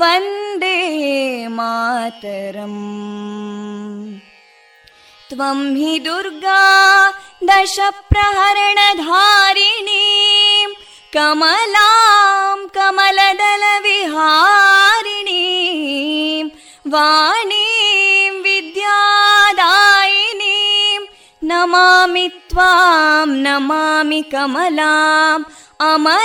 वन्दे मातरम् त्वं हि दुर्गा दशप्रहरणधारिणीं कमलां कमलदलविहारिणीं वाणीं विद्यादायिनीं नमामि त्वां नमामि कमलाम् अमलामतुलां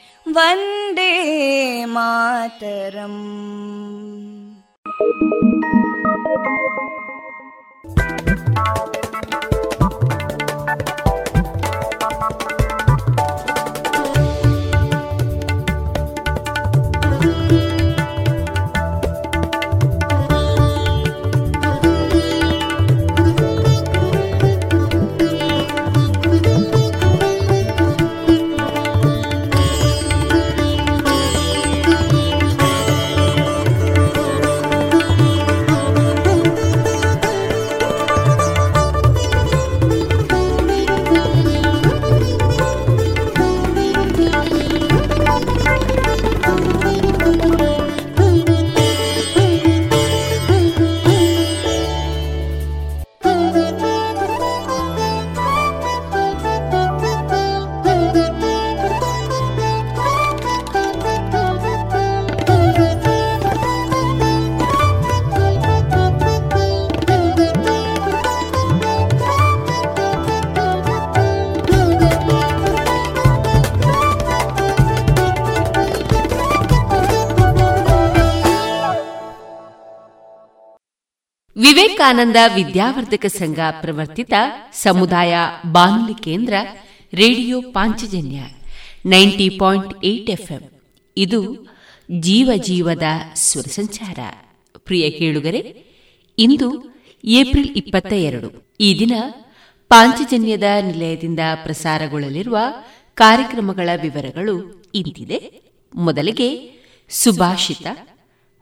वन्दे मातरम् ವಿವೇಕಾನಂದ ವಿದ್ಯಾವರ್ಧಕ ಸಂಘ ಪ್ರವರ್ತಿತ ಸಮುದಾಯ ಬಾನುಲಿ ಕೇಂದ್ರ radio Panchajanya ninety point eight FM. ಇದು ಜೀವ ಜೀವದ ಸ್ವರ ಸಂಚಾರ. ಪ್ರಿಯ ಕೇಳುಗರೆ, ಇಂದು ಏಪ್ರಿಲ್ ಇಪ್ಪತ್ತ ಎರಡು. ಈ ದಿನ ಪಾಂಚಜನ್ಯದ ನಿಲಯದಿಂದ ಪ್ರಸಾರಗೊಳ್ಳಲಿರುವ ಕಾರ್ಯಕ್ರಮಗಳ ವಿವರಗಳು ಇಂತಿದೆ. ಮೊದಲಿಗೆ ಸುಭಾಷಿತ,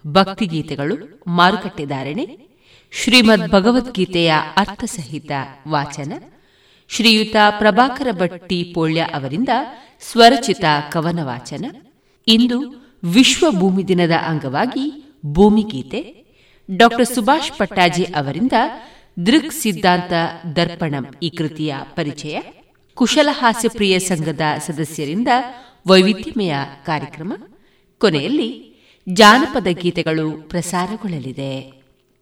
ಭಕ್ತಿಗೀತೆಗಳು ಮಾರುಕಟ್ಟೆದಾರಣೆ ಶ್ರೀಮದ್ ಭಗವದ್ಗೀತೆಯ ಅರ್ಥಸಹಿತ ವಾಚನ ಶ್ರೀಯುತ ಪ್ರಭಾಕರ ಭಟ್ಟಿ ಪೋಳ್ಯ ಅವರಿಂದ ಸ್ವರಚಿತ ಕವನ ವಾಚನ ಇಂದು ವಿಶ್ವ ಭೂಮಿ ದಿನದ ಅಂಗವಾಗಿ ಭೂಮಿಗೀತೆ ಡಾಕ್ಟರ್ ಸುಭಾಷ್ ಪಟ್ಟಾಜಿ ಅವರಿಂದ ದೃಕ್ ಸಿದ್ಧಾಂತ ದರ್ಪಣಂ ಈ ಕೃತಿಯ ಪರಿಚಯ. ಕುಶಲ ಹಾಸ್ಯಪ್ರಿಯ ಸಂಘದ ಸದಸ್ಯರಿಂದ ವೈವಿಧ್ಯಮಯ ಕಾರ್ಯಕ್ರಮ. ಕೊನೆಯಲ್ಲಿ ಜಾನಪದ ಗೀತೆಗಳು ಪ್ರಸಾರಗೊಳ್ಳಲಿದೆ.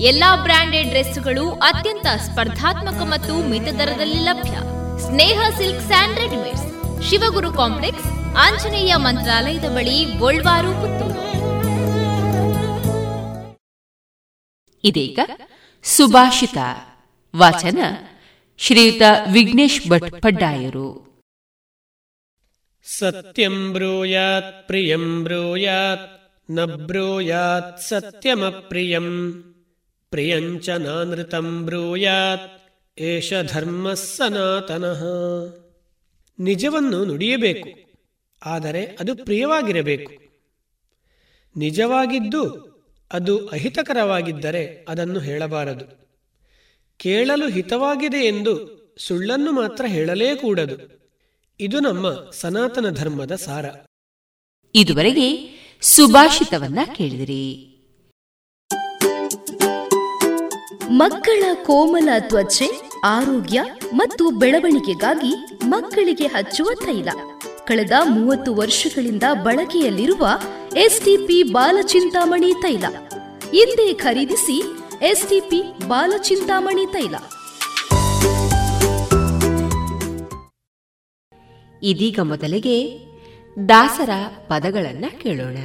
ಎಲ್ಲಾ ಬ್ರಾಂಡೆಡ್ ಡ್ರೆಸ್ಗಳು ಅತ್ಯಂತ ಸ್ಪರ್ಧಾತ್ಮಕ ಮತ್ತು ಮಿತ ದರದಲ್ಲಿ ಲಭ್ಯ. Sneha silk and readymades. Shivaguru complex Anjaneya ಮಂತ್ರಾಲಯದ ಬಳಿ ಗೋಲ್ವಾರು ಪುತ್ತೂರು. ಇದೀಗ ಸುಭಾಷಿತ ವಾಚನ ಶ್ರೀಯುತ ವಿಘ್ನೇಶ್ ಭಟ್ ಪಡ್ಡಾಯರು. ಸತ್ಯಂ ಬ್ರೂಯಾತ್ ಪ್ರಿಯಂ ಬ್ರೂಯಾತ್ನ ಬ್ರೂಯಾತ್ ಸತ್ಯಮಪ್ರಿಯಂ ಪ್ರಿಯಂಚ ನಾನೃತಂ ಬ್ರೂಯಾತ್ ಏಷ ಧರ್ಮ ಸನಾತನಃ ನಿಜವನ್ನು ನುಡಿಯಬೇಕು, ಆದರೆ ಅದು ಪ್ರಿಯವಾಗಿರಬೇಕು. ನಿಜವಾಗಿದ್ದು ಅದು ಅಹಿತಕರವಾಗಿದ್ದರೆ ಅದನ್ನು ಹೇಳಬಾರದು. ಕೇಳಲು ಹಿತವಾಗಿದೆ ಎಂದು ಸುಳ್ಳನ್ನು ಮಾತ್ರ ಹೇಳಲೇ ಕೂಡದು ಇದು ನಮ್ಮ ಸನಾತನ ಧರ್ಮದ ಸಾರ. ಇದುವರೆಗೆ ಸುಭಾಷಿತವನ್ನ ಕೇಳಿದಿರಿ. ಮಕ್ಕಳ ಕೋಮಲ ತ್ವಚೆ, ಆರೋಗ್ಯ ಮತ್ತು ಬೆಳವಣಿಗೆಗಾಗಿ ಮಕ್ಕಳಿಗೆ ಹಚ್ಚುವ ತೈಲ. ಕಳೆದ ಮೂವತ್ತು ವರ್ಷಗಳಿಂದ ಬಳಕೆಯಲ್ಲಿರುವ ಎಸ್ಟಿಪಿ ಬಾಲಚಿಂತಾಮಣಿ ತೈಲ. ಹಿಂದೆ ಖರೀದಿಸಿ ಎಸ್ಟಿಪಿ ಬಾಲಚಿಂತಾಮಣಿ ತೈಲ. ಇದೀಗ ಮೊದಲಿಗೆ ದಾಸರ ಪದಗಳನ್ನು ಕೇಳೋಣ.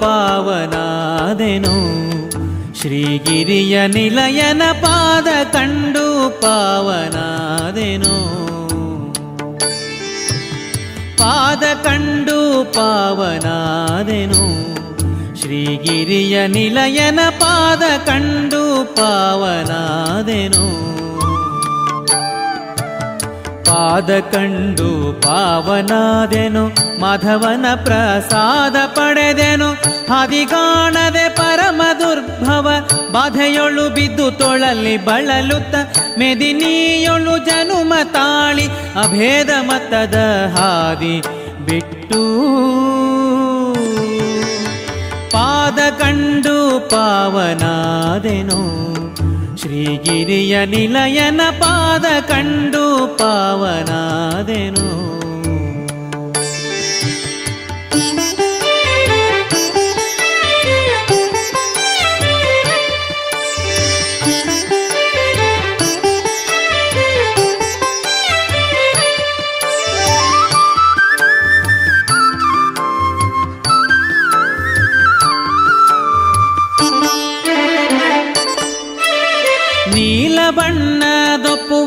ಪಾವನಾದೆನು. ಶ್ರೀಗಿರಿಯ ನಿಲಯನ ಪಾದ ಕಂಡು ಪಾವನಾದೆನು. ಪಾದ ಕಂಡು ಪಾವನಾದೆನು. ಶ್ರೀಗಿರಿಯ ನಿಲಯನ ಪಾದ ಕಂಡು ಪಾವನಾದೆನು. ಪಾದ ಕಂಡು ಪಾವನಾದೆನು, ಮಾಧವನ ಪ್ರಸಾದ ಪಡೆದೆನು. ಹದಿಗಾಣದೆ ಪರಮ ದುರ್ಭವ, ಬಾಧೆಯೊಳು ಬಿದ್ದು ತೊಳಲಿ ಬಳಲುತ್ತ, ಮೆದಿನಿಯೊಳು ಜನುಮ ತಾಳಿ, ಅಭೇದ ಮತದ ಹಾದಿ ಬಿಟ್ಟು. ಪಾದ ಕಂಡು ಪಾವನಾದೆನು. ಶ್ರೀಗಿರಿಯ ನಿಲಯನ ಪಾದ ಕಂಡು ಪಾವನಾದೆನು.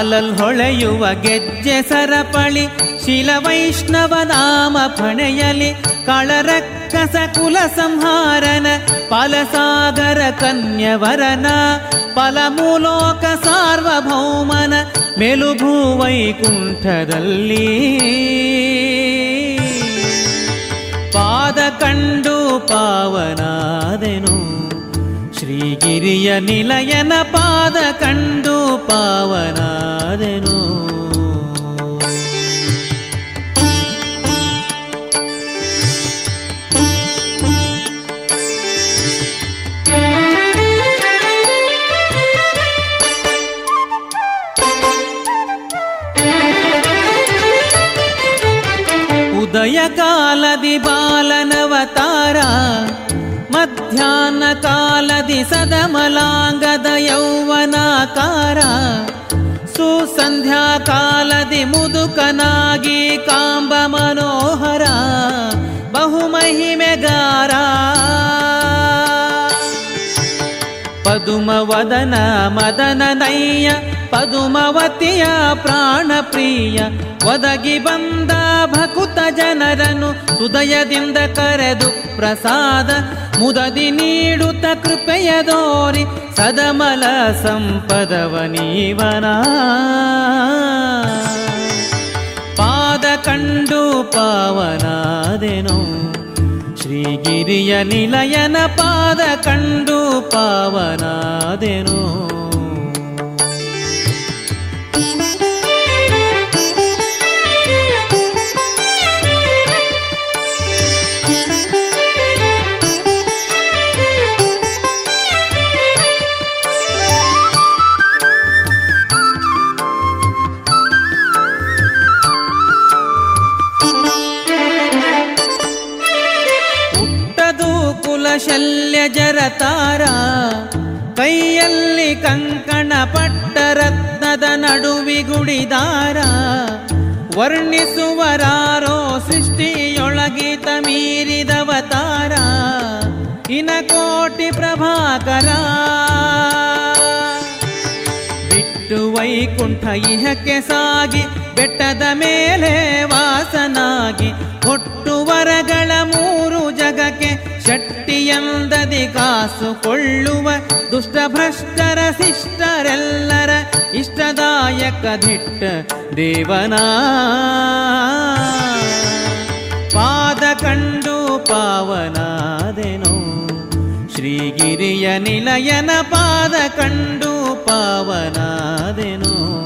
ಕಾಲಲ್ ಹೊಳೆಯುವ ಗೆಜ್ಜೆ ಸರಪಳಿ ಶಿಲ ವೈಷ್ಣವ ನಾಮ ಕಳರ ಕಸ ಕುಲ ಸಂಹಾರನ ಫಲಸಾಗರ ಕನ್ಯವರನ, ಫಲಮೂಲೋಕ ಸಾರ್ವಭೌಮನ ಮೆಲುಭೂ ವೈಕುಂಠದಲ್ಲಿ ಪಾದ ಕಂಡು ಪಾವನಾದೆನು. ಶ್ರೀಗಿರಿಯ ನಿಲಯನ ಪಾದ ಕಂಡು ಪಾವನಾದೆನು. ಉದಯ ಕಾಲದಿ ಬಾಲನವತಾರ ಕಾಲದಿ ಸದಮಲಾಂಗದ ಯೌವನಾಕಾರ ಸುಸಂಧ್ಯಾ ಕಾಲದಿ ಮುದುಕನಾಗಿ ಕಾಂಬ ಮನೋಹರ ಬಹುಮಹಿಮೆಗಾರ ಪದುಮವದನ ಮದನ ನಯ್ಯ ಪದುಮವತಿಯ ಪ್ರಾಣ ಪ್ರಿಯ ಒದಗಿ ಬಂದ ಭಕುತ ಜನರನ್ನು ಹೃದಯದಿಂದ ಕರೆದು ಪ್ರಸಾದ ಮುದದಿ ನೀಡುತ್ತ ಕೃಪೆಯ ದೋರಿ ಸದಮಲ ಸಂಪದವ ನೀವನ. ಪಾದ ಕಂಡು ಪಾವನಾದೆನು. ಶ್ರೀಗಿರಿಯ ನಿಲಯನ ಪಾದ ಕಂಡು ಪಾವನಾದೆನು. ಜರತಾರ ಕೈಯಲ್ಲಿ ಕಂಕಣ ಪಟ್ಟ ರತ್ನದ ನಡುವಿಗುಡಿದಾರ ವರ್ಣಿಸುವರಾರೋ ಸೃಷ್ಟಿಯೊಳಗಿತ ಮೀರಿದವತಾರ ಇನಕೋಟಿ ಪ್ರಭಾಕರ. ಬಿಟ್ಟು ವೈಕುಂಠ ಇಹಕ್ಕೆ ಸಾಗಿ, ಬೆಟ್ಟದ ಮೇಲೆ ವಾಸನಾಗಿ, ಹೊಟ್ಟು ವರಗಳ ಜಗಕ್ಕೆ ಶಟ್ಟಿಯಂದದಿ ಕಾಸು ಕೊಳ್ಳುವ ದುಷ್ಟ ಭ್ರಷ್ಟರ ಶಿಷ್ಟರೆಲ್ಲರ ಇಷ್ಟದಾಯಕ ದಿಟ್ಟ ದೇವನ. ಪಾದ ಕಂಡು ಪಾವನಾದೆನು. ಶ್ರೀಗಿರಿಯ ನಿಲಯನ ಪಾದ ಕಂಡು ಪಾವನಾದೆನು.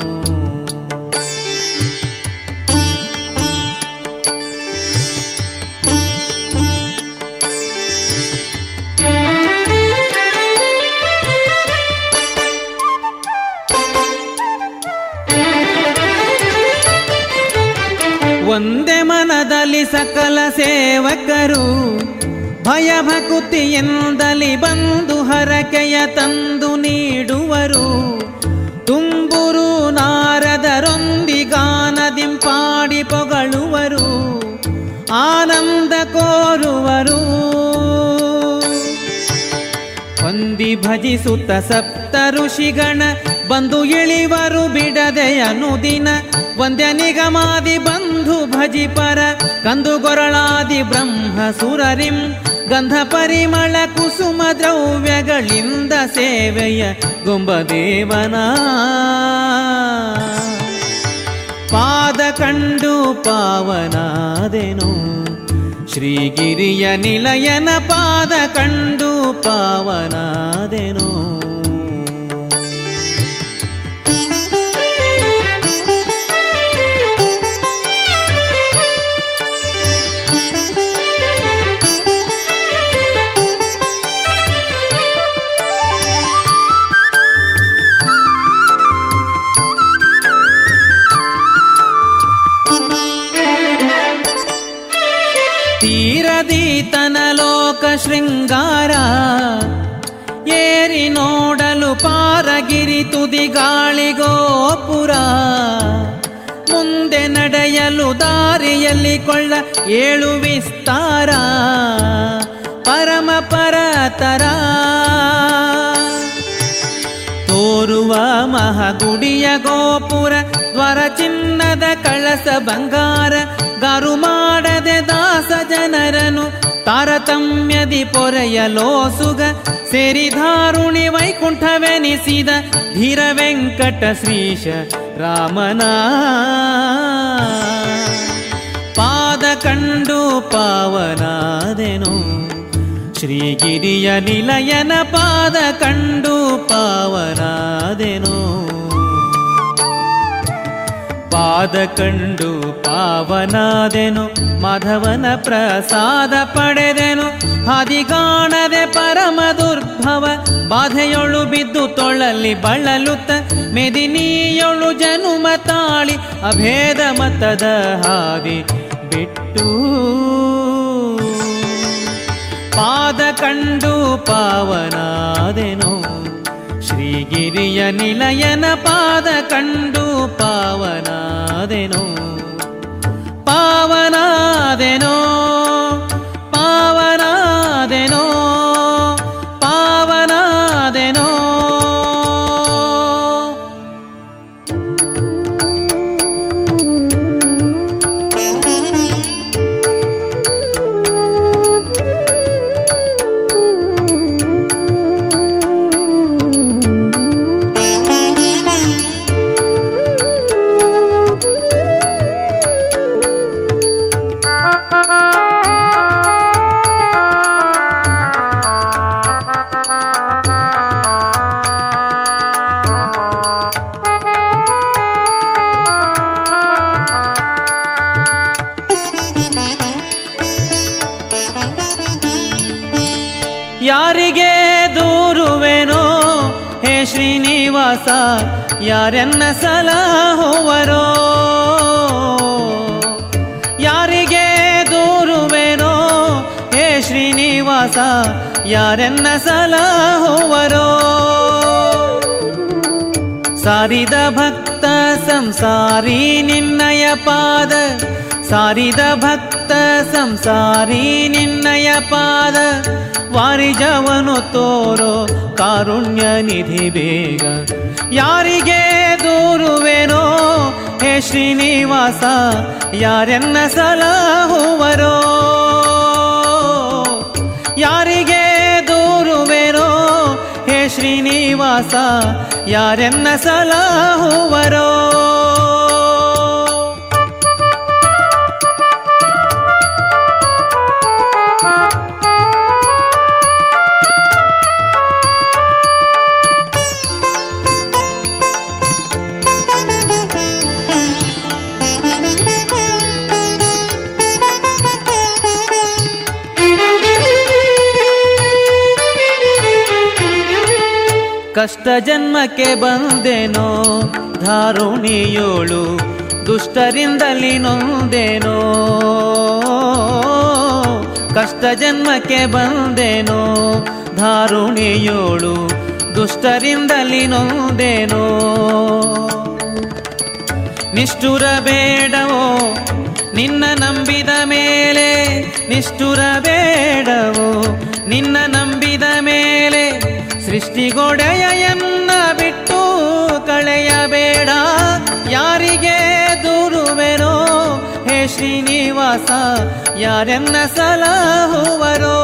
ಮನದಲ್ಲಿ ಸಕಲ ಸೇವಕರು ಭಯ ಭಕುತಿಯಿಂದಲಿ ಬಂದು ಹರಕೆಯ ತಂದು ನೀಡುವರು. ತುಂಬುರು ನಾರದರೊಂದಿಗಾನದಿಂಪಾಡಿ ಪೊಗಳುವರು. ಆನಂದ ಕೋರುವರು. ಹೊಂದಿ ಭಜಿಸುತ್ತ ಸಪ್ತ ಋಷಿಗಣ, ಬಂದು ಇಳಿವರು ಬಿಡದೆ ಅನುದಿನ ವಂದ್ಯ ನಿಗಮಾದಿ ಬಂಧು ಭಜಿಪರ ಕಂದುಗೊರಳಾದಿ ಬ್ರಹ್ಮ ಸುರರಿಂ ಗಂಧ ಪರಿಮಳ ಕುಸುಮ ದ್ರವ್ಯಗಳಿಂದ ಸೇವೆಯ ಗುಂಬದೇವನ. ಪಾದ ಕಂಡು ಪಾವನಾದೆನು. ಶ್ರೀಗಿರಿಯ ನಿಲಯನ ಪಾದ ಕಂಡು ಪಾವನಾದೆನು. ಶೃಂಗಾರ ಏರಿ ನೋಡಲು ಪಾರಗಿರಿ ತುದಿ ಗಾಳಿಗೋಪುರ ಮುಂದೆ ನಡೆಯಲು ದಾರಿಯಲ್ಲಿ ಕೊಳ್ಳ ಏಳು ವಿಸ್ತಾರ. ಪರಮ ಪರತರ ತೋರು ಕೂರುವ ಮಹಗುಡಿಯ ಗೋಪುರ, ದ್ವಾರ ಚಿನ್ನದ ಕಳಸ ಬಂಗಾರ, ಗರು ಮಾಡದೆ ದಾಸ ಜನರನು, ತಾರತಮ್ಯದಿ ಪೊರೆಯಲೋಸುಗ ಸೇರಿಧಾರುಣಿ ವೈಕುಂಠವೆನಿಸಿದ ಧೀರ ವೆಂಕಟ ಶ್ರೀಶ ರಾಮನ. ಪಾದ ಕಂಡು ಪಾವನಾದೆನು. ಶ್ರೀಗಿರಿಯ ನಿಲಯನ ಪಾದ ಕಂಡು ಪಾವನಾದೆನು ಪಾದ ಕಂಡು ಪಾವನಾದೆನು, ಮಾಧವನ ಪ್ರಸಾದ ಪಡೆದೆನು. ಹದಿಗಾಣದೆ ಪರಮ ದುರ್ಭವ, ಬಾಧೆಯೊಳು ಬಿದ್ದು ತೊಳಲಿ ಬಳಲುತ್ತ, ಮೆದಿನಿಯೊಳು ಜನುಮ ತಾಳಿ, ಅಭೇದ ಮತದ ಹಾದಿ ಬಿಟ್ಟು. ಪಾದ ಕಂಡು ಪಾವನಾದೆನು. ಶ್ರೀಗಿರಿಯ ನಿಲಯನ ಪಾದ ಕಂಡು ಪಾವನಾದೆನು. ಪಾವನಾದೆನೋ. ಯಾರೆನ್ನ ಸಲಹುವರೋ ಯಾರಿಗೆ ದೂರುವೆನೋ? ಹೇ ಶ್ರೀನಿವಾಸ, ಯಾರೆನ್ನ ಸಲಹುವರೋ ಸಾರಿದ ಭಕ್ತ ಸಂಸಾರಿ ನಿನ್ನಯ ಪಾದ. ಸಾರಿದ ಭಕ್ತ ಸಂಸಾರಿ ನಿನ್ನಯ ಪಾದ. ವಾರಿಜವನು ತೋರೋ ಕಾರುಣ್ಯ ನಿಧಿ ಬೇಗ. ಯಾರಿಗೆ ದೂರುವೆನೋ? ಹೇ ಶ್ರೀನಿವಾಸ ಯಾರೆನ್ನ ಸಲಹುವರೋ? ಯಾರಿಗೆ ದೂರುವೆನೋ? ಹೇ ಶ್ರೀನಿವಾಸ ಯಾರೆನ್ನ ಸಲಹುವರೋ? ಕಷ್ಟ ಜನ್ಮಕ್ಕೆ ಬಂದೇನೋ, ಧಾರುಣಿಯೋಳು ದುಷ್ಟರಿಂದಲಿ ನೊಂದೇನೋ. ಕಷ್ಟ ಜನ್ಮಕ್ಕೆ ಬಂದೇನೋ, ಧಾರುಣಿಯೋಳು ದುಷ್ಟರಿಂದಲಿ ನೊಂದೇನೋ. ನಿಷ್ಠುರ ಬೇಡವೋ, ನಿನ್ನ ನಂಬಿದ ಮೇಲೆ ನಿಷ್ಠುರ ಬೇಡವೋ. ಸೃಷ್ಟಿಗೊಡೆಯನ್ನ ಬಿಟ್ಟು ಕಳೆಯಬೇಡ. ಯಾರಿಗೆ ದೂರುವೆನೋ? ಹೇ ಶ್ರೀನಿವಾಸ ಯಾರೆನ್ನ ಸಲಹುವರೋ?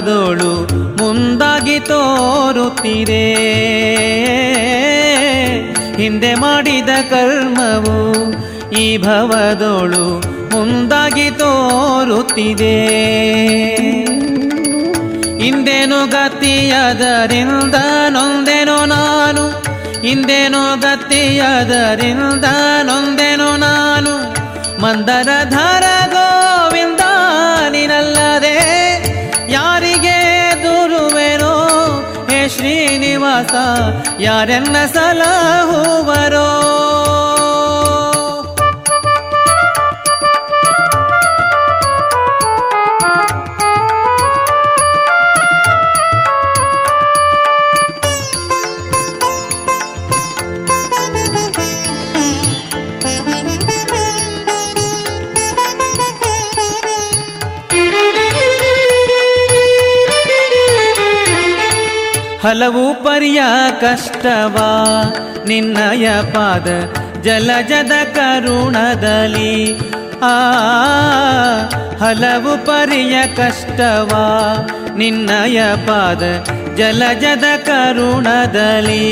ಭವದೋಳು ಮುಂದಾಗಿ ತೋರುತ್ತಿದೆ. ಹಿಂದೆ ಮಾಡಿದ ಕರ್ಮವು ಈ ಭವದೋಳು ಮುಂದಾಗಿ ತೋರುತ್ತಿದೆ. ಹಿಂದೇನು ಗತಿಯದರಿಂದ ನೊಂದೆನೋ ನಾನು ಹಿಂದೇನೋ ಗತಿಯದರಿಂದ ನೊಂದೆನೋ ನಾನು, ಮಂದರ ಗೋವಿಂದ ಯಾರೆನ್ನ ಸಲಹುವರೋ? ಹಲವು ಪರಿಯ ಕಷ್ಟವಾ, ನಿನ್ನಯ ಪಾದ ಜಲಜದ ಕರುಣದಲ್ಲಿ. ಆ, ಹಲವು ಪರಿಯ ಕಷ್ಟವಾ, ನಿನ್ನಯ ಪಾದ ಜಲಜದ ಕರುಣದಲ್ಲಿ.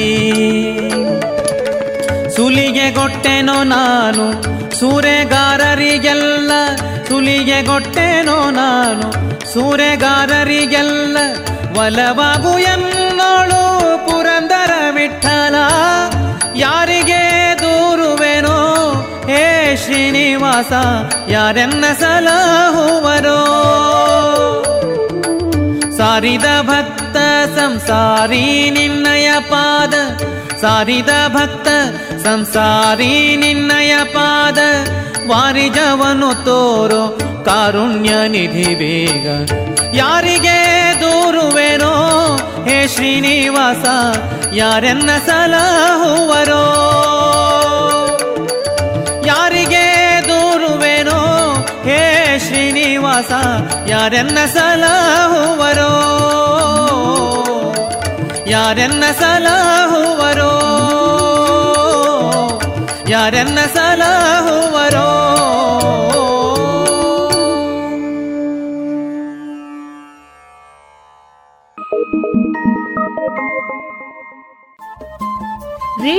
ಸುಲಿಗೆ ಗೊಟ್ಟೆನೋ ನಾನು, ಸೂರೆಗಾರರಿಗೆಲ್ಲ ಸುಲಿಗೆ ಗೊಟ್ಟೆನೋ ನಾನು, ಸೂರೆಗಾರರಿಗೆಲ್ಲ ಒಲವಾಗು ಎನ್ನೋಳು ಯಾರಿಗೆ ದೂರುವೆನೋ? ಹೇ ಶ್ರೀನಿವಾಸ, ಯಾರೆನ್ನ ಸಲಹುವರೋ? ಸಾರಿದ ಭಕ್ತ ಸಂಸಾರಿ ನಿನ್ನಯ ಪಾದ, ಸಾರಿದ ಭಕ್ತ ಸಂಸಾರಿ ನಿನ್ನಯ ಪಾದ, ವಾರಿಜವನು ತೋರೋ ಕಾರುಣ್ಯ ನಿಧಿ ಬೇಗ. ಯಾರಿಗೆ ದೂರುವೆನೋ? ಹೇ ಶ್ರೀನಿವಾಸ ಯಾರೆನ್ನ ಸಲಹುವರೋ? ಯಾರಿಗೆ ದೂರುವೆನೋ? ಹೇ ಶ್ರೀನಿವಾಸ ಯಾರೆನ್ನ ಸಲಹುವರೋ? ಯಾರೆನ್ನ ಸಲಹುವರೋ? ಯಾರೆನ್ನ ಸಲಹುವರೋ?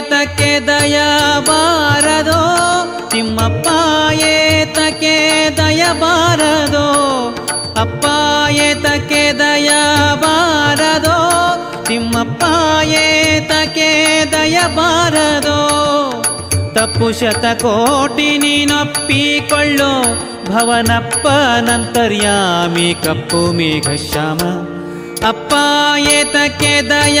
ಏತಕ್ಕೆ ದಯಬಾರದೋ? ತಿಮ್ಮಪ್ಪ ಏತಕ್ಕೆ ದಯಬಾರದೋ? ಅಪ್ಪ ಏತಕ್ಕೆ ದಯಬಾರದೋ? ತಿಮ್ಮಪ್ಪ ಏತಕ್ಕೆ ದಯಬಾರದೋ? ತಪ್ಪು ಶತಕೋಟಿ ನೀನೊಪ್ಪಿಕೊಳ್ಳೋ ಭವನಪ್ಪ ನಂತರ್ಯಾಮಿ ಕಪ್ಪು ಮೇಘ ಶ್ಯಾಮ ಅಪ್ಪ ಏತಕ್ಕೆ ದಯ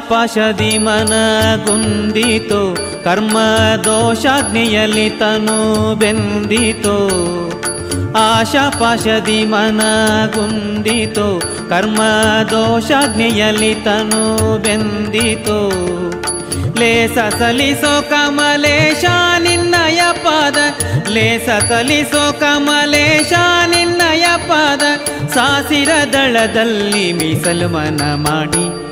ಏತಕ್ಕೆ ಮನ ಗುಂದಿತು ಕರ್ಮ ದೋಷಾಗ್ನಿಯಲ್ಲಿ ತನು ಬೆಂದಿತು. ಆಶಾ ಪಾಶದಿ ಮನ ಗುಂದಿತು ಕರ್ಮ ದೋಷಾಗ್ನಿಯಲ್ಲಿ ತನು ಬೆಂದಿತು. ಲೇಸ ಸಲಿಸೋ ಕಮಲೇಶ ನಿನ್ನಯ ಪಾದ, ಲೇಸ ಸಲಿಸೋ ಕಮಲೇಶ ನಿನ್ನಯ ಪಾದ ಸಾಸಿರ ದಳದಲ್ಲಿ ಮೀಸಲು ಮನ ಮಾಡಿ.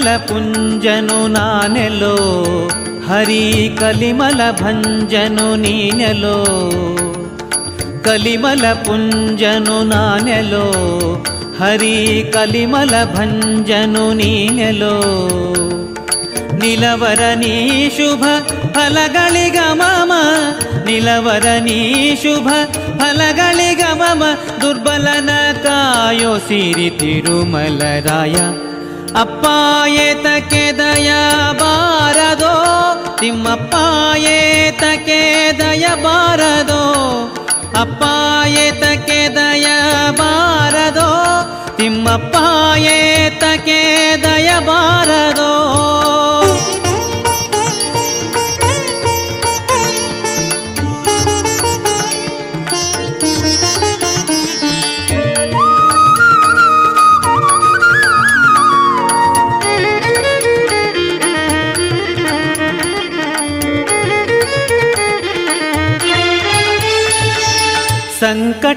ಪುಂಜನು ನಾನೆಲೋ ಹರಿ ಕಲಿಮಲ ಭಂಜನು ನೀನೆಲೋ ಕಲಿಮಲ ಪುಂಜನು ನಾನೆಲೋ ಹರಿ ಕಲಿಮಲ ಭಂಜನು ನೀನೆಲೋ ನಿಲವರ ನೀ ಶುಭ ಫಲಗಳಿಗ ಮಮ ನಿಲವರ ನೀ ಶುಭ ಫಲಗಳಿಗ ಮಮ ದುರ್ಬಲನ ಕಾಯೋ ಸಿರಿ ತಿರುಮಲರಾಯ ಅಪ್ಪ ಏತಕ್ಕೆ ದಯ ಬಾರದೋ ತಿಮ್ಮಪ್ಪ ಏತಕ್ಕೆ ದಯ ಬಾರದೋ ಅಪ್ಪ ಏತಕ್ಕೆ ದಯ ಬಾರದೋ ತಿಮ್ಮಪ್ಪ ಏತಕ್ಕೆ ದಯ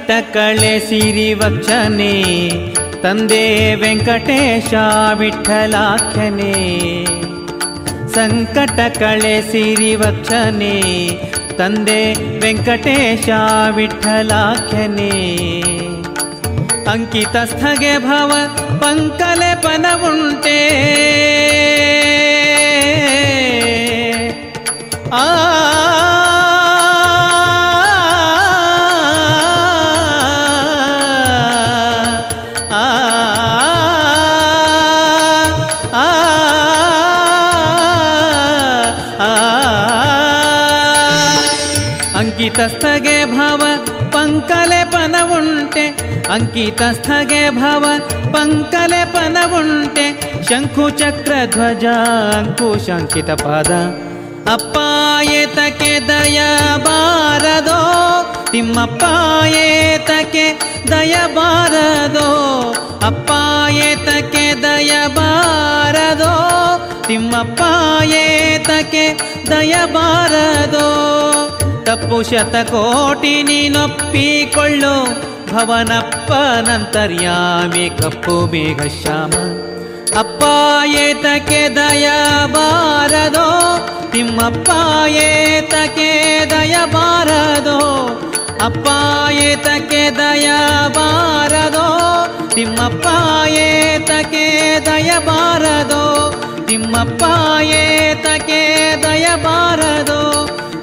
ಸಂಕಟ ಕಳೆ ಸಿರಿ ವಕ್ಷನೆ, ತಂದೆ ವೆಂಕಟೇಶ ವಿಠಲಾಖ್ಯನೆ ಸಂಕಟ ಕಳೆ ಸಿರಿ ವಕ್ಷನೆ, ತಂದೆ ವೆಂಕಟೇಶ ವಿಠಲಾಖ್ಯನೆ ಅಂಕಿತ ಸ್ಥಗೆ ಭವ ಪಂಕಲೆ ಪನವುಂಟೆ. ಆ ಅಂಕಿತಸ್ಥಗೆ ಭವ, ಪಂಕಲೆ ಉಂಟೆ ಅಂಕಿತಸ್ಥಗೆ ಭವ, ಪಂಕಲೆ ಉಂಟೆ ಶಂಕು ಚಕ್ರ ಧ್ವಜ ಅಂಕುಶಂಕಿತ ಪದ ಅಪ್ಪ ದಯಬಾರದೋ ದಯ ಬಾರದೋ. ತಿಮ್ಮಪ್ಪ ದಯಬಾರದೋ ದಯ ಬಾರದೋ. ತಪ್ಪು ಶತಕೋಟಿ ನೀನೊಪ್ಪಿಕೊಳ್ಳು ಭವನಪ್ಪ ನಂತರ್ಯಾಮಿ ಕಪ್ಪು ಮೇಘ ಶ್ಯಾಮ. ಅಪ್ಪ ಏತಕ್ಕೆ ದಯಬಾರದೋ, ತಿಮ್ಮಪ್ಪ ಏತಕ್ಕೆ ದಯಬಾರದೋ, ಅಪ್ಪ ಏತಕ್ಕೆ ದಯಬಾರದೋ, ತಿಮ್ಮಪ್ಪ ಏತಕ್ಕೆ ದಯಬಾರದೋ, ತಿಮ್ಮಪ್ಪ ಏತಕ್ಕೆ ದಯ ಬಾರದೋ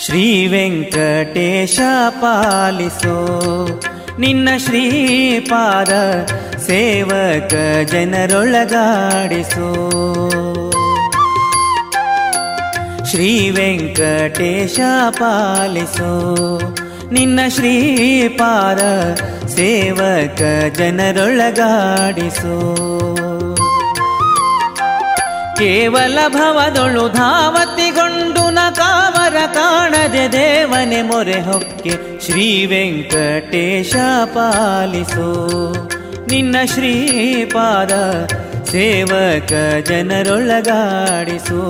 ಶ್ರೀ ವೆಂಕಟೇಶ ಪಾಲಿಸೋ ನಿನ್ನ ಶ್ರೀಪಾದ ಸೇವಕ ಜನರೊಳಗಾಡಿಸೋ. ಶ್ರೀ ವೆಂಕಟೇಶ ಪಾಲಿಸೋ. ನಿನ್ನ ಶ್ರೀಪಾದ ಸೇವಕ ಜನರೊಳಗಾಡಿಸೋ. ಕೇವಲ ಭವದೊಳು ಧಾವತಿಗೊಂಡು ನ ಕಾವರ ಕಾಣದೆ ದೇವನೆ ಮೊರೆ ಹೊಕ್ಕೆ ಶ್ರೀ ವೆಂಕಟೇಶ ಪಾಲಿಸೋ. ನಿನ್ನ ಶ್ರೀಪಾದ ಸೇವಕ ಜನರೊಳಗಾಡಿಸೋ.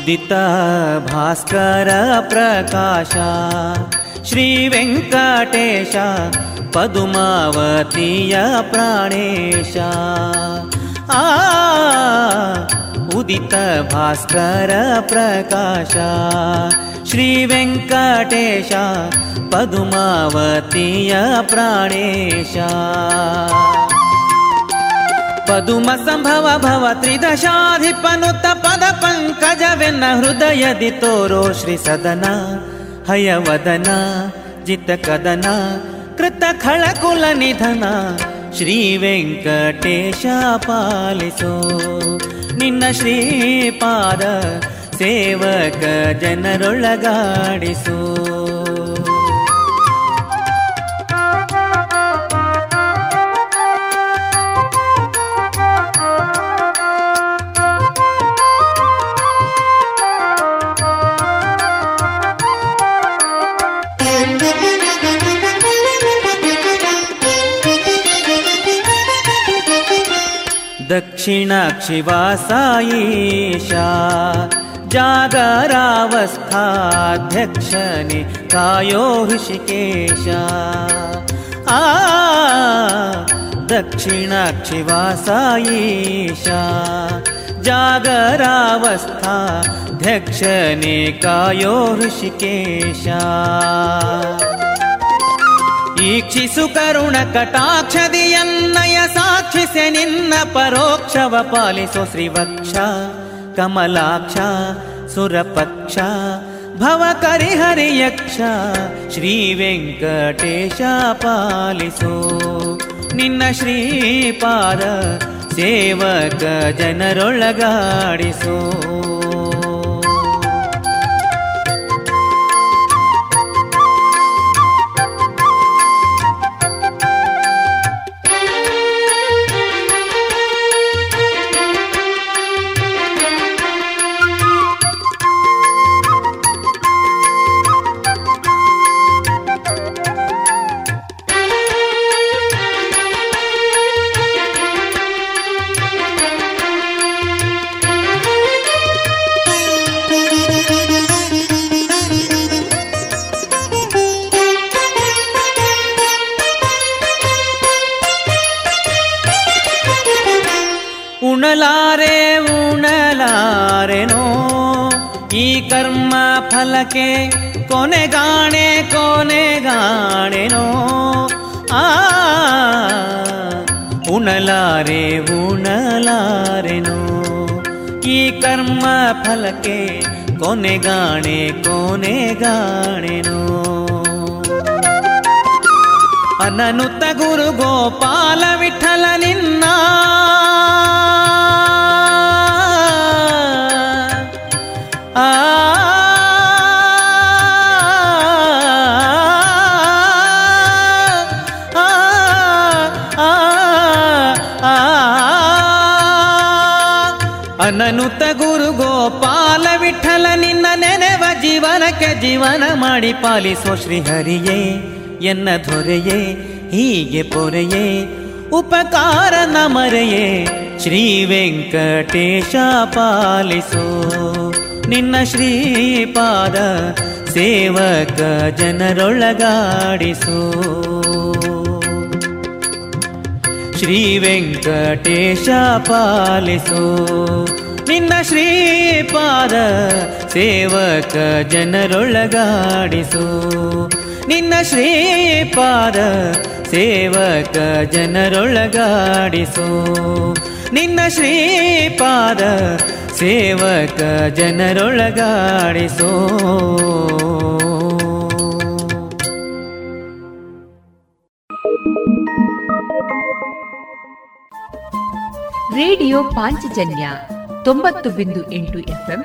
उदितभास्करप्रकाशः श्रीवेङ्कटेशः पदुमावतीय प्राणेशा। आ उदभास्करप्रकाशः पदुमावतीय पदुमावतीयप्राणेशा ಪದುಮ ಸಂಭವ ಭವ ತ್ರಿದಶಾಧಿಪನುತ ಪದ ಪಂಕಜವೆನ್ನ ಹೃದಯದಿ ತೋರೋ ಶ್ರೀ ಸದನ, ಹಯವದನ ಜಿತ ಕದನ ಕೃತ ಖಳಕುಲ ನಿಧನ, ಶ್ರೀ ವೆಂಕಟೇಶ ಪಾಲಿಸೋ. ನಿನ್ನ ಶ್ರೀಪಾದ ಸೇವಕ ಜನರೊಳಗಾಡಿಸೋ. दक्षिणाक्षिवासायीशा। जागरावस्थाध्यक्षने कायो हृषिकेशा आ दक्षिणाक्षिवासायीशा। जागरावस्थाध्यक्षने कायो हृषिकेशा ಈಕ್ಷಿಸು ಕರುಣ ಕಟಾಕ್ಷದಿಯನ್ನಯ ಸಾಕ್ಷಿಸೆ ನಿನ್ನ ಪರೋಕ್ಷವ ಪಾಲಿಸೋ ಶ್ರೀವಕ್ಷ ಕಮಲಾಕ್ಷ, ಸುರಪಕ್ಷ, ಭವ ಕರಿಹರಿಯಕ್ಷ ಶ್ರೀ ವೆಂಕಟೇಶ ಪಾಲಿಸೋ. ನಿನ್ನ ಶ್ರೀಪಾದ ಸೇವಕ ಜನರೊಳಗಾಡಿಸೋ. ಕರ್ಮ ಫಲಕ್ಕೆ ಕೊನೆಗಾಣೆ ಕೊನೆಗಾಣೆನೋ ಆ, ಉಣಲಾರೆ, ಉಣಲಾರೆನೋ. ಈ ಕರ್ಮ ಫಲಕ್ಕೆ ಕೊನೆಗಾಣೆ ಕೊನೆಗಾಣೆನೋ ಅನನುತ ಗುರು ಗೋಪಾಲ ವಿಠಲ ನಿನ್ನ. ಜೀವನ ಮಾಡಿ ಪಾಲಿಸೋ ಶ್ರೀಹರಿಯೇ, ಎನ್ನ ದೊರೆಯೇ, ಹೀಗೆ ಪೊರೆಯೇ, ಉಪಕಾರ ನಮರೆಯೇ, ಶ್ರೀ ವೆಂಕಟೇಶ ಪಾಲಿಸೋ. ನಿನ್ನ ಶ್ರೀಪಾದ ಸೇವಕ ಜನರೊಳಗಾಡಿಸೋ. ಶ್ರೀ ವೆಂಕಟೇಶ ಪಾಲಿಸೋ. ನಿನ್ನ ಶ್ರೀಪಾದ ಸೇವಕ ಜನರೊಳಗಾಡಿಸು. ನಿನ್ನ ಶ್ರೀಪಾದ ಸೇವಕ ಜನರೊಳಗಾಡಿಸು. ನಿನ್ನ ಶ್ರೀಪಾದ ಸೇವಕ ಜನರೊಳಗಾಡಿಸೋ. ರೇಡಿಯೋ ಪಾಂಚಜನ್ಯ ತೊಂಬತ್ತು ಬಿಂದು ಎಂಟು ಎಫ್ಎಂ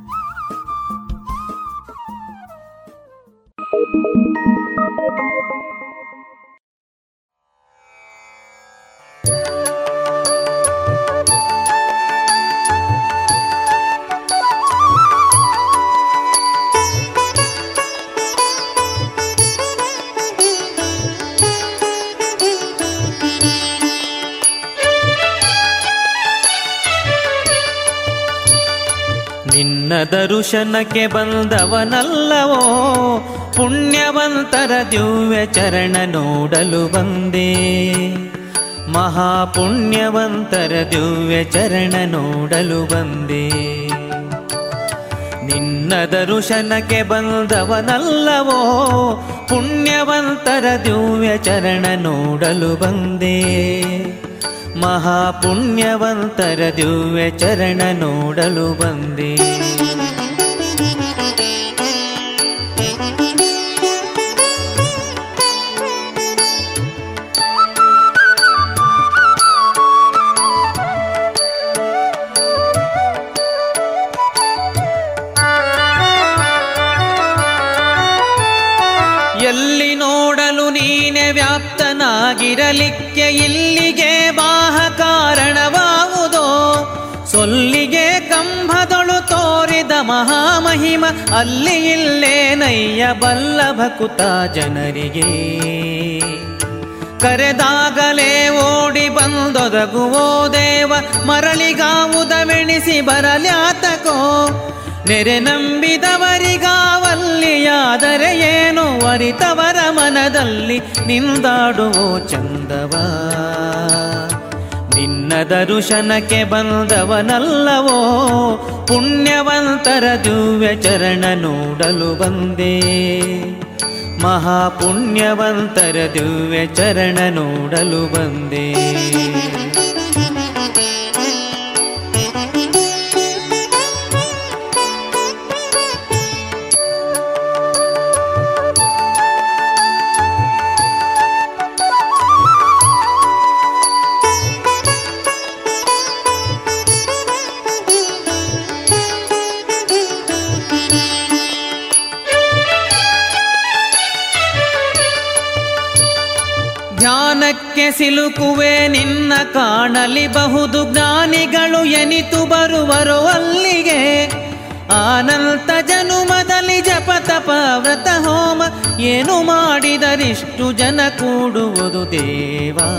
ದರುಶನಕ್ಕೆ ಬಂದವನಲ್ಲವೋ? ಪುಣ್ಯವಂತರ ದಿವ್ಯ ಚರಣ ನೋಡಲು ಬಂದೆ. ಮಹಾಪುಣ್ಯವಂತರ ದಿವ್ಯ ಚರಣ ನೋಡಲು ಬಂದೆ. ನಿನ್ನ ದರುಶನಕ್ಕೆ ಬಂದವನಲ್ಲವೋ? ಪುಣ್ಯವಂತರ ದಿವ್ಯ ಚರಣ ನೋಡಲು ಬಂದೆ. ಮಹಾಪುಣ್ಯವಂತರ ದಿವ್ಯ ಚರಣ ನೋಡಲು ಬಂದೆ. ವ್ಯಾಪ್ತನಾಗಿರಲಿಕ್ಕೆ ಇಲ್ಲಿಗೆ ಬಾಹ ಕಾರಣವಾವುದೋ ಸೊಲ್ಲಿಗೆ ಕಂಬದೊಳು ತೋರಿದ ಮಹಾಮಹಿಮ ಅಲ್ಲಿ ಇಲ್ಲೇ ನಯ್ಯ ಬಲ್ಲಭ ಜನರಿಗೆ. ಕರೆದಾಗಲೇ ಓಡಿ ಬಂದೊದಗುವೋ ದೇವ, ಮರಳಿಗಾವುದವೆಣಿಸಿ ಬರಲ್ಯಾತಕೋ? ನೆರೆ ನಂಬಿದವರಿಗಾವಲ್ಲಿಯಾದರೆ ಏನು ಅರಿತವರ ಮನದಲ್ಲಿ ನಿಂದಾಡುವೋ ಚಂದವ? ನಿನ್ನ ದರುಶನಕ್ಕೆ ಬಂದವನಲ್ಲವೋ? ಪುಣ್ಯವಂತರ ದಿವ್ಯ ಚರಣ ನೋಡಲು ಬಂದೆ. ಮಹಾಪುಣ್ಯವಂತರ ದಿವ್ಯ ಚರಣ ನೋಡಲು ಬಂದೆ. ಸಿಲುಕುವೆ ನಿನ್ನ ಕಾಣಲಿ ಬಹುದು ಜ್ಞಾನಿಗಳು ಎನಿತು ಬರುವರು ಅಲ್ಲಿಗೆ. ಆನಂತ ಜನುಮದಲ್ಲಿ ಜಪ ತಪ ವ್ರತ ಹೋಮ, ಏನು ಮಾಡಿದರಿಷ್ಟು ಜನ ಕೂಡುವುದು ದೇವಾ.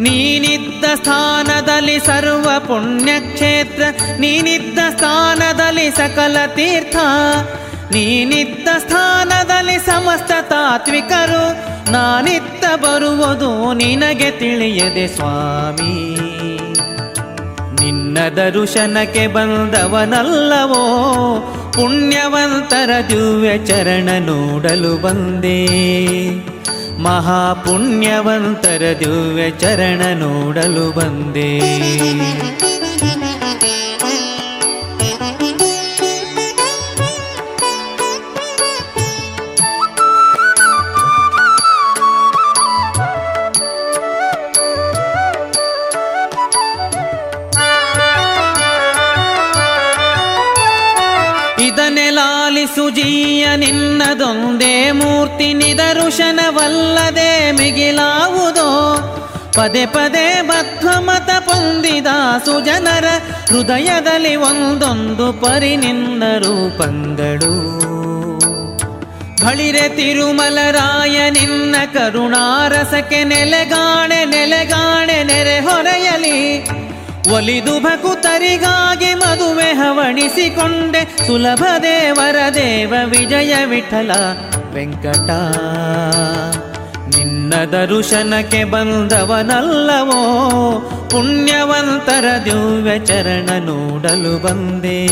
ನೀನಿದ್ದ ಸ್ಥಾನದಲ್ಲಿ ಸರ್ವ ಪುಣ್ಯಕ್ಷೇತ್ರ, ನೀನಿದ್ದ ಸ್ಥಾನದಲ್ಲಿ ಸಕಲ ತೀರ್ಥ, ನೀನಿದ್ದ ಸ್ಥಾನದಲ್ಲಿ ಸಮಸ್ತ ತಾತ್ವಿಕರು ನಾನಿತ್ತ ಬರುವುದು ನಿನಗೆ ತಿಳಿಯದೆ ಸ್ವಾಮಿ. ನಿನ್ನ ದರುಶನಕ್ಕೆ ಬಂದವನಲ್ಲವೋ, ಪುಣ್ಯವಂತರ ದಿವ್ಯ ಚರಣ ನೋಡಲು ಬಂದೆ. ಮಹಾಪುಣ್ಯವಂತರ ದಿವ್ಯ ಚರಣ ನೋಡಲು ಬಂದೆ. ನಿದರುಶನವಲ್ಲದೆ ಮಿಗಿಲಾವುದೋ? ಪದೇ ಪದೇ ಬದ್ಧಮತ ಪೊಂದಿದ ಸುಜನರ ಹೃದಯದಲ್ಲಿ ಒಂದೊಂದು ಪರಿ ನಿಂದರು ಪಂದಳು ಬಳಿರೆ ತಿರುಮಲರಾಯ ನಿನ್ನ ಕರುಣಾರಸಕ್ಕೆ ನೆಲೆಗಾಣೆ ನೆಲೆಗಾಣೆ ನೆರೆ ಹೊರೆಯಲಿ. ಒಲಿದು ಭಕುತರಿಗಾಗಿ ಮದುವೆ ಹವಣಿಸಿಕೊಂಡೆ. ಸುಲಭ ದೇವರ ದೇವ ವಿಜಯ ವಿಠಲ ವೆಂಕಟ. ನಿನ್ನ ದರುಶನಕ್ಕೆ ಬಂದವನಲ್ಲವೋ? ಪುಣ್ಯವಂತರ ದಿವ್ಯ ಚರಣ ನೋಡಲು ಬಂದೆ.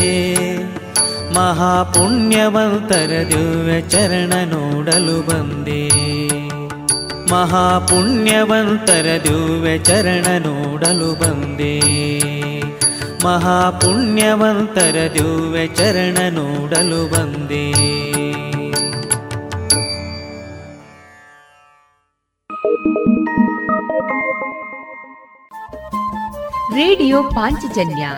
ಮಹಾಪುಣ್ಯವಂತರ ದಿವ್ಯ ಚರಣ ನೋಡಲು ಬಂದೆ. ಮಹಾಪುಣ್ಯವಂತರ ದಿವ್ಯ ಚರಣ ನೋಡಲು ಬಂದೆ. ಮಹಾಪುಣ್ಯವಂತರ ದಿವ್ಯ ಚರಣ ನೋಡಲು ಬಂದೆ. ರೇಡಿಯೋ ಪಾಂಚಜನ್ಯ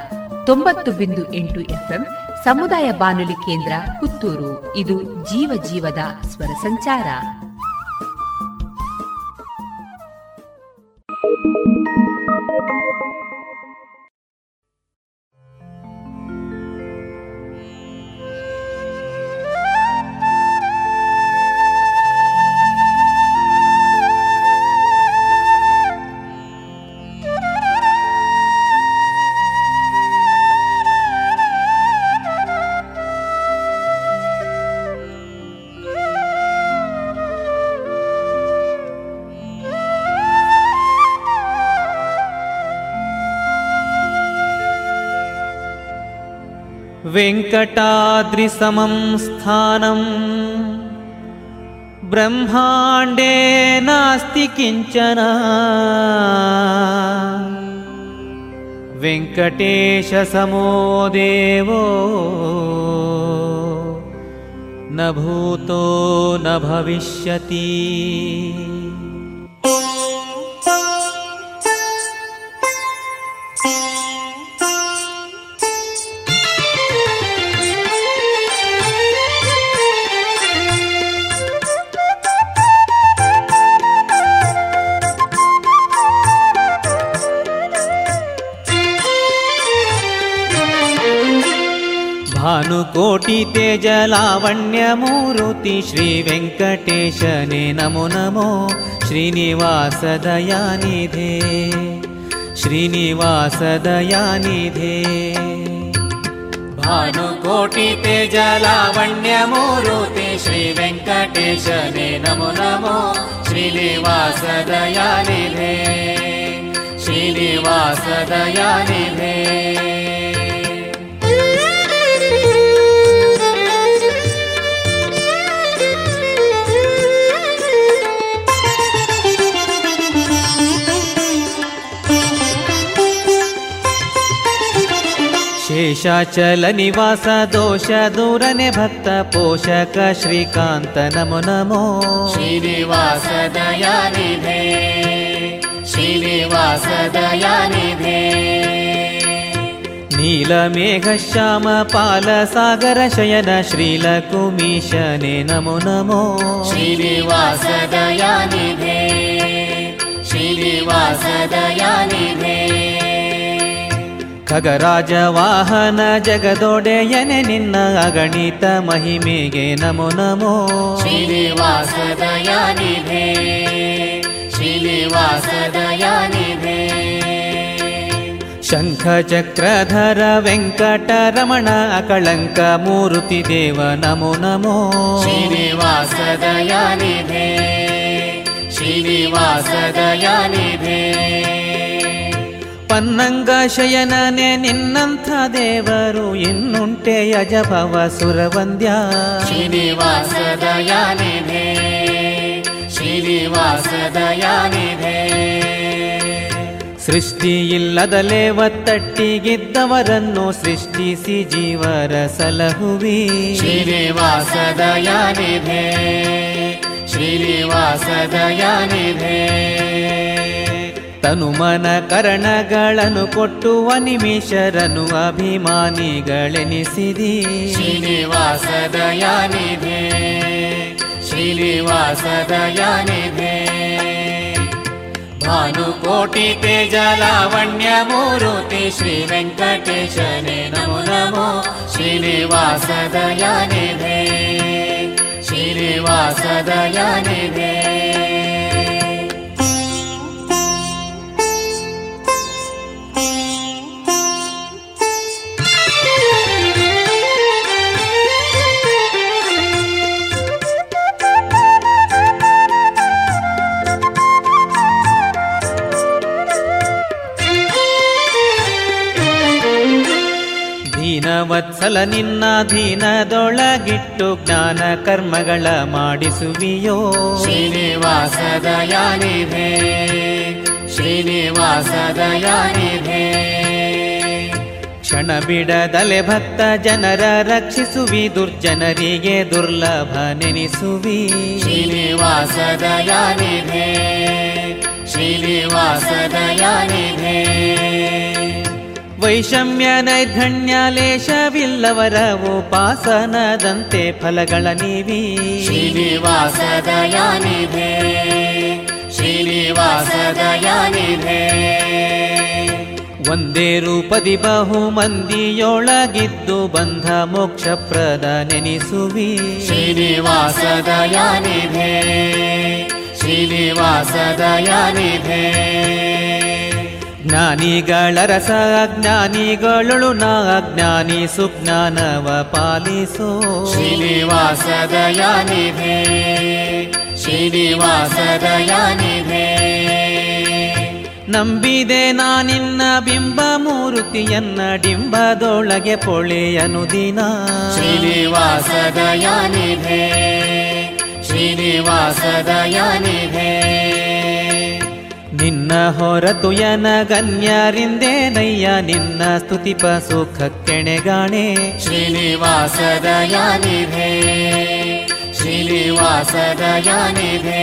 ತೊಂಬತ್ತು ಬಿಂದು ಎಂಟು ಎಫ್ಎಂ ಸಮುದಾಯ ಬಾನುಲಿ ಕೇಂದ್ರ ಪುತ್ತೂರು. ಇದು ಜೀವ ಜೀವದ ಸ್ವರ ಸಂಚಾರ. वेङ्कटाद्रिसमं स्थानम् ब्रह्माण्डे नास्ति किञ्चन। वेङ्कटेशसमो देवो न भूतो न भविष्यति भानुकोटि तेजलावण्यमूरुति श्रीवेङ्कटेशने नमो नमो श्रीनिवासदयानिधे श्रीनिवासदयानिधे। भानुकोटि तेजलावण्यमूरुति श्रीवेङ्कटेशने नमो नमो श्रीनिवासदयानिधे श्रीनिवासदयानिधे शेषाचलनिवास दोष दूरने भक्त पोषक श्रीकान्त नमो नमो श्रीनिवास श्रीवासदया श्रीरे नीलमेघश्यामपाल सागर शयन श्रीलकुमीशने नमो नमो। श्रीनिवास दयानिधे श्रीनिवास दयानिधे ಖಗರಾಜ ವಾಹನ ಜಗದೊಡೆಯನೆ ನಿನ್ನ ಅಗಣಿತ ಮಹಿಮೆಗೆ ನಮೋ ನಮೋ. ಶ್ರೀನಿವಾಸ ದಯಾನಿಧೆ ಶ್ರೀನಿವಾಸ ದಯಾನಿಧೆ ಶಂಖ ಚಕ್ರಧರ ವೆಂಕಟರಮಣ ಅಕಳಂಕ ಮೂರುತಿ ದೇವ ನಮೋ ನಮೋ. ಶ್ರೀನಿವಾಸ ದಯಾನಿಧೆ ಶ್ರೀನಿವಾಸ ದಯಾನಿಧೆ ಪನ್ನಂಗ ಶಯನನೆ ನಿನ್ನಂಥ ದೇವರು ಇನ್ನುಂಟೆ ಯಜಭವ ಸುರವಂದ್ಯ. ಶ್ರೀನಿವಾಸ ದಯಾನಿಧೆ ಶ್ರೀನಿವಾಸ ದಯಾನಿಧೆ ಸೃಷ್ಟಿಯಿಲ್ಲದಲೇ ಒತ್ತಟ್ಟಿಗಿದ್ದವರನ್ನು ಸೃಷ್ಟಿಸಿ ಜೀವರ ಸಲಹುವಿ. ಶ್ರೀನಿವಾಸ ದಯಾನಿಧೆ ಶ್ರೀನಿವಾಸ ದಯಾನಿಧೆ ತನುಮನ ಕರಣಗಳನ್ನು ಕೊಟ್ಟುವ ನಿಮಿಷರನು ಅಭಿಮಾನಿಗಳೆನಿಸಿದಿ. ಶ್ರೀನಿವಾಸ ಯಾನಿದೆ ಶ್ರೀನಿವಾಸ ಯಾನಿದೆ ಭಾನುಕೋಟಿ ತೇಜಲಾವಣ್ಯ ಮೂರುತಿ ಶ್ರೀ ವೆಂಕಟೇಶನೇ ನಮೋ ನಮೋ. ಶ್ರೀನಿವಾಸ ದಯಾನಿಧಿ ಶ್ರೀನಿವಾಸ ದಯಾನಿಧೆ ದೀನವತ್ಸಲ ನಿನ್ನ ದೀನದೊಳಗಿಟ್ಟು ಜ್ಞಾನ ಕರ್ಮಗಳ ಮಾಡಿಸುವಿಯೋ. ಶ್ರೀನಿವಾಸ ದಯಾನಿಧೆ ಶ್ರೀನಿವಾಸ ದಯಾನಿಧೆ ಕ್ಷಣ ಬಿಡದಲೆ ಭಕ್ತ ಜನರ ರಕ್ಷಿಸುವಿ ದುರ್ಜನರಿಗೆ ದುರ್ಲಭ ನೆನಿಸುವಿ. ಶ್ರೀನಿವಾಸ ದಯಾನಿಧೆ ಶ್ರೀನಿವಾಸ ದಯಾನಿಧೆ ವೈಷಮ್ಯ ನೈರ್ಧಣ್ಯಲೇಶವಿಲ್ಲವರ ಉಪಾಸನದಂತೆ ಫಲಗಳ ನೀವಿ. ಶ್ರೀನಿವಾಸ ದಯಾನಿಧೆ ಶ್ರೀನಿವಾಸ ದಯಾನಿಧೆ ಒಂದೇ ರೂಪದಿ ಬಹು ಮಂದಿಯೊಳಗಿದ್ದು ಬಂಧ ಮೋಕ್ಷಪ್ರದ ನೆನಿಸುವಿ. ಶ್ರೀನಿವಾಸ ದಯಾನಿಧೆ ಶ್ರೀನಿವಾಸ ದಯಾನಿಧೆ ಜ್ಞಾನಿಗಳ ರಸ ಅಜ್ಞಾನಿಗಳೊಳು ನಾ ಅಜ್ಞಾನಿ ಸುಜ್ಞಾನವ ಪಾಲಿಸೋ. ಶ್ರೀನಿವಾಸ ದಯಾನಿಧಿ ಶ್ರೀನಿವಾಸ ದಯಾನಿಧಿ ನಂಬಿದೆ ನಾನಿನ್ನ ಬಿಂಬ ಮೂರುತಿಯನ್ನ ಡಿಂಬದೊಳಗೆ ಪೊಳೆಯನು ದಿನ. ಶ್ರೀನಿವಾಸ ಯಾನಿದೆ ಶ್ರೀನಿವಾಸ ದಯಾನಿಧೆ ನಿನ್ನ ಹೊರತು ಗಣ್ಯರಿಂದೇನಯ್ಯ ನಿನ್ನ ಸ್ತುತಿಪ ಸುಖ ಕೆಣೆಗಾಣೆ ಶ್ರೀನಿವಾಸ ದಯಾನಿಧೆ ಶ್ರೀನಿವಾಸ ದಯಾನಿಧೆ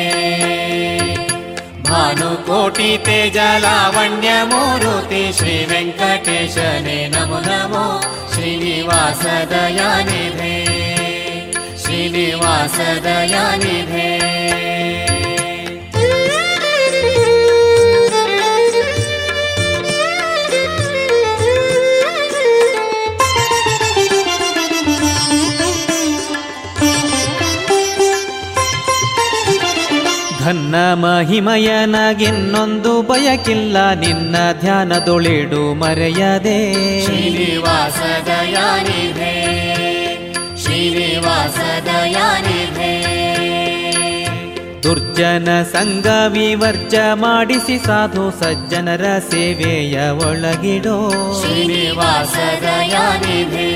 ಭಾನುಕೋಟಿ ತೇಜ ಲಾವಣ್ಯ ಮೂರುತಿ ಶ್ರೀ ವೆಂಕಟೇಶನೇ ನಮೋ ನಮೋ ಶ್ರೀನಿವಾಸ ದಯಾನಿಧೆ ಘನ್ನ ಮಹಿಮಯನಗಿನ್ನೊಂದು ಬಯಕಿಲ್ಲ ನಿನ್ನ ಧ್ಯಾನದೊಳಿಡು ಮರೆಯದೆ. ಶ್ರೀನಿವಾಸ ದಯಾನಿಧೆ ಶ್ರೀನಿವಾಸ ದಯಾನಿಧೆ ದುರ್ಜನ ಸಂಗ ವಿವರ್ಜ ಮಾಡಿಸಿ ಸಾಧು ಸಜ್ಜನರ ಸೇವೆಯ ಒಳಗಿಡೋ. ಶ್ರೀನಿವಾಸ ದಯಾನಿಧೆ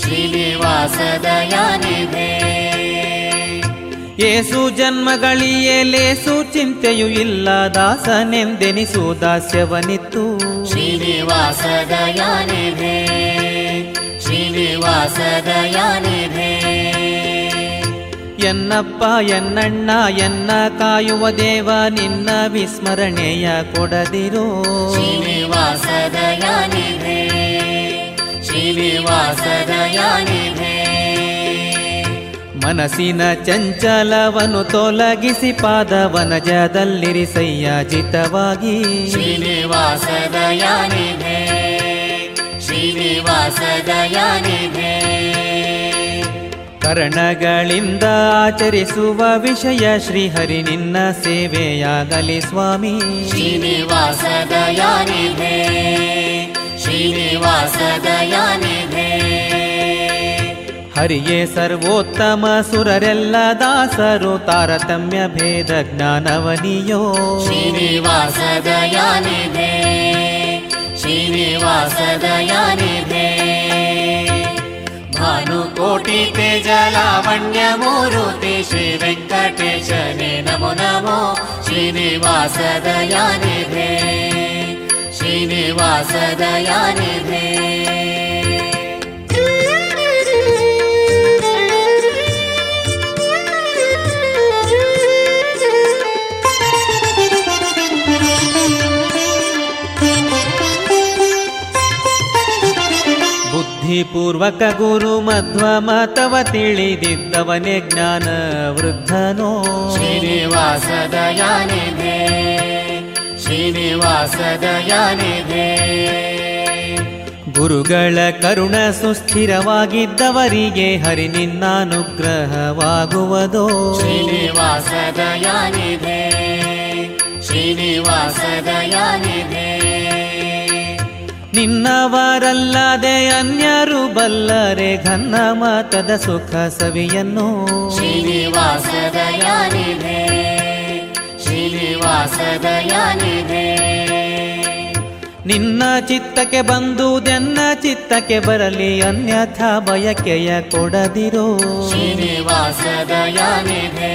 ಶ್ರೀನಿವಾಸ ದಯಾನಿಧೆ ಏಸು ಜನ್ಮಗಳಿಯೇ ಲೇಸು ಚಿಂತೆಯೂ ಇಲ್ಲ ದಾಸನೆಂದೆನಿಸು ದಾಸ್ಯವನಿತ್ತು. ಶ್ರೀನಿವಾಸ ದಯಾನಿಧೆ ಶ್ರೀನಿವಾಸ ದಯಾನಿಧೆ ಎನ್ನಪ್ಪ ಎನ್ನಣ್ಣ ಎನ್ನ ಕಾಯುವ ದೇವ ನಿನ್ನ ವಿಸ್ಮರಣೆಯ ಕೊಡದಿರೋ. ಶ್ರೀನಿವಾಸ ದಯಾನಿಧೆ ಶ್ರೀನಿವಾಸ ದಯಾನಿಧೆ ಮನಸ್ಸಿನ ಚಂಚಲವನು ತೊಲಗಿಸಿ ಪಾದವನಜದಲ್ಲಿರಿಸಯ್ಯ ಜಿತವಾಗಿ ಶ್ರೀನಿವಾಸ ದಯಾನಿಧೆ ಶ್ರೀನಿವಾಸ ದಯಾನಿಧೆ ಕರ್ಣಗಳಿಂದ ಆಚರಿಸುವ ವಿಷಯ ಶ್ರೀಹರಿ ನಿನ್ನ ಸೇವೆಯಾಗಲಿ ಸ್ವಾಮಿ. ಶ್ರೀನಿವಾಸ ದಯಾನಿಧೆ ಶ್ರೀನಿವಾಸ ದಯಾನಿಧೆ ಹರಿಯೇ ಸರ್ವೋತ್ತಮ ಸುರರೆಲ್ಲ ದಾಸರು ತಾರತಮ್ಯ ಭೇದ ಜ್ಞಾನವನಿಯೋ ಶ್ರೀನಿವಾಸ ದಯಾನಿಧೆ ಶ್ರೀನಿವಾಸ ದಯಾನಿಧೆ ಭಾನುಕೋಟಿ ತೇಜ ಲಾವಣ್ಯ ಮೂರುತಿ ಶ್ರೀ ವೆಂಕಟೇಶನೇ ನಮೋ ನಮೋ ಶ್ರೀನಿವಾಸ ದಯಾನಿಧೆ ಬುದ್ಧಿಪೂರ್ವಕ ಗುರು ಮಧ್ವ ಮತವ ತಿಳಿದಿದ್ದವನೇ ಜ್ಞಾನ ವೃದ್ಧನೋ. ಶ್ರೀನಿವಾಸ ದಯಾನಿಧೆ ಶ್ರೀನಿವಾಸ ದಯಾನಿಧೆ ಗುರುಗಳ ಕರುಣ ಸುಸ್ಥಿರವಾಗಿದ್ದವರಿಗೆ ಹರಿ ನಿನ್ನಾನುಗ್ರಹವಾಗುವುದೋ. ಶ್ರೀನಿವಾಸ ದಯಾನಿಧೆ ಶ್ರೀನಿವಾಸ ದಯಾನಿಧೆ ನಿನ್ನವರಲ್ಲದೆ ಅನ್ಯರು ಬಲ್ಲರೆ ಘನ್ನ ಮಾತದ ಸುಖ ಸವಿಯನ್ನು. ಶ್ರೀನಿವಾಸ ದಯಾನಿಧೆ ಶ್ರೀನಿವಾಸ ದಯಾನಿಧೆ ನಿನ್ನ ಚಿತ್ತಕ್ಕೆ ಬಂದುದೆನ್ನ ಚಿತ್ತಕ್ಕೆ ಬರಲಿ ಅನ್ಯಥಾ ಬಯಕೆಯ ಕೊಡದಿರೋ. ಶ್ರೀನಿವಾಸ ದಯಾನಿಧೆ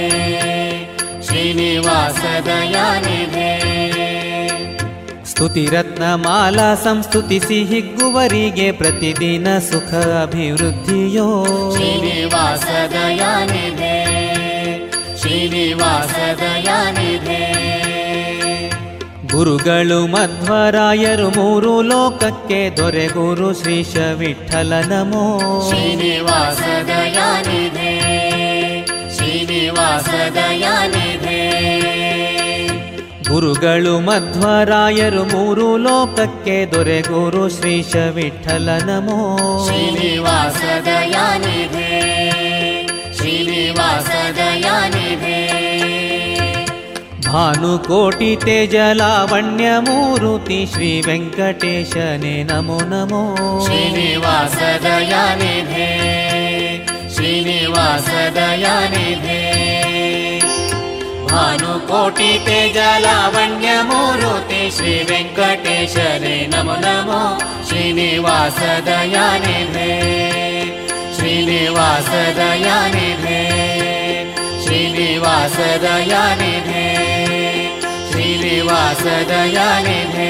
ಶ್ರೀನಿವಾಸ ದಯಾನಿಧೆ ಸ್ತುತಿರತ್ನ ಮಾಲಾ ಸಂಸ್ತುತಿಸಿ ಹಿಗ್ಗುವರಿಗೆ ಪ್ರತಿದಿನ ಸುಖ ಅಭಿವೃದ್ಧಿಯೋ. ಶ್ರೀನಿವಾಸ ದಯಾನಿಧೆ ಶ್ರೀನಿವಾಸ ದಯಾನಿಧೆ ಗುರುಗಳು ಮಧ್ವರಾಯರು ಮೂರು ಲೋಕಕ್ಕೆ ದೊರೆ ಗುರು ಶ್ರೀಶ ವಿಠಲ ನಮೋ. ಶ್ರೀನಿವಾಸ ದಯಾನಿಧೆ ಶ್ರೀನಿವಾಸ ದಯಾನಿಧೆ ಗುರುಗಳು ಮಧ್ವರಾಯರು ಮೂರು ಲೋಕಕ್ಕೆ ದೊರೆ ಗುರು ಶ್ರೀಶ ವಿಠಲ ನಮೋ ಶ್ರೀನಿವಾಸ ದಯಾನಿಧೆ ಶ್ರೀನಿವಾಸ ದಯಾನಿಧೆ ಭಾನುಕೋಟಿ ತೇಜ ಲಾವಣ್ಯ ಮೂರುತಿ ಶ್ರೀ ವೆಂಕಟೇಶನೇ ನಮೋ ನಮೋ ಶ್ರೀನಿವಾಸ ದಯಾನಿಧೆ ಶ್ರೀನಿವಾಸ ದಯಾನಿಧೆ भानुकोटि तेजलावण्यमूरुति श्रीवेङ्कटेशरे नमो नमो श्रीनिवास दयानिधे श्रीनिवास दयानिधे श्रीनिवास दयानिधे श्रीनिवास दयानिधे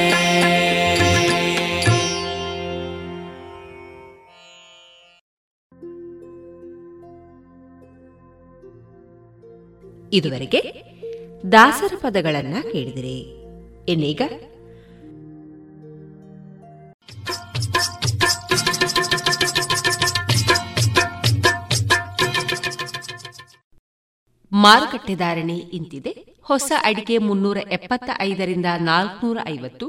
ಇದುವರೆಗೆ ದಾಸರ ಪದಗಳನ್ನ ಕೇಳಿದಿರಿ. ಇನ್ನೀಗ ಮಾರುಕಟ್ಟೆ ಧಾರಣೆ ಇಂತಿದೆ. ಹೊಸ ಅಡಿಕೆ ಮುನ್ನೂರ ಎಪ್ಪತ್ತ ಐದರಿಂದ ನಾಲ್ಕನೂರ ಐವತ್ತು,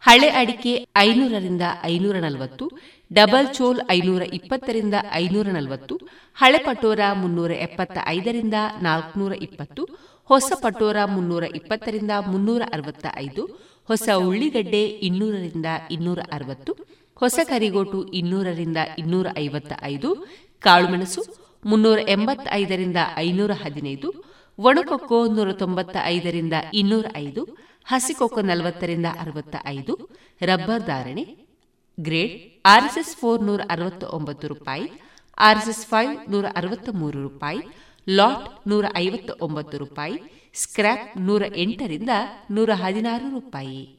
ಹಳೆ ಅಡಿಕೆ ಐನೂರರಿಂದ ಐನೂರ ನಲವತ್ತು, ಡಬಲ್ ಚೋಲ್ ಐನೂರ ಇಪ್ಪತ್ತರಿಂದ ಐನೂರ ನಲವತ್ತು, ಹಳೆ ಪಟೋರ ಮುನ್ನೂರ ಎಪ್ಪತ್ತ ಐದರಿಂದ ನಾಲ್ಕನೂರ ಇಪ್ಪತ್ತು ಹೊಸ ಪಟೋರ ಮುನ್ನೂರ ಇಪ್ಪತ್ತರಿಂದ ಮುನ್ನೂರ ಅರವತ್ತ ಐದು ಹೊಸ ಉಳ್ಳಿಗಡ್ಡೆ ಇನ್ನೂರರಿಂದ ಇನ್ನೂರ ಅರವತ್ತು, ಹೊಸ ಕರಿಗೋಟು ಇನ್ನೂರರಿಂದ ಇನ್ನೂರ ಐವತ್ತ ಐದು ಕಾಳುಮೆಣಸು ಮುನ್ನೂರ ಎಂಬತ್ತೈದರಿಂದ ಐನೂರ ಹದಿನೈದು, ಒಣಕೊಕ್ಕೋ ನೂರ ತೊಂಬತ್ತ ಐದರಿಂದ ಇನ್ನೂರ ಐದು, ಹಸಿಕೊಕ್ಕೋ ನಲವತ್ತರಿಂದ ಅರವತ್ತ ಐದು ರಬ್ಬರ್ ಧಾರಣೆ, ಗ್ರೇಡ್ ಆರ್ಎಸ್ಎಸ್ ಫೋರ್ ನೂರ ಅರವತ್ತ ಒಂಬತ್ತು ರೂಪಾಯಿ ಆರ್ಎಸ್ಎಸ್ ಫೈವ್ ನೂರ ಅರವತ್ತ ಮೂರು ರೂಪಾಯಿ ಲಾಟ್ ನೂರ ಐವತ್ತ ಒಂಬತ್ತು ರೂಪಾಯಿ ಸ್ಕ್ರ್ಯಾಪ್ ನೂರ ಎಂಟರಿಂದ ನೂರ ಹದಿನಾರು ರೂಪಾಯಿ.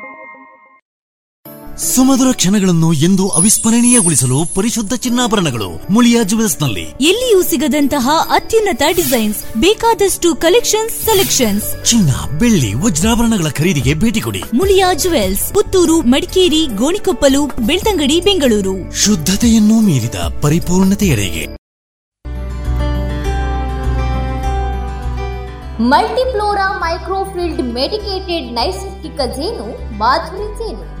ಸುಮಧುರ ಕ್ಷಣಗಳನ್ನು ಎಂದು ಅವಿಸ್ಮರಣೀಯಗೊಳಿಸಲು ಪರಿಶುದ್ಧ ಚಿನ್ನಾಭರಣಗಳು ಮುಳಿಯಾ ಜುವೆಲ್ಸ್ನಲ್ಲಿ ಎಲ್ಲಿಯೂ ಸಿಗದಂತಹ ಅತ್ಯುನ್ನತ ಡಿಸೈನ್ಸ್ ಬೇಕಾದಷ್ಟು ಕಲೆಕ್ಷನ್ಸ್ ಸೆಲೆಕ್ಷನ್ಸ್. ಚಿನ್ನ ಬೆಳ್ಳಿ ವಜ್ರಾಭರಣಗಳ ಖರೀದಿಗೆ ಭೇಟಿ ಕೊಡಿ. ಮುಳಿಯಾ ಜುವೆಲ್ಸ್ ಪುತ್ತೂರು ಮಡಿಕೇರಿ ಗೋಣಿಕೊಪ್ಪಲು ಬೆಳ್ತಂಗಡಿ ಬೆಂಗಳೂರು. ಶುದ್ಧತೆಯನ್ನು ಮೀರಿದ ಪರಿಪೂರ್ಣತೆಯರಿಗೆ ಮಲ್ಟಿಫ್ಲೋರಾ ಮೈಕ್ರೋಫಿಲ್ಡ್ ಮೆಡಿಕೇಟೆಡ್ ನೈಸರ್ಗಿಕ ಜೇನು ಮಾಧುರಿ ಜೇನು.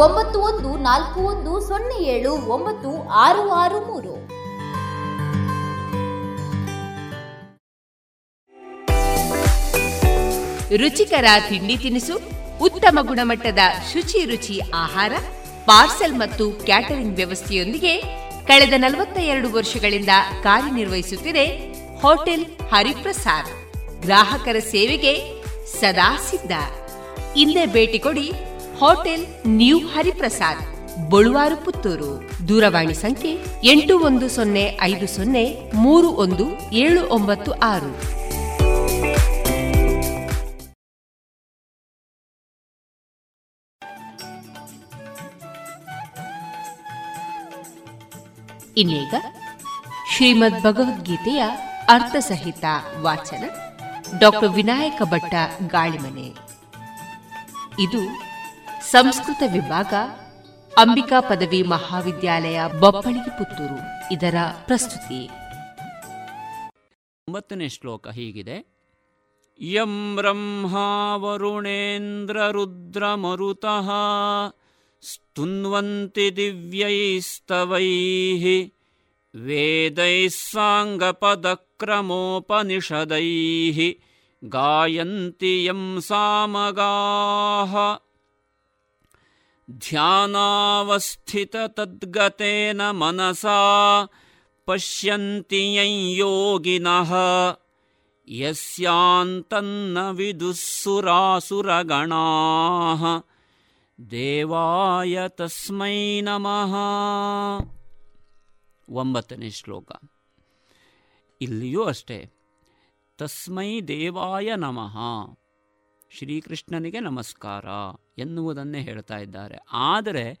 ಒಂಬತ್ತು ಒಂದು ನಾಲ್ಕು ಒಂದು ಸೊನ್ನೆ ಏಳು ಒಂಬತ್ತು ಆರು ಆರು ಮೂರು. ರುಚಿಕರ ತಿಂಡಿ ತಿನಿಸು, ಉತ್ತಮ ಗುಣಮಟ್ಟದ ಶುಚಿ ರುಚಿ ಆಹಾರ, ಪಾರ್ಸೆಲ್ ಮತ್ತು ಕ್ಯಾಟರಿಂಗ್ ವ್ಯವಸ್ಥೆಯೊಂದಿಗೆ ಕಳೆದ ನಲವತ್ತ ಎರಡು ವರ್ಷಗಳಿಂದ ಕಾರ್ಯನಿರ್ವಹಿಸುತ್ತಿದೆ ಹೋಟೆಲ್ ಹರಿಪ್ರಸಾದ್. ಗ್ರಾಹಕರ ಸೇವೆಗೆ ಸದಾ ಸಿದ್ಧ. ಇಲ್ಲೇ ಭೇಟಿ ಕೊಡಿ ಹೋಟೆಲ್ ನ್ಯೂ ಹರಿಪ್ರಸಾದ್, ಬಳುವಾರು ಪುತ್ತೂರು. ದೂರವಾಣಿ ಸಂಖ್ಯೆ ಎಂಟು ಒಂದು ಸೊನ್ನೆ ಐದು ಸೊನ್ನೆ ಮೂರು ಒಂದು ಏಳು ಒಂಬತ್ತು ಆರು. ಇನ್ನೀಗ ಶ್ರೀಮದ್ ಭಗವದ್ಗೀತೆಯ ಅರ್ಥಸಹಿತ ವಾಚನ ಡಾಕ್ಟರ್ ವಿನಾಯಕ ಭಟ್ಟ ಗಾಳಿಮನೆ. ಇದು ಸಂಸ್ಕೃತ ವಿಭಾಗ, ಅಂಬಿಕಾ ಪದವಿ ಮಹಾವಿದ್ಯಾಲಯ ಬೊಪ್ಪಳಿಗೆ ಪುತ್ತೂರು. ಇದರ ಪ್ರಸ್ತುತಿ. ಒಂಬತ್ತನೇ ಶ್ಲೋಕ ಹೀಗಿದೆ. ಯಂ ಬ್ರಹ್ಮ ವರುಣೇಂದ್ರ ರುದ್ರ ಮರುತಃ ಸ್ತುನ್ವಂತಿ ದಿವ್ಯೈಸ್ತವೈಃ ವೇದೈಃ ಸಾಂಗಪದಕ್ರಮೋಪನಿಷದೈಃ ಗಾಯಂತಿ ಯಂ ಸಾಮಗಾಹ ध्यानावस्थिततद्गतेन मनसा पश्यन्ति यं योगिनः यस्यान्तन्न विदुःसुरासुरगणाः देवाय तस्मै नमः ಒಂಬತ್ತನೇ ಶ್ಲೋಕ ಇಲ್ಲಿಯೂ ಅಷ್ಟೇ ತಸ್ಮೈ ದೇವಾಯ ನಮಃ ಶ್ರೀಕೃಷ್ಣನಿಗೆ ನಮಸ್ಕಾರ ಎನ್ನುವುದನ್ನೇ ಹೇಳ್ತಾ ಇದ್ದಾರೆ. ಆದರೆ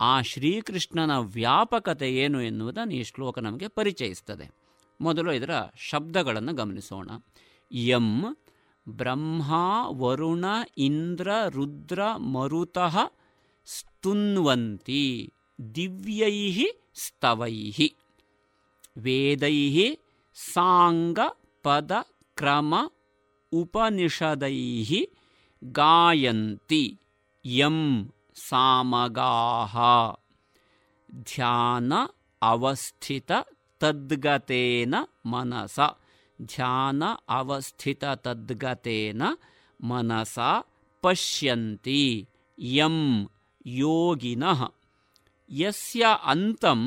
ಆ ಶ್ರೀಕೃಷ್ಣನ ವ್ಯಾಪಕತೆ ಏನು ಎನ್ನುವುದನ್ನು ಈ ಶ್ಲೋಕ ನಮಗೆ ಪರಿಚಯಿಸ್ತದೆ. ಮೊದಲು ಇದರ ಶಬ್ದಗಳನ್ನು ಗಮನಿಸೋಣ. ಎಂ ಬ್ರಹ್ಮ ವರುಣ ಇಂದ್ರ ರುದ್ರ ಮರುತಃ ಸ್ತುನ್ವಂತಿ ದಿವ್ಯೈ ಸ್ತವೈ ವೇದೈ ಸಾಂಗ ಪದ ಕ್ರಮ उपनिषदैः गायन्ति। यं सामगाः। ध्यान अवस्थित तद्गतेन मनसा। ध्यान अवस्थित तद्गतेन मनसा पश्यन्ति। यं योगिनः। यस्य अन्तं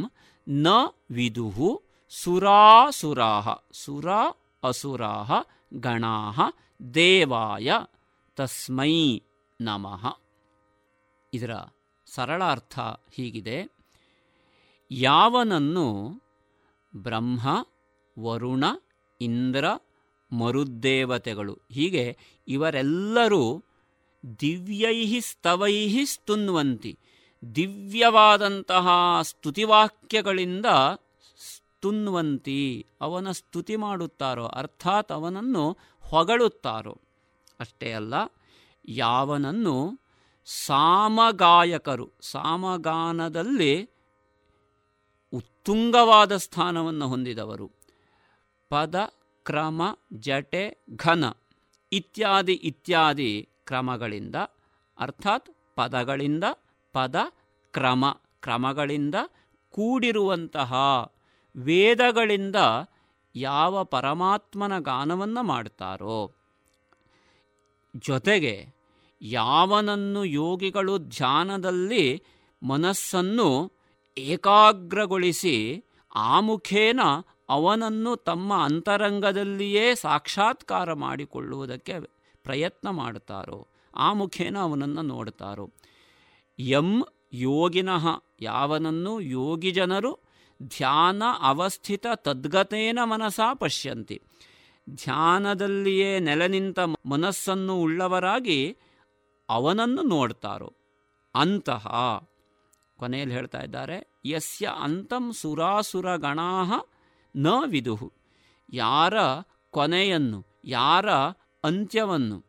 न विदुः सुरासुराः। सुरा असुराः ಗಣಾಃ ದೇವಾಯ ತಸ್ಮೈ ನಮಃ ಇದರ ಸರಳಾರ್ಥ ಹೀಗಿದೆ. ಯಾವನನ್ನು ಬ್ರಹ್ಮ, ವರುಣ, ಇಂದ್ರ ಮರುದ್ದೇವತೆಗಳು ಹೀಗೆ ಇವರೆಲ್ಲರೂ ದಿವ್ಯೈ ಸ್ತವೈ ಸ್ತುನ್ವಂತಿ ದಿವ್ಯವಾದಂತಹ ಸ್ತುತಿವಾಕ್ಯಗಳಿಂದ ಸ್ತುನ್ವಂತಿ ಅವನ ಸ್ತುತಿ ಮಾಡುತ್ತಾರೋ, ಅರ್ಥಾತ್ ಅವನನ್ನು ಹೊಗಳುತ್ತಾರೋ. ಅಷ್ಟೇ ಅಲ್ಲ, ಯಾವನನ್ನು ಸಾಮಗಾಯಕರು, ಸಾಮಗಾನದಲ್ಲಿ ಉತ್ತುಂಗವಾದ ಸ್ಥಾನವನ್ನು ಹೊಂದಿದವರು. ಪದ, ಕ್ರಮ, ಜಟೆ, ಘನ ಇತ್ಯಾದಿ ಇತ್ಯಾದಿ ಕ್ರಮಗಳಿಂದ, ಅರ್ಥಾತ್ ಪದಗಳಿಂದ, ಪದ, ಕ್ರಮ, ಕ್ರಮಗಳಿಂದ ಕೂಡಿರುವಂತಹ ವೇದಗಳಿಂದ ಯಾವ ಪರಮಾತ್ಮನ ಗಾನವನ್ನು ಮಾಡ್ತಾರೋ, ಜೊತೆಗೆ ಯಾವನನ್ನು ಯೋಗಿಗಳು ಧ್ಯಾನದಲ್ಲಿ ಮನಸ್ಸನ್ನು ಏಕಾಗ್ರಗೊಳಿಸಿ ಆ ಮುಖೇನ ಅವನನ್ನು ತಮ್ಮ ಅಂತರಂಗದಲ್ಲಿಯೇ ಸಾಕ್ಷಾತ್ಕಾರ ಮಾಡಿಕೊಳ್ಳುವುದಕ್ಕೆ ಪ್ರಯತ್ನ ಮಾಡುತ್ತಾರೋ ಆ ಮುಖೇನ ಅವನನ್ನು ನೋಡ್ತಾರೋ. ಎಂ ಯೋಗಿನಃ ಯಾವನನ್ನು ಯೋಗಿ ಜನರು ಧ್ಯಾನ ಅವಸ್ಥಿತ ತದ್ಗತೇನ ಮನಸಾ ಪಶ್ಯಂತಿ. ಧ್ಯಾನದಲ್ಲಿಯೇ ನೆಲೆ ನಿಂತ ಮನಸ್ಸನ್ನು ಉಳ್ಳವರಾಗಿ ಅವನನ್ನು ನೋಡ್ತಾರೋ. ಅಂತಹ ಕೊನೆಯಲ್ಲಿ ಹೇಳ್ತಾ ಇದ್ದಾರೆ, ಯಸ್ಯ ಅಂತಂ ಸುರಾಸುರ ಗಣಾ ನ ವಿದುಹು. ಯಾರ ಕೊನೆಯನ್ನು, ಯಾರ ಅಂತ್ಯವನ್ನು?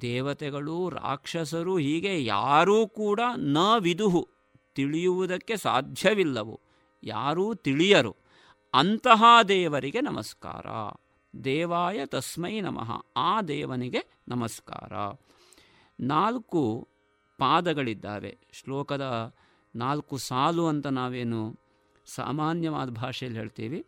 ದೇವತೆಗಳು ರಾಕ್ಷಸರು ಹೀಗೆ ಯಾರೂ ಕೂಡ ನ ವಿದುಹು ತಿಳಿಯುವುದಕ್ಕೆ ಸಾಧ್ಯವಿಲ್ಲವು. ಯಾರೂ ತಿಳಿಯರು. ಅಂತಹ ದೇವರಿಗೆ ನಮಸ್ಕಾರ. ದೇವಾಯ ತಸ್ಮೈ ನಮಃ. ಆ ದೇವನಿಗೆ ನಮಸ್ಕಾರ. ನಾಲ್ಕು ಪಾದಗಳಿದ್ದಾವೆ. ಶ್ಲೋಕದ ನಾಲ್ಕು ಸಾಲು ಅಂತ ನಾವೇನು ಸಾಮಾನ್ಯವಾದ ಭಾಷೆಯಲ್ಲಿ ಹೇಳ್ತೀವಿ.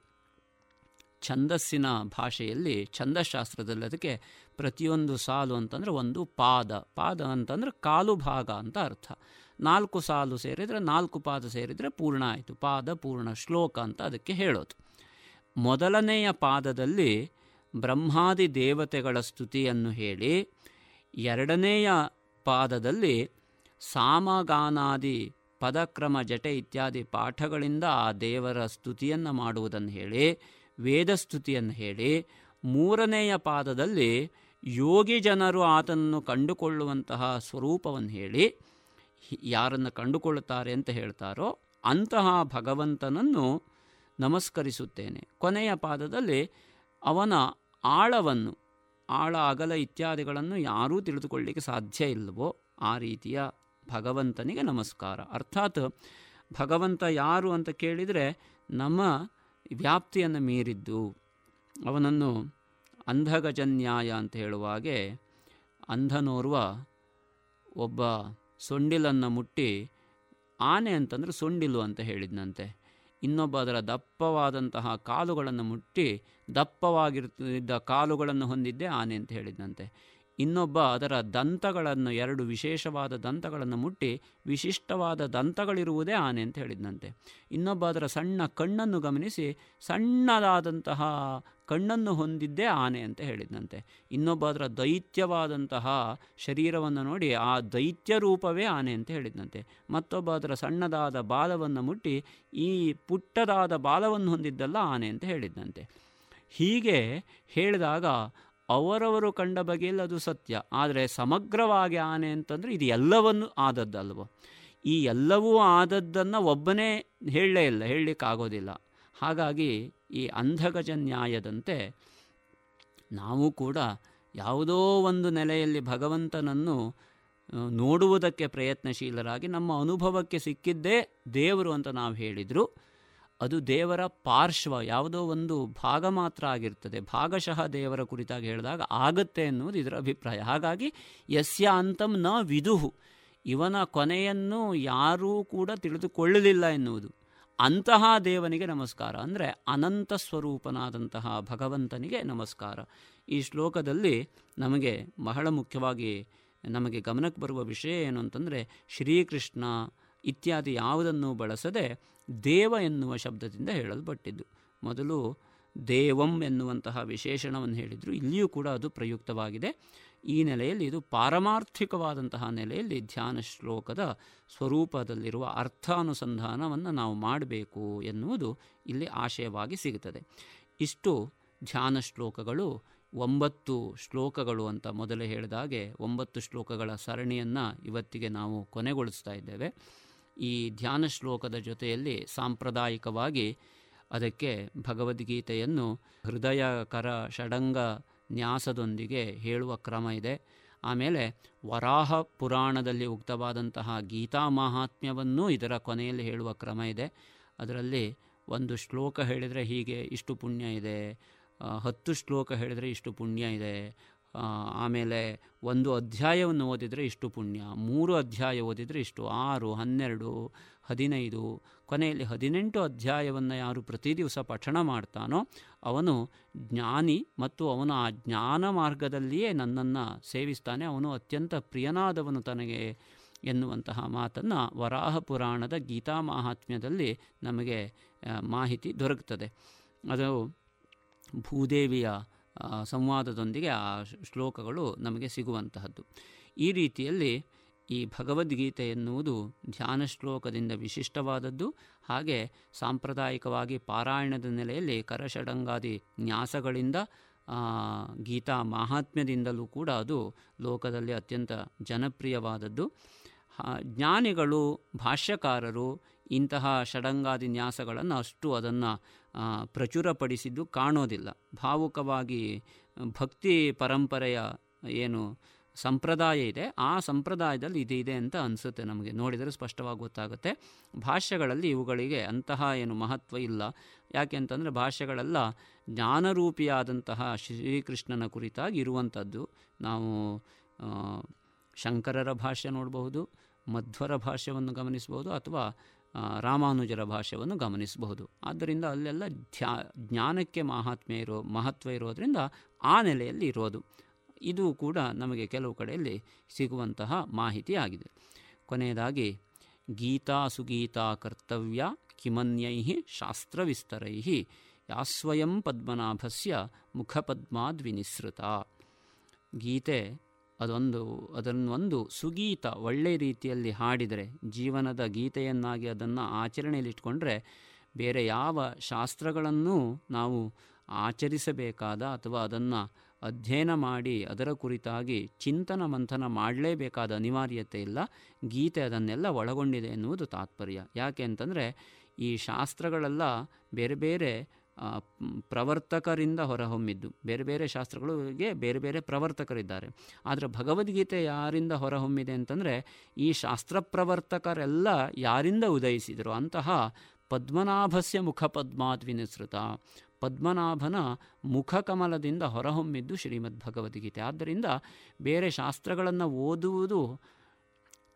ಛಂದಸ್ಸಿನ ಭಾಷೆಯಲ್ಲಿ ಛಂದಶಾಸ್ತ್ರದಲ್ಲಿ ಅದಕ್ಕೆ ಪ್ರತಿಯೊಂದು ಸಾಲು ಅಂತಂದರೆ ಒಂದು ಪಾದ. ಪಾದ ಅಂತಂದರೆ ಕಾಲು ಭಾಗ ಅಂತ ಅರ್ಥ. ನಾಲ್ಕು ಸಾಲು ಸೇರಿದರೆ ನಾಲ್ಕು ಪಾದ ಸೇರಿದರೆ ಪೂರ್ಣ ಆಯಿತು. ಪಾದ ಪೂರ್ಣ ಶ್ಲೋಕ ಅಂತ ಅದಕ್ಕೆ ಹೇಳೋದು. ಮೊದಲನೆಯ ಪಾದದಲ್ಲಿ ಬ್ರಹ್ಮಾದಿ ದೇವತೆಗಳ ಸ್ತುತಿಯನ್ನು ಹೇಳಿ, ಎರಡನೆಯ ಪಾದದಲ್ಲಿ ಸಾಮಗಾನಾದಿ ಪದಕ್ರಮ ಜಟೆ ಇತ್ಯಾದಿ ಪಾಠಗಳಿಂದ ಆ ದೇವರ ಸ್ತುತಿಯನ್ನು ಮಾಡುವುದನ್ನು ಹೇಳಿ ವೇದಸ್ತುತಿಯನ್ನು ಹೇಳಿ, ಮೂರನೆಯ ಪಾದದಲ್ಲಿ ಯೋಗಿ ಜನರು ಆತನನ್ನು ಕಂಡುಕೊಳ್ಳುವಂತಹ ಸ್ವರೂಪವನ್ನು ಹೇಳಿ ಯಾರನ್ನು ಕಂಡುಕೊಳ್ಳುತ್ತಾರೆ ಅಂತ ಹೇಳ್ತಾರೋ ಅಂತಹ ಭಗವಂತನನ್ನು ನಮಸ್ಕರಿಸುತ್ತೇನೆ. ಕೊನೆಯ ಪಾದದಲ್ಲಿ ಅವನ ಆಳವನ್ನು, ಆಳ, ಅಗಲ ಇತ್ಯಾದಿಗಳನ್ನು ಯಾರೂ ತಿಳಿದುಕೊಳ್ಳಲಿಕ್ಕೆ ಸಾಧ್ಯ ಇಲ್ಲವೋ ಆ ರೀತಿಯ ಭಗವಂತನಿಗೆ ನಮಸ್ಕಾರ. ಅರ್ಥಾತ್ ಭಗವಂತ ಯಾರು ಅಂತ ಕೇಳಿದರೆ ನಮ್ಮ ವ್ಯಾಪ್ತಿಯನ್ನು ಮೀರಿದ್ದು ಅವನನ್ನು ಅಂಧಗಜನ್ಯಾಯ ಅಂತ ಹೇಳುವಾಗೆ ಅಂಧನೋರ್ವ ಒಬ್ಬ ಸೊಂಡಿಲನ್ನು ಮುಟ್ಟಿ ಆನೆ ಅಂತಂದರೆ ಸೊಂಡಿಲು ಅಂತ ಹೇಳಿದ್ನಂತೆ. ಇನ್ನೊಬ್ಬ ಅದರ ದಪ್ಪವಾದಂತಹ ಕಾಲುಗಳನ್ನು ಮುಟ್ಟಿ ದಪ್ಪವಾಗಿರ್ತಿದ್ದ ಕಾಲುಗಳನ್ನು ಹೊಂದಿದ್ದೆ ಆನೆ ಅಂತ ಹೇಳಿದ್ನಂತೆ. ಇನ್ನೊಬ್ಬ ಅದರ ದಂತಗಳನ್ನು, ಎರಡು ವಿಶೇಷವಾದ ದಂತಗಳನ್ನು ಮುಟ್ಟಿ ವಿಶಿಷ್ಟವಾದ ದಂತಗಳಿರುವುದೇ ಆನೆ ಅಂತ ಹೇಳಿದ್ನಂತೆ. ಇನ್ನೊಬ್ಬ ಅದರ ಸಣ್ಣ ಕಣ್ಣನ್ನು ಗಮನಿಸಿ ಸಣ್ಣದಾದಂತಹ ಕಣ್ಣನ್ನು ಹೊಂದಿದ್ದೇ ಆನೆ ಅಂತ ಹೇಳಿದ್ನಂತೆ. ಇನ್ನೊಬ್ಬ ಅದರ ದೈತ್ಯವಾದಂತಹ ಶರೀರವನ್ನು ನೋಡಿ ಆ ದೈತ್ಯ ರೂಪವೇ ಆನೆ ಅಂತ ಹೇಳಿದ್ನಂತೆ. ಮತ್ತೊಬ್ಬ ಅದರ ಸಣ್ಣದಾದ ಬಾಲವನ್ನು ಮುಟ್ಟಿ ಈ ಪುಟ್ಟದಾದ ಬಾಲವನ್ನು ಹೊಂದಿದ್ದಲ್ಲ ಆನೆ ಅಂತ ಹೇಳಿದ್ನಂತೆ. ಹೀಗೆ ಹೇಳಿದಾಗ ಅವರವರು ಕಂಡ ಬಗೆಯಲ್ಲಿ ಅದು ಸತ್ಯ. ಆದರೆ ಸಮಗ್ರವಾಗಿ ಆನೆ ಅಂತಂದರೆ ಇದು ಎಲ್ಲವನ್ನು ಆದದ್ದಲ್ವೋ. ಈ ಎಲ್ಲವೂ ಆದದ್ದನ್ನು ಒಬ್ಬನೇ ಹೇಳಲೇ ಇಲ್ಲ ಹೇಳಲಿಕ್ಕಾಗೋದಿಲ್ಲ ಹಾಗಾಗಿ ಈ ಅಂಧಗಜ ನ್ಯಾಯದಂತೆ ನಾವು ಕೂಡ ಯಾವುದೋ ಒಂದು ನೆಲೆಯಲ್ಲಿ ಭಗವಂತನನ್ನು ನೋಡುವುದಕ್ಕೆ ಪ್ರಯತ್ನಶೀಲರಾಗಿ ನಮ್ಮ ಅನುಭವಕ್ಕೆ ಸಿಕ್ಕಿದ್ದೇ ದೇವರು ಅಂತ ನಾವು ಹೇಳಿದರು. ಅದು ದೇವರ ಪಾರ್ಶ್ವ, ಯಾವುದೋ ಒಂದು ಭಾಗ ಮಾತ್ರ ಆಗಿರ್ತದೆ. ಭಾಗಶಃ ದೇವರ ಕುರಿತಾಗಿ ಹೇಳಿದಾಗ ಆಗುತ್ತೆ ಎನ್ನುವುದು ಇದರ ಅಭಿಪ್ರಾಯ. ಹಾಗಾಗಿ ಯಸ್ಯ ಅಂತಂ ನ ವಿದುಹು. ಇವನ ಕೊನೆಯನ್ನು ಯಾರೂ ಕೂಡ ತಿಳಿದುಕೊಳ್ಳಲಿಲ್ಲ ಎನ್ನುವುದು. ಅಂತಹ ದೇವನಿಗೆ ನಮಸ್ಕಾರ. ಅಂದರೆ ಅನಂತ ಸ್ವರೂಪನಾದಂತಹ ಭಗವಂತನಿಗೆ ನಮಸ್ಕಾರ. ಈ ಶ್ಲೋಕದಲ್ಲಿ ನಮಗೆ ಬಹಳ ಮುಖ್ಯವಾಗಿ ನಮಗೆ ಗಮನಕ್ಕೆ ಬರುವ ವಿಷಯ ಏನು ಅಂತಂದರೆ ಶ್ರೀಕೃಷ್ಣ ಇತ್ಯಾದಿ ಯಾವುದನ್ನು ಬಳಸದೆ ದೇವ ಎನ್ನುವ ಶಬ್ದದಿಂದ ಹೇಳಲ್ಪಟ್ಟಿದ್ದು. ಮೊದಲು ದೇವಂ ಎನ್ನುವಂತಹ ವಿಶೇಷಣವನ್ನು ಹೇಳಿದರು. ಇಲ್ಲಿಯೂ ಕೂಡ ಅದು ಪ್ರಯುಕ್ತವಾಗಿದೆ. ಈ ನೆಲೆಯಲ್ಲಿ ಇದು ಪಾರಮಾರ್ಥಿಕವಾದಂತಹ ನೆಲೆಯಲ್ಲಿ ಧ್ಯಾನ ಶ್ಲೋಕದ ಸ್ವರೂಪದಲ್ಲಿರುವ ಅರ್ಥಾನುಸಂಧಾನವನ್ನು ನಾವು ಮಾಡಬೇಕು ಎನ್ನುವುದು ಇಲ್ಲಿ ಆಶಯವಾಗಿ ಸಿಗುತ್ತದೆ. ಇಷ್ಟು ಧ್ಯಾನ ಶ್ಲೋಕಗಳು. ಒಂಬತ್ತು ಶ್ಲೋಕಗಳು ಅಂತ ಮೊದಲೇ ಹೇಳಿದಾಗೆ ಒಂಬತ್ತು ಶ್ಲೋಕಗಳ ಸರಣಿಯನ್ನು ಇವತ್ತಿಗೆ ನಾವು ಕೊನೆಗೊಳಿಸ್ತಾ ಇದ್ದೇವೆ. ಈ ಧ್ಯಾನ ಶ್ಲೋಕದ ಜೊತೆಯಲ್ಲಿ ಸಾಂಪ್ರದಾಯಿಕವಾಗಿ ಅದಕ್ಕೆ ಭಗವದ್ಗೀತೆಯನ್ನು ಹೃದಯಕರ ಷಡಂಗ ನ್ಯಾಸದೊಂದಿಗೆ ಹೇಳುವ ಕ್ರಮ ಇದೆ. ಆಮೇಲೆ ವರಾಹ ಪುರಾಣದಲ್ಲಿ ಉಕ್ತವಾದಂತಹ ಗೀತಾ ಮಾಹಾತ್ಮ್ಯವನ್ನೂ ಇದರ ಕೊನೆಯಲ್ಲಿ ಹೇಳುವ ಕ್ರಮ ಇದೆ. ಅದರಲ್ಲಿ ಒಂದು ಶ್ಲೋಕ ಹೇಳಿದರೆ ಹೀಗೆ ಇಷ್ಟು ಪುಣ್ಯ ಇದೆ, ಹತ್ತು ಶ್ಲೋಕ ಹೇಳಿದರೆ ಇಷ್ಟು ಪುಣ್ಯ ಇದೆ ಆಮೇಲೆ ಒಂದು ಅಧ್ಯಾಯವನ್ನು ಓದಿದರೆ ಇಷ್ಟು ಪುಣ್ಯ, ಮೂರು ಅಧ್ಯಾಯ ಓದಿದರೆ ಇಷ್ಟು, ಆರು, ಹನ್ನೆರಡು, ಹದಿನೈದು, ಕೊನೆಯಲ್ಲಿ ಹದಿನೆಂಟು ಅಧ್ಯಾಯವನ್ನು ಯಾರು ಪ್ರತಿ ದಿವಸ ಪಠಣ ಮಾಡ್ತಾನೋ ಅವನು ಜ್ಞಾನಿ ಮತ್ತು ಅವನು ಆ ಜ್ಞಾನ ಮಾರ್ಗದಲ್ಲಿಯೇ ನನ್ನನ್ನು ಸೇವಿಸ್ತಾನೆ, ಅವನು ಅತ್ಯಂತ ಪ್ರಿಯನಾದವನು ತನಗೆ ಎನ್ನುವಂತಹ ಮಾತನ್ನು ವರಾಹ ಪುರಾಣದ ಗೀತಾ ಮಾಹಾತ್ಮ್ಯದಲ್ಲಿ ನಮಗೆ ಮಾಹಿತಿ ದೊರಕುತ್ತದೆ. ಅದು ಭೂದೇವಿಯ ಸಂವಾದದೊಂದಿಗೆ ಆ ಶ್ಲೋಕಗಳು ನಮಗೆ ಸಿಗುವಂತಹದ್ದು. ಈ ರೀತಿಯಲ್ಲಿ ಈ ಭಗವದ್ಗೀತೆ ಎನ್ನುವುದು ಧ್ಯಾನ ಶ್ಲೋಕದಿಂದ ವಿಶಿಷ್ಟವಾದದ್ದು. ಹಾಗೆ ಸಾಂಪ್ರದಾಯಿಕವಾಗಿ ಪಾರಾಯಣದ ನೆಲೆಯಲ್ಲಿ ಕರಷಡಂಗಾದಿ ನ್ಯಾಸಗಳಿಂದ ಗೀತಾ ಮಾಹಾತ್ಮ್ಯದಿಂದಲೂ ಕೂಡ ಅದು ಲೋಕದಲ್ಲಿ ಅತ್ಯಂತ ಜನಪ್ರಿಯವಾದದ್ದು. ಜ್ಞಾನಿಗಳು, ಭಾಷ್ಯಕಾರರು ಇಂತಹ ಷಡಂಗಾದಿ ನ್ಯಾಸಗಳನ್ನು ಅಷ್ಟು ಅದನ್ನು ಪ್ರಚುರಪಡಿಸಿದ್ದು ಕಾಣೋದಿಲ್ಲ. ಭಾವುಕವಾಗಿ ಭಕ್ತಿ ಪರಂಪರೆಯ ಏನು ಸಂಪ್ರದಾಯ ಇದೆ, ಆ ಸಂಪ್ರದಾಯದಲ್ಲಿ ಇದು ಇದೆ ಅಂತ ಅನಿಸುತ್ತೆ ನಮಗೆ. ನೋಡಿದರೆ ಸ್ಪಷ್ಟವಾಗಿ ಗೊತ್ತಾಗುತ್ತೆ. ಭಾಷೆಗಳಲ್ಲಿ ಇವುಗಳಿಗೆ ಅಂತಹ ಏನು ಮಹತ್ವ ಇಲ್ಲ. ಯಾಕೆ ಅಂತಂದರೆ ಭಾಷೆಗಳೆಲ್ಲ ಜ್ಞಾನರೂಪಿಯಾದಂತಹ ಶ್ರೀಕೃಷ್ಣನ ಕುರಿತಾಗಿ ಇರುವಂಥದ್ದು. ನಾವು ಶಂಕರರ ಭಾಷ್ಯ ನೋಡಬಹುದು, ಮಧ್ವರ ಭಾಷ್ಯವನ್ನು ಗಮನಿಸಬಹುದು ಅಥವಾ ರಾಮಾನುಜರ ಭಾಷ್ಯವನ್ನು ಗಮನಿಸಬಹುದು. ಆದ್ದರಿಂದ ಅಲ್ಲೆಲ್ಲ ಧ್ಯಾ, ಜ್ಞಾನಕ್ಕೆ ಮಹಾತ್ಮೆ ಇರೋ, ಮಹತ್ವ ಇರೋದರಿಂದ ಆ ನೆಲೆಯಲ್ಲಿ ಇರೋದು. ಇದು ಕೂಡ ನಮಗೆ ಕೆಲವು ಕಡೆಯಲ್ಲಿ ಸಿಗುವಂತಹ ಮಾಹಿತಿ ಆಗಿದೆ. ಕೊನೆಯದಾಗಿ, ಗೀತಾ ಸುಗೀತಾ ಕರ್ತವ್ಯ ಕಿಮನ್ಯೈ ಶಾಸ್ತ್ರವಿಸ್ತರೈ ಯಾಸ್ವಯಂ ಪದ್ಮನಾಭಸ್ಯ ಮುಖಪದ್ಮಾದ್ವಿನಿಸೃತ. ಗೀತೆ ಅದೊಂದು ಅದನ್ನೊಂದು ಸುಗೀತ ಒಳ್ಳೆಯ ರೀತಿಯಲ್ಲಿ ಹಾಡಿದರೆ, ಜೀವನದ ಗೀತೆಯನ್ನಾಗಿ ಅದನ್ನು ಆಚರಣೆಯಲ್ಲಿಟ್ಕೊಂಡ್ರೆ ಬೇರೆ ಯಾವ ಶಾಸ್ತ್ರಗಳನ್ನೂ ನಾವು ಆಚರಿಸಬೇಕಾದ ಅಥವಾ ಅದನ್ನು ಅಧ್ಯಯನ ಮಾಡಿ ಅದರ ಕುರಿತಾಗಿ ಚಿಂತನ ಮಂಥನ ಮಾಡಲೇಬೇಕಾದ ಅನಿವಾರ್ಯತೆ ಇಲ್ಲ. ಗೀತೆ ಅದನ್ನೆಲ್ಲ ಒಳಗೊಂಡಿದೆ ಎನ್ನುವುದು ತಾತ್ಪರ್ಯ. ಯಾಕೆ ಅಂತಂದರೆ ಈ ಶಾಸ್ತ್ರಗಳೆಲ್ಲ ಬೇರೆ ಬೇರೆ ಪ್ರವರ್ತಕರಿಂದ ಹೊರಹೊಮ್ಮಿದ್ದು. ಬೇರೆ ಬೇರೆ ಶಾಸ್ತ್ರಗಳಿಗೆ ಬೇರೆ ಬೇರೆ ಪ್ರವರ್ತಕರಿದ್ದಾರೆ. ಆದರೆ ಭಗವದ್ಗೀತೆ ಯಾರಿಂದ ಹೊರಹೊಮ್ಮಿದೆ ಅಂತಂದರೆ, ಈ ಶಾಸ್ತ್ರ ಪ್ರವರ್ತಕರೆಲ್ಲ ಯಾರಿಂದ ಉದಯಿಸಿದರು? ಅಂತಹ ಪದ್ಮನಾಭಸ್ಯ ಮುಖಪದ್ಮಾತ್ ವಿನಿಸೃತ ಪದ್ಮನಾಭನ ಮುಖಕಮಲದಿಂದ ಹೊರಹೊಮ್ಮಿದ್ದು ಶ್ರೀಮದ್ ಭಗವದ್ಗೀತೆ. ಆದ್ದರಿಂದ ಬೇರೆ ಶಾಸ್ತ್ರಗಳನ್ನು ಓದುವುದು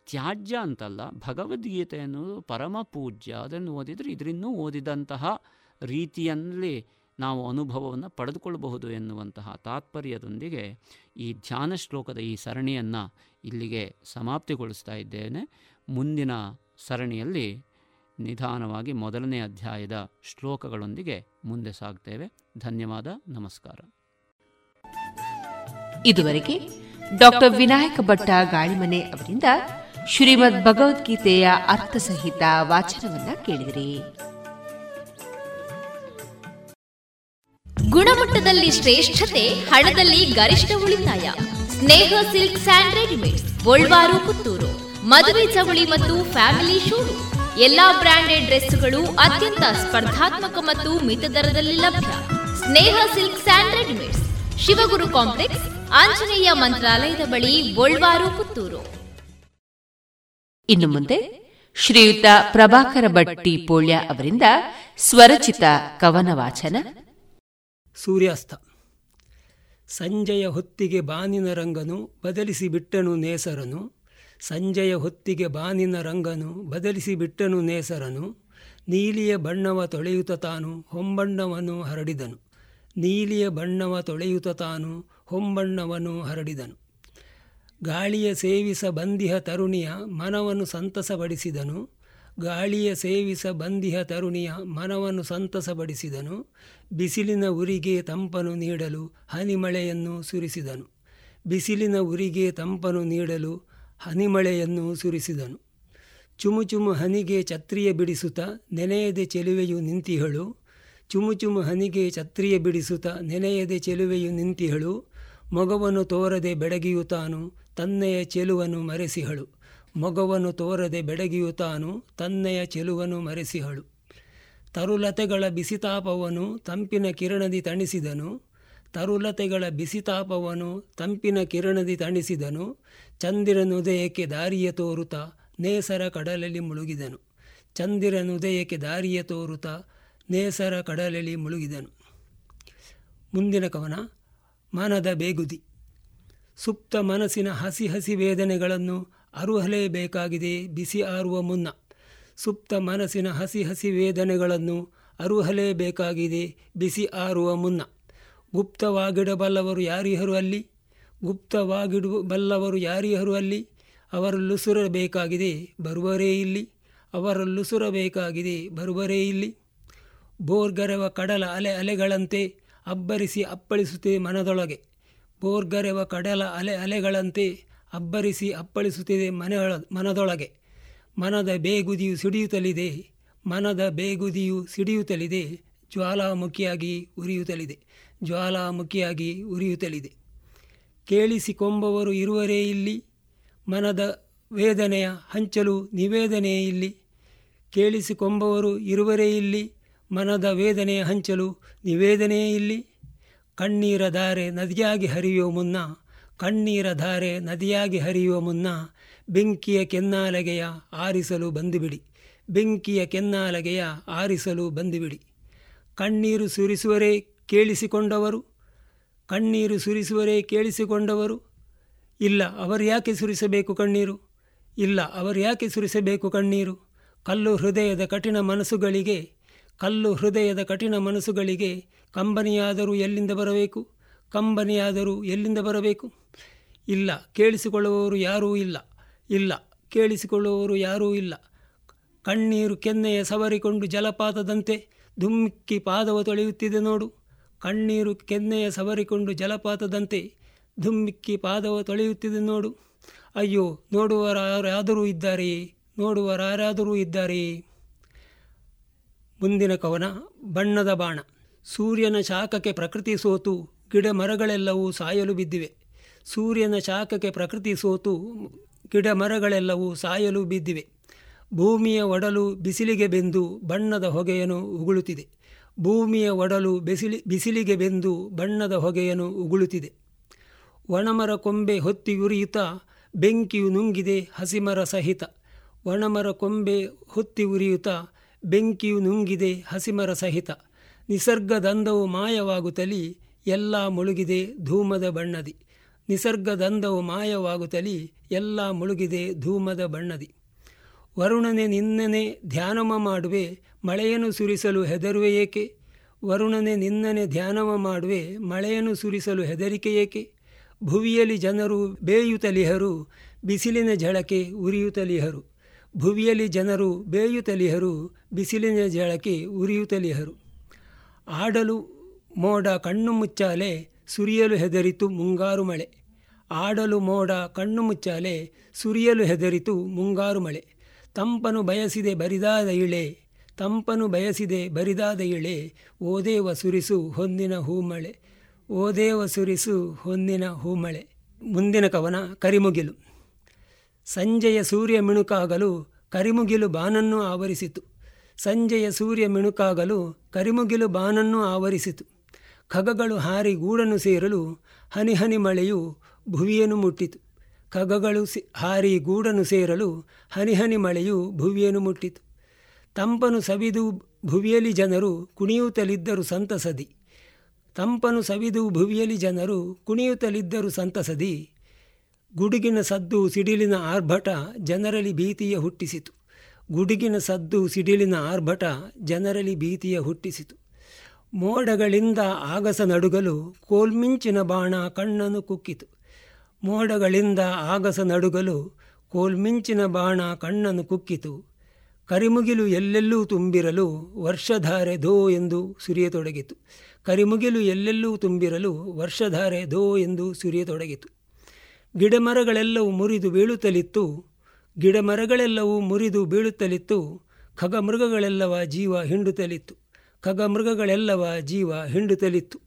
ತ್ಯಾಜ್ಯ ಅಂತಲ್ಲ. ಭಗವದ್ಗೀತೆ ಅನ್ನೋದು ಪರಮ ಪೂಜ್ಯ. ಅದನ್ನು ಓದಿದರೆ, ಇದರಿಂದ ಓದಿದಂತಹ ರೀತಿಯಲ್ಲಿ ನಾವು ಅನುಭವವನ್ನು ಪಡೆದುಕೊಳ್ಳಬಹುದು ಎನ್ನುವಂತಹ ತಾತ್ಪರ್ಯದೊಂದಿಗೆ ಈ ಧ್ಯಾನ ಶ್ಲೋಕದ ಈ ಸರಣಿಯನ್ನು ಇಲ್ಲಿಗೆ ಸಮಾಪ್ತಿಗೊಳಿಸ್ತಾ ಇದ್ದೇನೆ. ಮುಂದಿನ ಸರಣಿಯಲ್ಲಿ ನಿಧಾನವಾಗಿ ಮೊದಲನೇ ಅಧ್ಯಾಯದ ಶ್ಲೋಕಗಳೊಂದಿಗೆ ಮುಂದೆ ಸಾಗ್ತೇವೆ. ಧನ್ಯವಾದ. ನಮಸ್ಕಾರ. ಇದುವರೆಗೆ ಡಾಕ್ಟರ್ ವಿನಾಯಕ ಭಟ್ಟ ಗಾಳಿಮನೆ ಅವರಿಂದ ಶ್ರೀಮದ್ ಭಗವದ್ಗೀತೆಯ ಅರ್ಥಸಹಿತ ವಾಚನವನ್ನ ಕೇಳಿದಿರಿ. ಗುಣಮಟ್ಟದಲ್ಲಿ ಶ್ರೇಷ್ಠತೆ, ಹಣದಲ್ಲಿ ಗರಿಷ್ಠ ಉಳಿತಾಯ. ಸ್ನೇಹ ಸಿಲ್ಕ್ ಸ್ಯಾಂಡ್ ಗೋಲ್ವಾರು, ಪುತ್ತೂರು. ಮದುವೆ ಚವಳಿ ಮತ್ತು ಫ್ಯಾಮಿಲಿ ಶೂರೂಮ್ ಎಲ್ಲಾ ಬ್ರಾಂಡೆಡ್ ಡ್ರೆಸ್ಗಳು ಅತ್ಯಂತ ಸ್ಪರ್ಧಾತ್ಮಕ ಮತ್ತು ಮಿತ ದರದಲ್ಲಿ ಲಭ್ಯ. Sneha silk and readymades, Shivaguru complex, Anjaneya ಮಂತ್ರಾಲಯದ ಬಳಿ ಗೋಲ್ವಾರು, ಪುತ್ತೂರು. ಇನ್ನು ಮುಂದೆ ಶ್ರೀಯುತ ಪ್ರಭಾಕರ ಭಟ್ಟಿ ಪೋಳ್ಯ ಅವರಿಂದ ಸ್ವರಚಿತ ಕವನ ವಾಚನ ಸೂರ್ಯಾಸ್ತ. ಸಂಜೆಯ ಹೊತ್ತಿಗೆ ಬಾನಿನ ರಂಗನು ಬದಲಿಸಿ ಬಿಟ್ಟನು ನೇಸರನು. ಸಂಜೆಯ ಹೊತ್ತಿಗೆ ಬಾನಿನ ರಂಗನು ಬದಲಿಸಿ ಬಿಟ್ಟನು ನೇಸರನು. ನೀಲಿಯ ಬಣ್ಣವ ತೊಳೆಯುತ್ತ ತಾನು ಹೊಂಬಣ್ಣವನ್ನು ಹರಡಿದನು. ನೀಲಿಯ ಬಣ್ಣವ ತೊಳೆಯುತ್ತ ತಾನು ಹೊಂಬಣ್ಣವನ್ನು ಹರಡಿದನು. ಗಾಳಿಯ ಸೇವಿಸ ಬಂದಿಹ ತರುಣಿಯ ಮನವನ್ನು ಸಂತಸಪಡಿಸಿದನು. ಗಾಳಿಯ ಸೇವಿಸ ಬಂದಿಹ ತರುಣಿಯ ಮನವನ್ನು ಸಂತಸಪಡಿಸಿದನು. ಬಿಸಿಲಿನ ಉರಿಗೆ ತಂಪನು ನೀಡಲು ಹನಿಮಳೆಯನ್ನು ಸುರಿಸಿದನು. ಬಿಸಿಲಿನ ಉರಿಗೆ ತಂಪನು ನೀಡಲು ಹನಿಮಳೆಯನ್ನು ಸುರಿಸಿದನು. ಚುಮು ಹನಿಗೆ ಛತ್ರಿಯ ಬಿಡಿಸುತ್ತ ನೆನೆಯದೆ ಚೆಲುವೆಯು ನಿಂತಿಹಳು. ಚುಮು ಹನಿಗೆ ಛತ್ರಿಯ ಬಿಡಿಸುತ್ತ ನೆನೆಯದೆ ಚೆಲುವೆಯು ನಿಂತಿಹಳು. ಮೊಗವನ್ನು ತೋರದೆ ಬೆಡಗಿಯು ತಾನು ತನ್ನೆಯ ಚೆಲುವನ್ನು ಮರೆಸಿಹಳು. ಮೊಗವನ್ನು ತೋರದೆ ಬೆಡಗಿಯು ತಾನು ತನ್ನೆಯ ಚೆಲುವನ್ನು ಮರೆಸಿಹಳು. ತರುಲತೆಗಳ ಬಿಸಿತಾಪವನು ತಂಪಿನ ಕಿರಣದಿ ತಣಿಸಿದನು. ತರುಲತೆಗಳ ಬಿಸಿತಾಪವನು ತಂಪಿನ ಕಿರಣದಿ ತಣಿಸಿದನು. ಚಂದಿರನುದಯಕ್ಕೆ ದಾರಿಯ ತೋರುತ ನೇಸರ ಕಡಲಲ್ಲಿ ಮುಳುಗಿದನು. ಚಂದಿರನುದಯಕ್ಕೆ ದಾರಿಯ ತೋರುತ ನೇಸರ ಕಡಲಲ್ಲಿ ಮುಳುಗಿದನು. ಮುಂದಿನ ಕವನ, ಮನದ ಬೇಗುದಿ. ಸುಪ್ತ ಮನಸ್ಸಿನ ಹಸಿ ಹಸಿ ವೇದನೆಗಳನ್ನು ಅರುಹಲೇಬೇಕಾಗಿದೆ ಬಿಸಿ ಆರುವ ಮುನ್ನ. ಸುಪ್ತ ಮನಸ್ಸಿನ ಹಸಿ ಹಸಿ ವೇದನೆಗಳನ್ನು ಅರುಹಲೇಬೇಕಾಗಿದೆ ಬಿಸಿ ಆರುವ ಮುನ್ನ. ಗುಪ್ತವಾಗಿಡಬಲ್ಲವರು ಯಾರಿಹರು ಅಲ್ಲಿ? ಗುಪ್ತವಾಗಿಡಬಲ್ಲವರು ಯಾರಿಹರು ಅಲ್ಲಿ? ಅವರಲ್ಲುಸುರಬೇಕಾಗಿದೆ ಬರುವರೇ ಇಲ್ಲಿ? ಅವರಲ್ಲುಸುರಬೇಕಾಗಿದೆ ಬರುವರೇ ಇಲ್ಲಿ? ಬೋರ್ಗರೆವ ಕಡಲ ಅಲೆ ಅಲೆಗಳಂತೆ ಅಬ್ಬರಿಸಿ ಅಪ್ಪಳಿಸುತ್ತಿದೆ ಮನದೊಳಗೆ. ಬೋರ್ಗರೆವ ಕಡಲ ಅಲೆ ಅಲೆಗಳಂತೆ ಅಬ್ಬರಿಸಿ ಅಪ್ಪಳಿಸುತ್ತಿದೆ ಮನೆಯೊಳ ಮನದೊಳಗೆ. ಮನದ ಬೇಗುದಿಯು ಸಿಡಿಯುತ್ತಲಿದೆ, ಮನದ ಬೇಗುದಿಯು ಸಿಡಿಯುತ್ತಲಿದೆ, ಜ್ವಾಲಾಮುಖಿಯಾಗಿ ಉರಿಯುತ್ತಲಿದೆ ಜ್ವಾಲಾಮುಖಿಯಾಗಿ ಉರಿಯುತ್ತಲಿದೆ. ಕೇಳಿಸಿಕೊಂಬವರು ಇರುವರೇ ಇಲ್ಲಿ, ಮನದ ವೇದನೆಯ ಹಂಚಲು ನಿವೇದನೆ ಇಲ್ಲಿ. ಕೇಳಿಸಿಕೊಂಬವರು ಇರುವರೇ ಇಲ್ಲಿ, ಮನದ ವೇದನೆಯ ಹಂಚಲು ನಿವೇದನೆಯೇ ಇಲ್ಲಿ. ಕಣ್ಣೀರ ಧಾರೆ ನದಿಯಾಗಿ ಹರಿಯುವ ಮುನ್ನ, ಕಣ್ಣೀರ ಧಾರೆ ನದಿಯಾಗಿ ಹರಿಯುವ ಮುನ್ನ ಬೆಂಕಿಯ ಕೆನ್ನಾಲಗೆಯ ಆರಿಸಲು ಬಂದುಬಿಡಿ. ಬೆಂಕಿಯ ಕೆನ್ನಾಲಗೆಯ ಆರಿಸಲು ಬಂದುಬಿಡಿ. ಕಣ್ಣೀರು ಸುರಿಸುವರೇ ಕೇಳಿಸಿಕೊಂಡವರು? ಕಣ್ಣೀರು ಸುರಿಸುವರೇ ಕೇಳಿಸಿಕೊಂಡವರು? ಇಲ್ಲ, ಅವರು ಯಾಕೆ ಸುರಿಸಬೇಕು ಕಣ್ಣೀರು? ಇಲ್ಲ, ಅವರು ಯಾಕೆ ಸುರಿಸಬೇಕು ಕಣ್ಣೀರು? ಕಲ್ಲು ಹೃದಯದ ಕಠಿಣ ಮನಸ್ಸುಗಳಿಗೆ, ಕಲ್ಲು ಹೃದಯದ ಕಠಿಣ ಮನಸ್ಸುಗಳಿಗೆ ಕಂಬನಿಯಾದರೂ ಎಲ್ಲಿಂದ ಬರಬೇಕು? ಕಂಬನಿಯಾದರೂ ಎಲ್ಲಿಂದ ಬರಬೇಕು? ಇಲ್ಲ, ಕೇಳಿಸಿಕೊಳ್ಳುವವರು ಯಾರೂ ಇಲ್ಲ. ಇಲ್ಲ. ಕೇಳಿಸಿಕೊಳ್ಳುವವರು ಯಾರೂ ಇಲ್ಲ. ಕಣ್ಣೀರು ಕೆನ್ನೆಯ ಸವರಿಕೊಂಡು ಜಲಪಾತದಂತೆ ಧುಮ್ಮಿಕ್ಕಿ ಪಾದವ ತೊಳೆಯುತ್ತಿದೆ ನೋಡು. ಕಣ್ಣೀರು ಕೆನ್ನೆಯ ಸವರಿಕೊಂಡು ಜಲಪಾತದಂತೆ ಧುಮ್ಮಿಕ್ಕಿ ಪಾದವ ತೊಳೆಯುತ್ತಿದೆ ನೋಡು. ಅಯ್ಯೋ ನೋಡುವರಾರಾದರೂ ಇದ್ದಾರೆಯೇ ನೋಡುವರಾರಾದರೂ ಇದ್ದಾರೆ. ಮುಂದಿನ ಕವನ, ಬಣ್ಣದ ಬಾಣ. ಸೂರ್ಯನ ಶಾಖಕ್ಕೆ ಪ್ರಕೃತಿ ಸೋತು ಗಿಡ ಮರಗಳೆಲ್ಲವೂ ಸಾಯಲು ಬಿದ್ದಿವೆ. ಸೂರ್ಯನ ಶಾಖಕ್ಕೆ ಪ್ರಕೃತಿ ಸೋತು ಗಿಡ ಮರಗಳೆಲ್ಲವೂ ಸಾಯಲು ಬಿದ್ದಿವೆ. ಭೂಮಿಯ ಒಡಲು ಬಿಸಿಲಿಗೆ ಬೆಂದು ಬಣ್ಣದ ಹೊಗೆಯನ್ನು ಉಗುಳುತ್ತಿದೆ. ಭೂಮಿಯ ಒಡಲು ಬಿಸಿಲಿ, ಬಿಸಿಲಿಗೆ ಬೆಂದು ಬಣ್ಣದ ಹೊಗೆಯನ್ನು ಉಗುಳುತ್ತಿದೆ. ಒಣಮರ ಕೊಂಬೆ ಹೊತ್ತಿ ಉರಿಯುತ್ತಾ ಬೆಂಕಿಯು ನುಂಗಿದೆ ಹಸಿಮರ ಸಹಿತ. ಒಣಮರ ಕೊಂಬೆ ಹೊತ್ತಿ ಉರಿಯುತ್ತ ಬೆಂಕಿಯು ನುಂಗಿದೆ ಹಸಿಮರ ಸಹಿತ. ನಿಸರ್ಗದಂದವು ಮಾಯವಾಗುತ್ತಲಿ ಎಲ್ಲ ಮುಳುಗಿದೆ ಧೂಮದ ಬಣ್ಣದಿ. ನಿಸರ್ಗದಂದವು ಮಾಯವಾಗುತ್ತಲಿ ಎಲ್ಲ ಮುಳುಗಿದೆ ಧೂಮದ ಬಣ್ಣದಿ. ವರುಣನೆ ನಿನ್ನನೆ ಧ್ಯಾನಮ ಮಾಡುವೆ, ಮಳೆಯನ್ನು ಸುರಿಸಲು ಹೆದರುವೆ ಏಕೆ? ವರುಣನೆ ನಿನ್ನನೆ ಧ್ಯಾನವ ಮಾಡುವೆ, ಮಳೆಯನ್ನು ಸುರಿಸಲು ಹೆದರಿಕೆ ಏಕೆ? ಭುವಿಯಲ್ಲಿ ಜನರು ಬೇಯುತ್ತಲಿಹರು, ಬಿಸಿಲಿನ ಝಳಕೆ ಉರಿಯುತ್ತಲಿಹರು. ಭುವಿಯಲ್ಲಿ ಜನರು ಬೇಯುತ್ತಲಿಹರು, ಬಿಸಿಲಿನ ಝಳಕೆ ಉರಿಯುತ್ತಲಿಹರು. ಆಡಲು ಮೋಡ ಕಣ್ಣು ಮುಚ್ಚಾಲೆ ಸುರಿಯಲು ಹೆದರಿತು ಮುಂಗಾರು ಮಳೆ. ಆಡಲು ಮೋಡ ಕಣ್ಣು ಮುಚ್ಚಾಲೆ ಸುರಿಯಲು ಹೆದರಿತು ಮುಂಗಾರು ಮಳೆ. ತಂಪನು ಬಯಸಿದೆ ಬರಿದಾದ ಇಳೆ, ತಂಪನು ಬಯಸಿದೆ ಬರಿದಾದ ಇಳೆ. ಓದೇವ ಸುರಿಸು ಹೊಂದಿನ ಹೂಮಳೆ, ಓದೇವ ಸುರಿಸು ಹೊಂದಿನ ಹೂಮಳೆ. ಮುಂದಿನ ಕವನ ಕರಿಮುಗಿಲು. ಸಂಜೆಯ ಸೂರ್ಯ ಮಿಣುಕಾಗಲು ಕರಿಮುಗಿಲು ಬಾನನ್ನು ಆವರಿಸಿತು. ಸಂಜೆಯ ಸೂರ್ಯ ಮಿಣುಕಾಗಲು ಕರಿಮುಗಿಲು ಬಾನನ್ನು ಆವರಿಸಿತು. ಖಗಗಳು ಹಾರಿ ಗೂಡನ್ನು ಸೇರಲು ಹನಿ ಹನಿ ಮಳೆಯು ಭುವಿಯನ್ನು ಮುಟ್ಟಿತು. ಖಗಗಳು ಹಾರಿ ಗೂಡನ್ನು ಸೇರಲು ಹನಿ ಹನಿ ಮಳೆಯು ಭುವಿಯನ್ನು ಮುಟ್ಟಿತು. ತಂಪನು ಸವಿದು ಭುವಿಯಲ್ಲಿ ಜನರು ಕುಣಿಯುತ್ತಲಿದ್ದರು ಸಂತಸದಿ. ತಂಪನು ಸವಿದು ಭುವಿಯಲ್ಲಿ ಜನರು ಕುಣಿಯುತ್ತಲಿದ್ದರು ಸಂತಸದಿ. ಗುಡುಗಿನ ಸದ್ದು ಸಿಡಿಲಿನ ಆರ್ಭಟ ಜನರಲ್ಲಿ ಭೀತಿಯ ಹುಟ್ಟಿಸಿತು. ಗುಡುಗಿನ ಸದ್ದು ಸಿಡಿಲಿನ ಆರ್ಭಟ ಜನರಲ್ಲಿ ಭೀತಿಯ ಹುಟ್ಟಿಸಿತು. ಮೋಡಗಳಿಂದ ಆಗಸ ನಡುಗಲು ಕೋಲ್ಮಿಂಚಿನ ಬಾಣ ಕಣ್ಣನ್ನು ಕುಕ್ಕಿತು. ಮೋಡಗಳಿಂದ ಆಗಸ ನಡುಗಲು ಕೋಲ್ಮಿಂಚಿನ ಬಾಣ ಕಣ್ಣನ್ನು ಕುಕ್ಕಿತು. ಕರಿಮುಗಿಲು ಎಲ್ಲೆಲ್ಲೂ ತುಂಬಿರಲು ವರ್ಷಧಾರೆ ಧೋ ಎಂದು ಸುರಿಯತೊಡಗಿತು. ಕರಿಮುಗಿಲು ಎಲ್ಲೆಲ್ಲೂ ತುಂಬಿರಲು ವರ್ಷಧಾರೆ ಧೋ ಎಂದು ಸುರಿಯತೊಡಗಿತು. ಗಿಡಮರಗಳೆಲ್ಲವೂ ಮುರಿದು ಬೀಳುತ್ತಲಿತ್ತು. ಗಿಡಮರಗಳೆಲ್ಲವೂ ಮುರಿದು ಬೀಳುತ್ತಲಿತ್ತು. ಖಗಮೃಗಗಳೆಲ್ಲವ ಜೀವ ಹಿಂಡುತ್ತಲಿತ್ತು. ಖಗಮೃಗಗಳೆಲ್ಲವ ಜೀವ ಹಿಂಡುತ್ತಲಿತ್ತು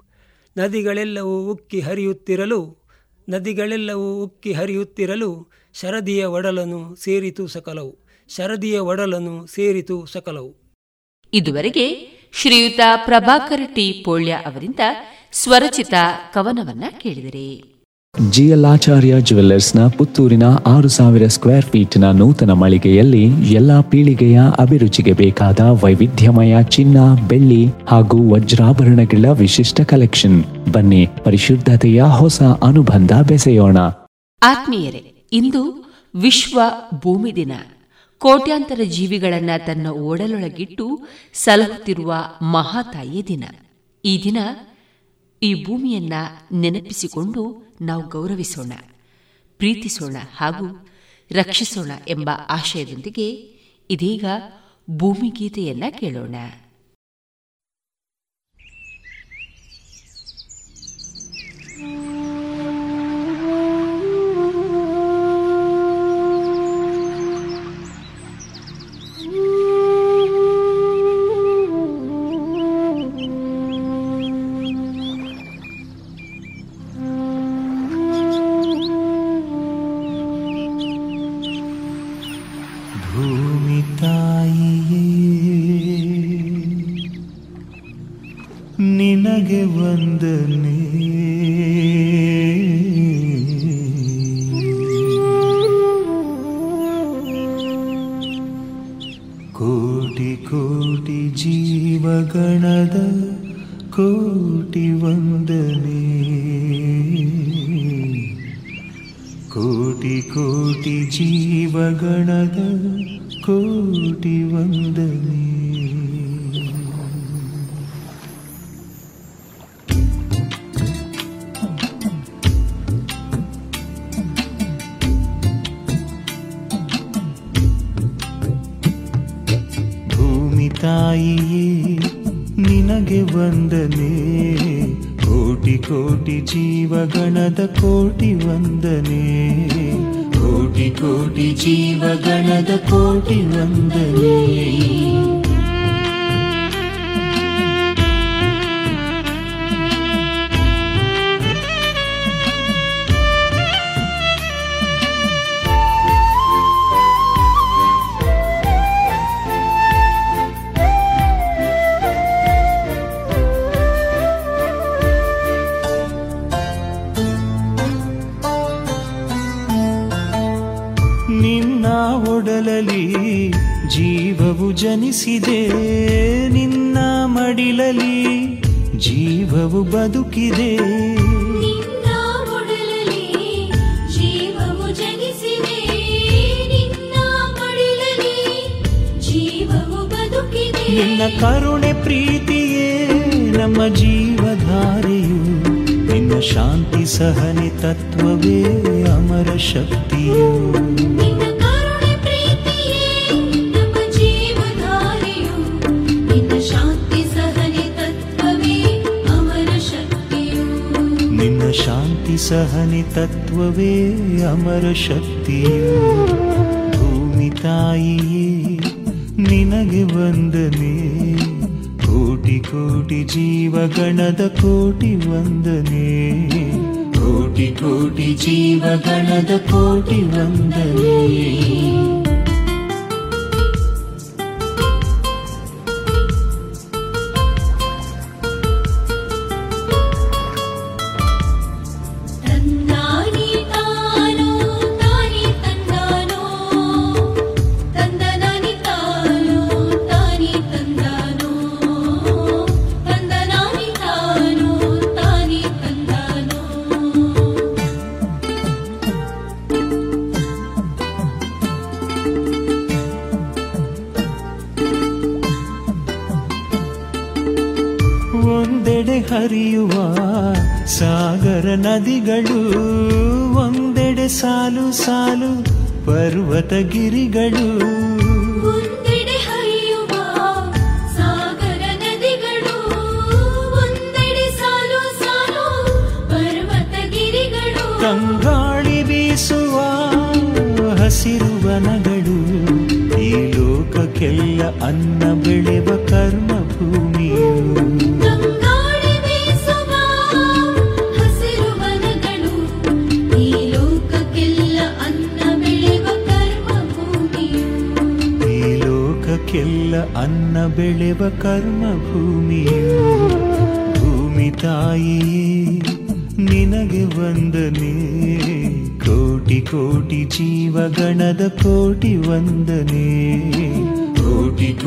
ನದಿಗಳೆಲ್ಲವೂ ಉಕ್ಕಿ ಹರಿಯುತ್ತಿರಲು, ನದಿಗಳೆಲ್ಲವೂ ಉಕ್ಕಿ ಹರಿಯುತ್ತಿರಲು ಶರದಿಯ ಒಡಲನು ಸೇರಿತು ಸಕಲವು. ಶರದಿಯ ಒಡಲನು ಸೇರಿತು ಸಕಲವು. ಇದುವರೆಗೆ ಶ್ರೀಯುತ ಪ್ರಭಾಕರ್ ಟಿ. ಪೋಳ್ಯ ಅವರಿಂದ ಸ್ವರಚಿತ ಕವನವನ್ನ ಕೇಳಿದರೆ. ಜಿಎಲ್ಆಚಾರ್ಯ ಜುವೆಲ್ಲರ್ಸ್ನ ಪುತ್ತೂರಿನ ಆರು ಸಾವಿರ ಸ್ಕ್ವೇರ್ ಫೀಟ್ನ ನೂತನ ಮಳಿಗೆಯಲ್ಲಿ ಎಲ್ಲ ಪೀಳಿಗೆಯ ಅಭಿರುಚಿಗೆ ಬೇಕಾದ ವೈವಿಧ್ಯಮಯ ಚಿನ್ನ, ಬೆಳ್ಳಿ ಹಾಗೂ ವಜ್ರಾಭರಣಗಳ ವಿಶಿಷ್ಟ ಕಲೆಕ್ಷನ್ ಬನ್ನಿ, ಪರಿಶುದ್ಧತೆಯ ಹೊಸ ಅನುಬಂಧ ಬೆಸೆಯೋಣ. ಆತ್ಮೀಯರೇ, ಇಂದು ವಿಶ್ವ ಭೂಮಿ ದಿನ. ಕೋಟ್ಯಾಂತರ ಜೀವಿಗಳನ್ನ ತನ್ನ ಓಡಲೊಳಗಿಟ್ಟು ಸಲಹುತ್ತಿರುವ ಮಹಾತಾಯಿಯ ದಿನ. ಈ ದಿನ ಈ ಭೂಮಿಯನ್ನ ನೆನಪಿಸಿಕೊಂಡು ನಾವು ಗೌರವಿಸೋಣ ಪ್ರೀತಿಸೋಣ ಹಾಗೂ ರಕ್ಷಿಸೋಣ ಎಂಬ ಆಶಯದೊಂದಿಗೆ ಇದೀಗ ಭೂಮಿಗೀತೆಯನ್ನ ಕೇಳೋಣ. ನಿನಗೆ ವಂದನೆ.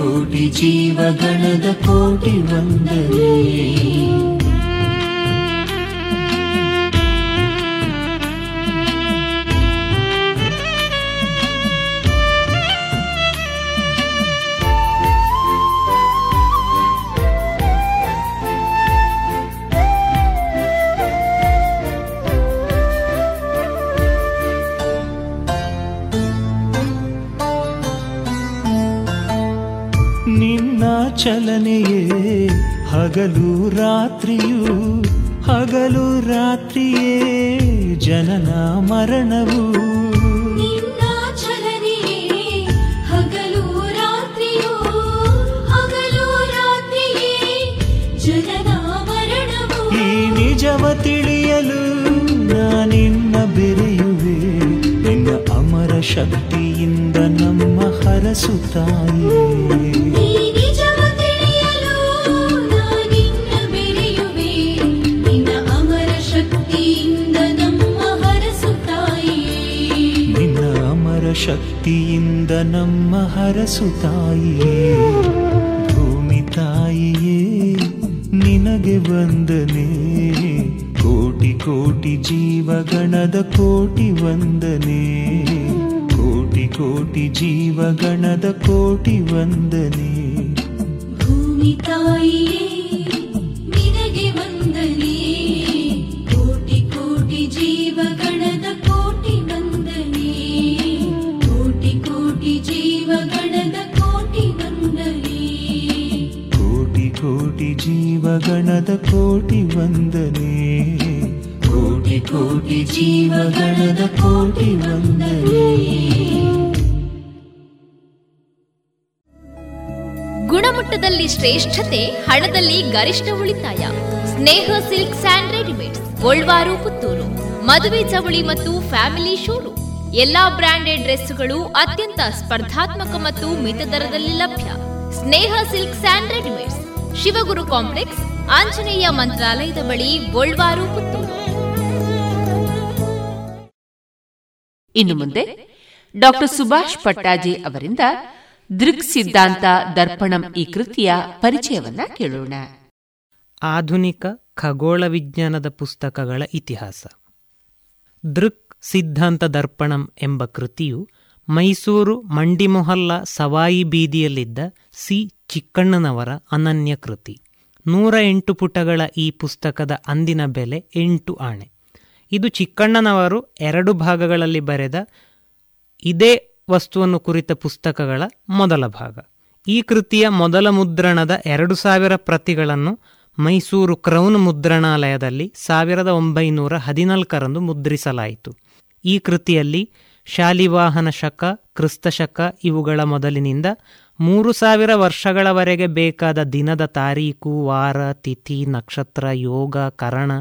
ಕೋಟಿ ಕೋಟಿ ಜೀವಗಣದ ಕೋಟಿ ವಂದನೆ ಹಗಲು ರಾತ್ರಿಯು ಹಗಲು ರಾತ್ರಿಯೇ ಜನನ ಮರಣವು. ಹಗಲು ರಾತ್ರಿಯು ಹಗಲು ರಾತ್ರಿಯೇ ಜನನ ಮರಣವು. ಈ ನಿಜವ ತಿಳಿಯಲು ನಾನಿನ್ನ ಬೆರೆಯುವೆ. ನಿನ್ನ ಅಮರ ಶಕ್ತಿಯಿಂದ ನಮ್ಮ ಹರಸುತ್ತಾಯೇ. ಶಕ್ತಿಯಿಂದ ನಮ್ಮ ಹರಸು ತಾಯಿಯೇ, ಭೂಮಿ ತಾಯಿಯೇ, ನಿನಗೆ ವಂದನೆ. ಕೋಟಿ ಕೋಟಿ ಜೀವಗಣದ ಕೋಟಿ ವಂದನೆ. ಕೋಟಿ ಕೋಟಿ ಜೀವಗಣದ ಕೋಟಿ ವಂದನೆ. ಗೋಲ್ವಾರು ಪುತ್ತೂರು. ಮದುವೆ ಚವಳಿ ಮತ್ತು ಫ್ಯಾಮಿಲಿ ಶೋರೂಮ್. ಎಲ್ಲಾ ಬ್ರಾಂಡೆಡ್ ಡ್ರೆಸ್ಗಳು ಅತ್ಯಂತ ಸ್ಪರ್ಧಾತ್ಮಕ ಮತ್ತು ಮಿತ ದರದಲ್ಲಿ ಲಭ್ಯ. Sneha silk and readymades. Shivaguru complex Anjaneya ಮಂತ್ರಾಲಯದ ಬಳಿ ಗೋಲ್ವಾರು ಪುತ್ತೂರು. ಇನ್ನು ಮುಂದೆ ಡಾಕ್ಟರ್ ಸುಭಾಷ್ ಪಟ್ಟಾಜಿ ಅವರಿಂದ ದೃಕ್ ಸಿದ್ಧಾಂತ ದರ್ಪಣಂ ಈ ಕೃತಿಯ ಪರಿಚಯವನ್ನ ಕೇಳೋಣ. ಆಧುನಿಕ ಖಗೋಳ ವಿಜ್ಞಾನದ ಪುಸ್ತಕಗಳ ಇತಿಹಾಸ. ದೃಕ್ ಸಿದ್ಧಾಂತ ದರ್ಪಣಂ ಎಂಬ ಕೃತಿಯು ಮೈಸೂರು ಮಂಡಿಮೊಹಲ್ಲ ಸವಾಯಿ ಬೀದಿಯಲ್ಲಿದ್ದ ಸಿ. ಚಿಕ್ಕಣ್ಣನವರ ಅನನ್ಯ ಕೃತಿ. ನೂರ ಎಂಟು ಪುಟಗಳ ಈ ಪುಸ್ತಕದ ಅಂದಿನ ಬೆಲೆ ಎಂಟು ಆಣೆ. ಇದು ಚಿಕ್ಕಣ್ಣನವರು ಎರಡು ಭಾಗಗಳಲ್ಲಿ ಬರೆದ ಇದೇ ವಸ್ತುವನ್ನು ಕುರಿತ ಪುಸ್ತಕಗಳ ಮೊದಲ ಭಾಗ. ಈ ಕೃತಿಯ ಮೊದಲ ಮುದ್ರಣದ ಎರಡು ಸಾವಿರ ಪ್ರತಿಗಳನ್ನು ಮೈಸೂರು ಕ್ರೌನ್ ಮುದ್ರಣಾಲಯದಲ್ಲಿ ಸಾವಿರದ ಒಂಬೈನೂರ ಹದಿನಾಲ್ಕರಂದು ಮುದ್ರಿಸಲಾಯಿತು. ಈ ಕೃತಿಯಲ್ಲಿ ಶಾಲಿವಾಹನ ಶಕ ಕ್ರಿಸ್ತಶಕ ಇವುಗಳ ಮೊದಲಿನಿಂದ ಮೂರು ಸಾವಿರ ವರ್ಷಗಳವರೆಗೆ ಬೇಕಾದ ದಿನದ ತಾರೀಕು, ವಾರ, ತಿಥಿ, ನಕ್ಷತ್ರ, ಯೋಗ, ಕರಣ,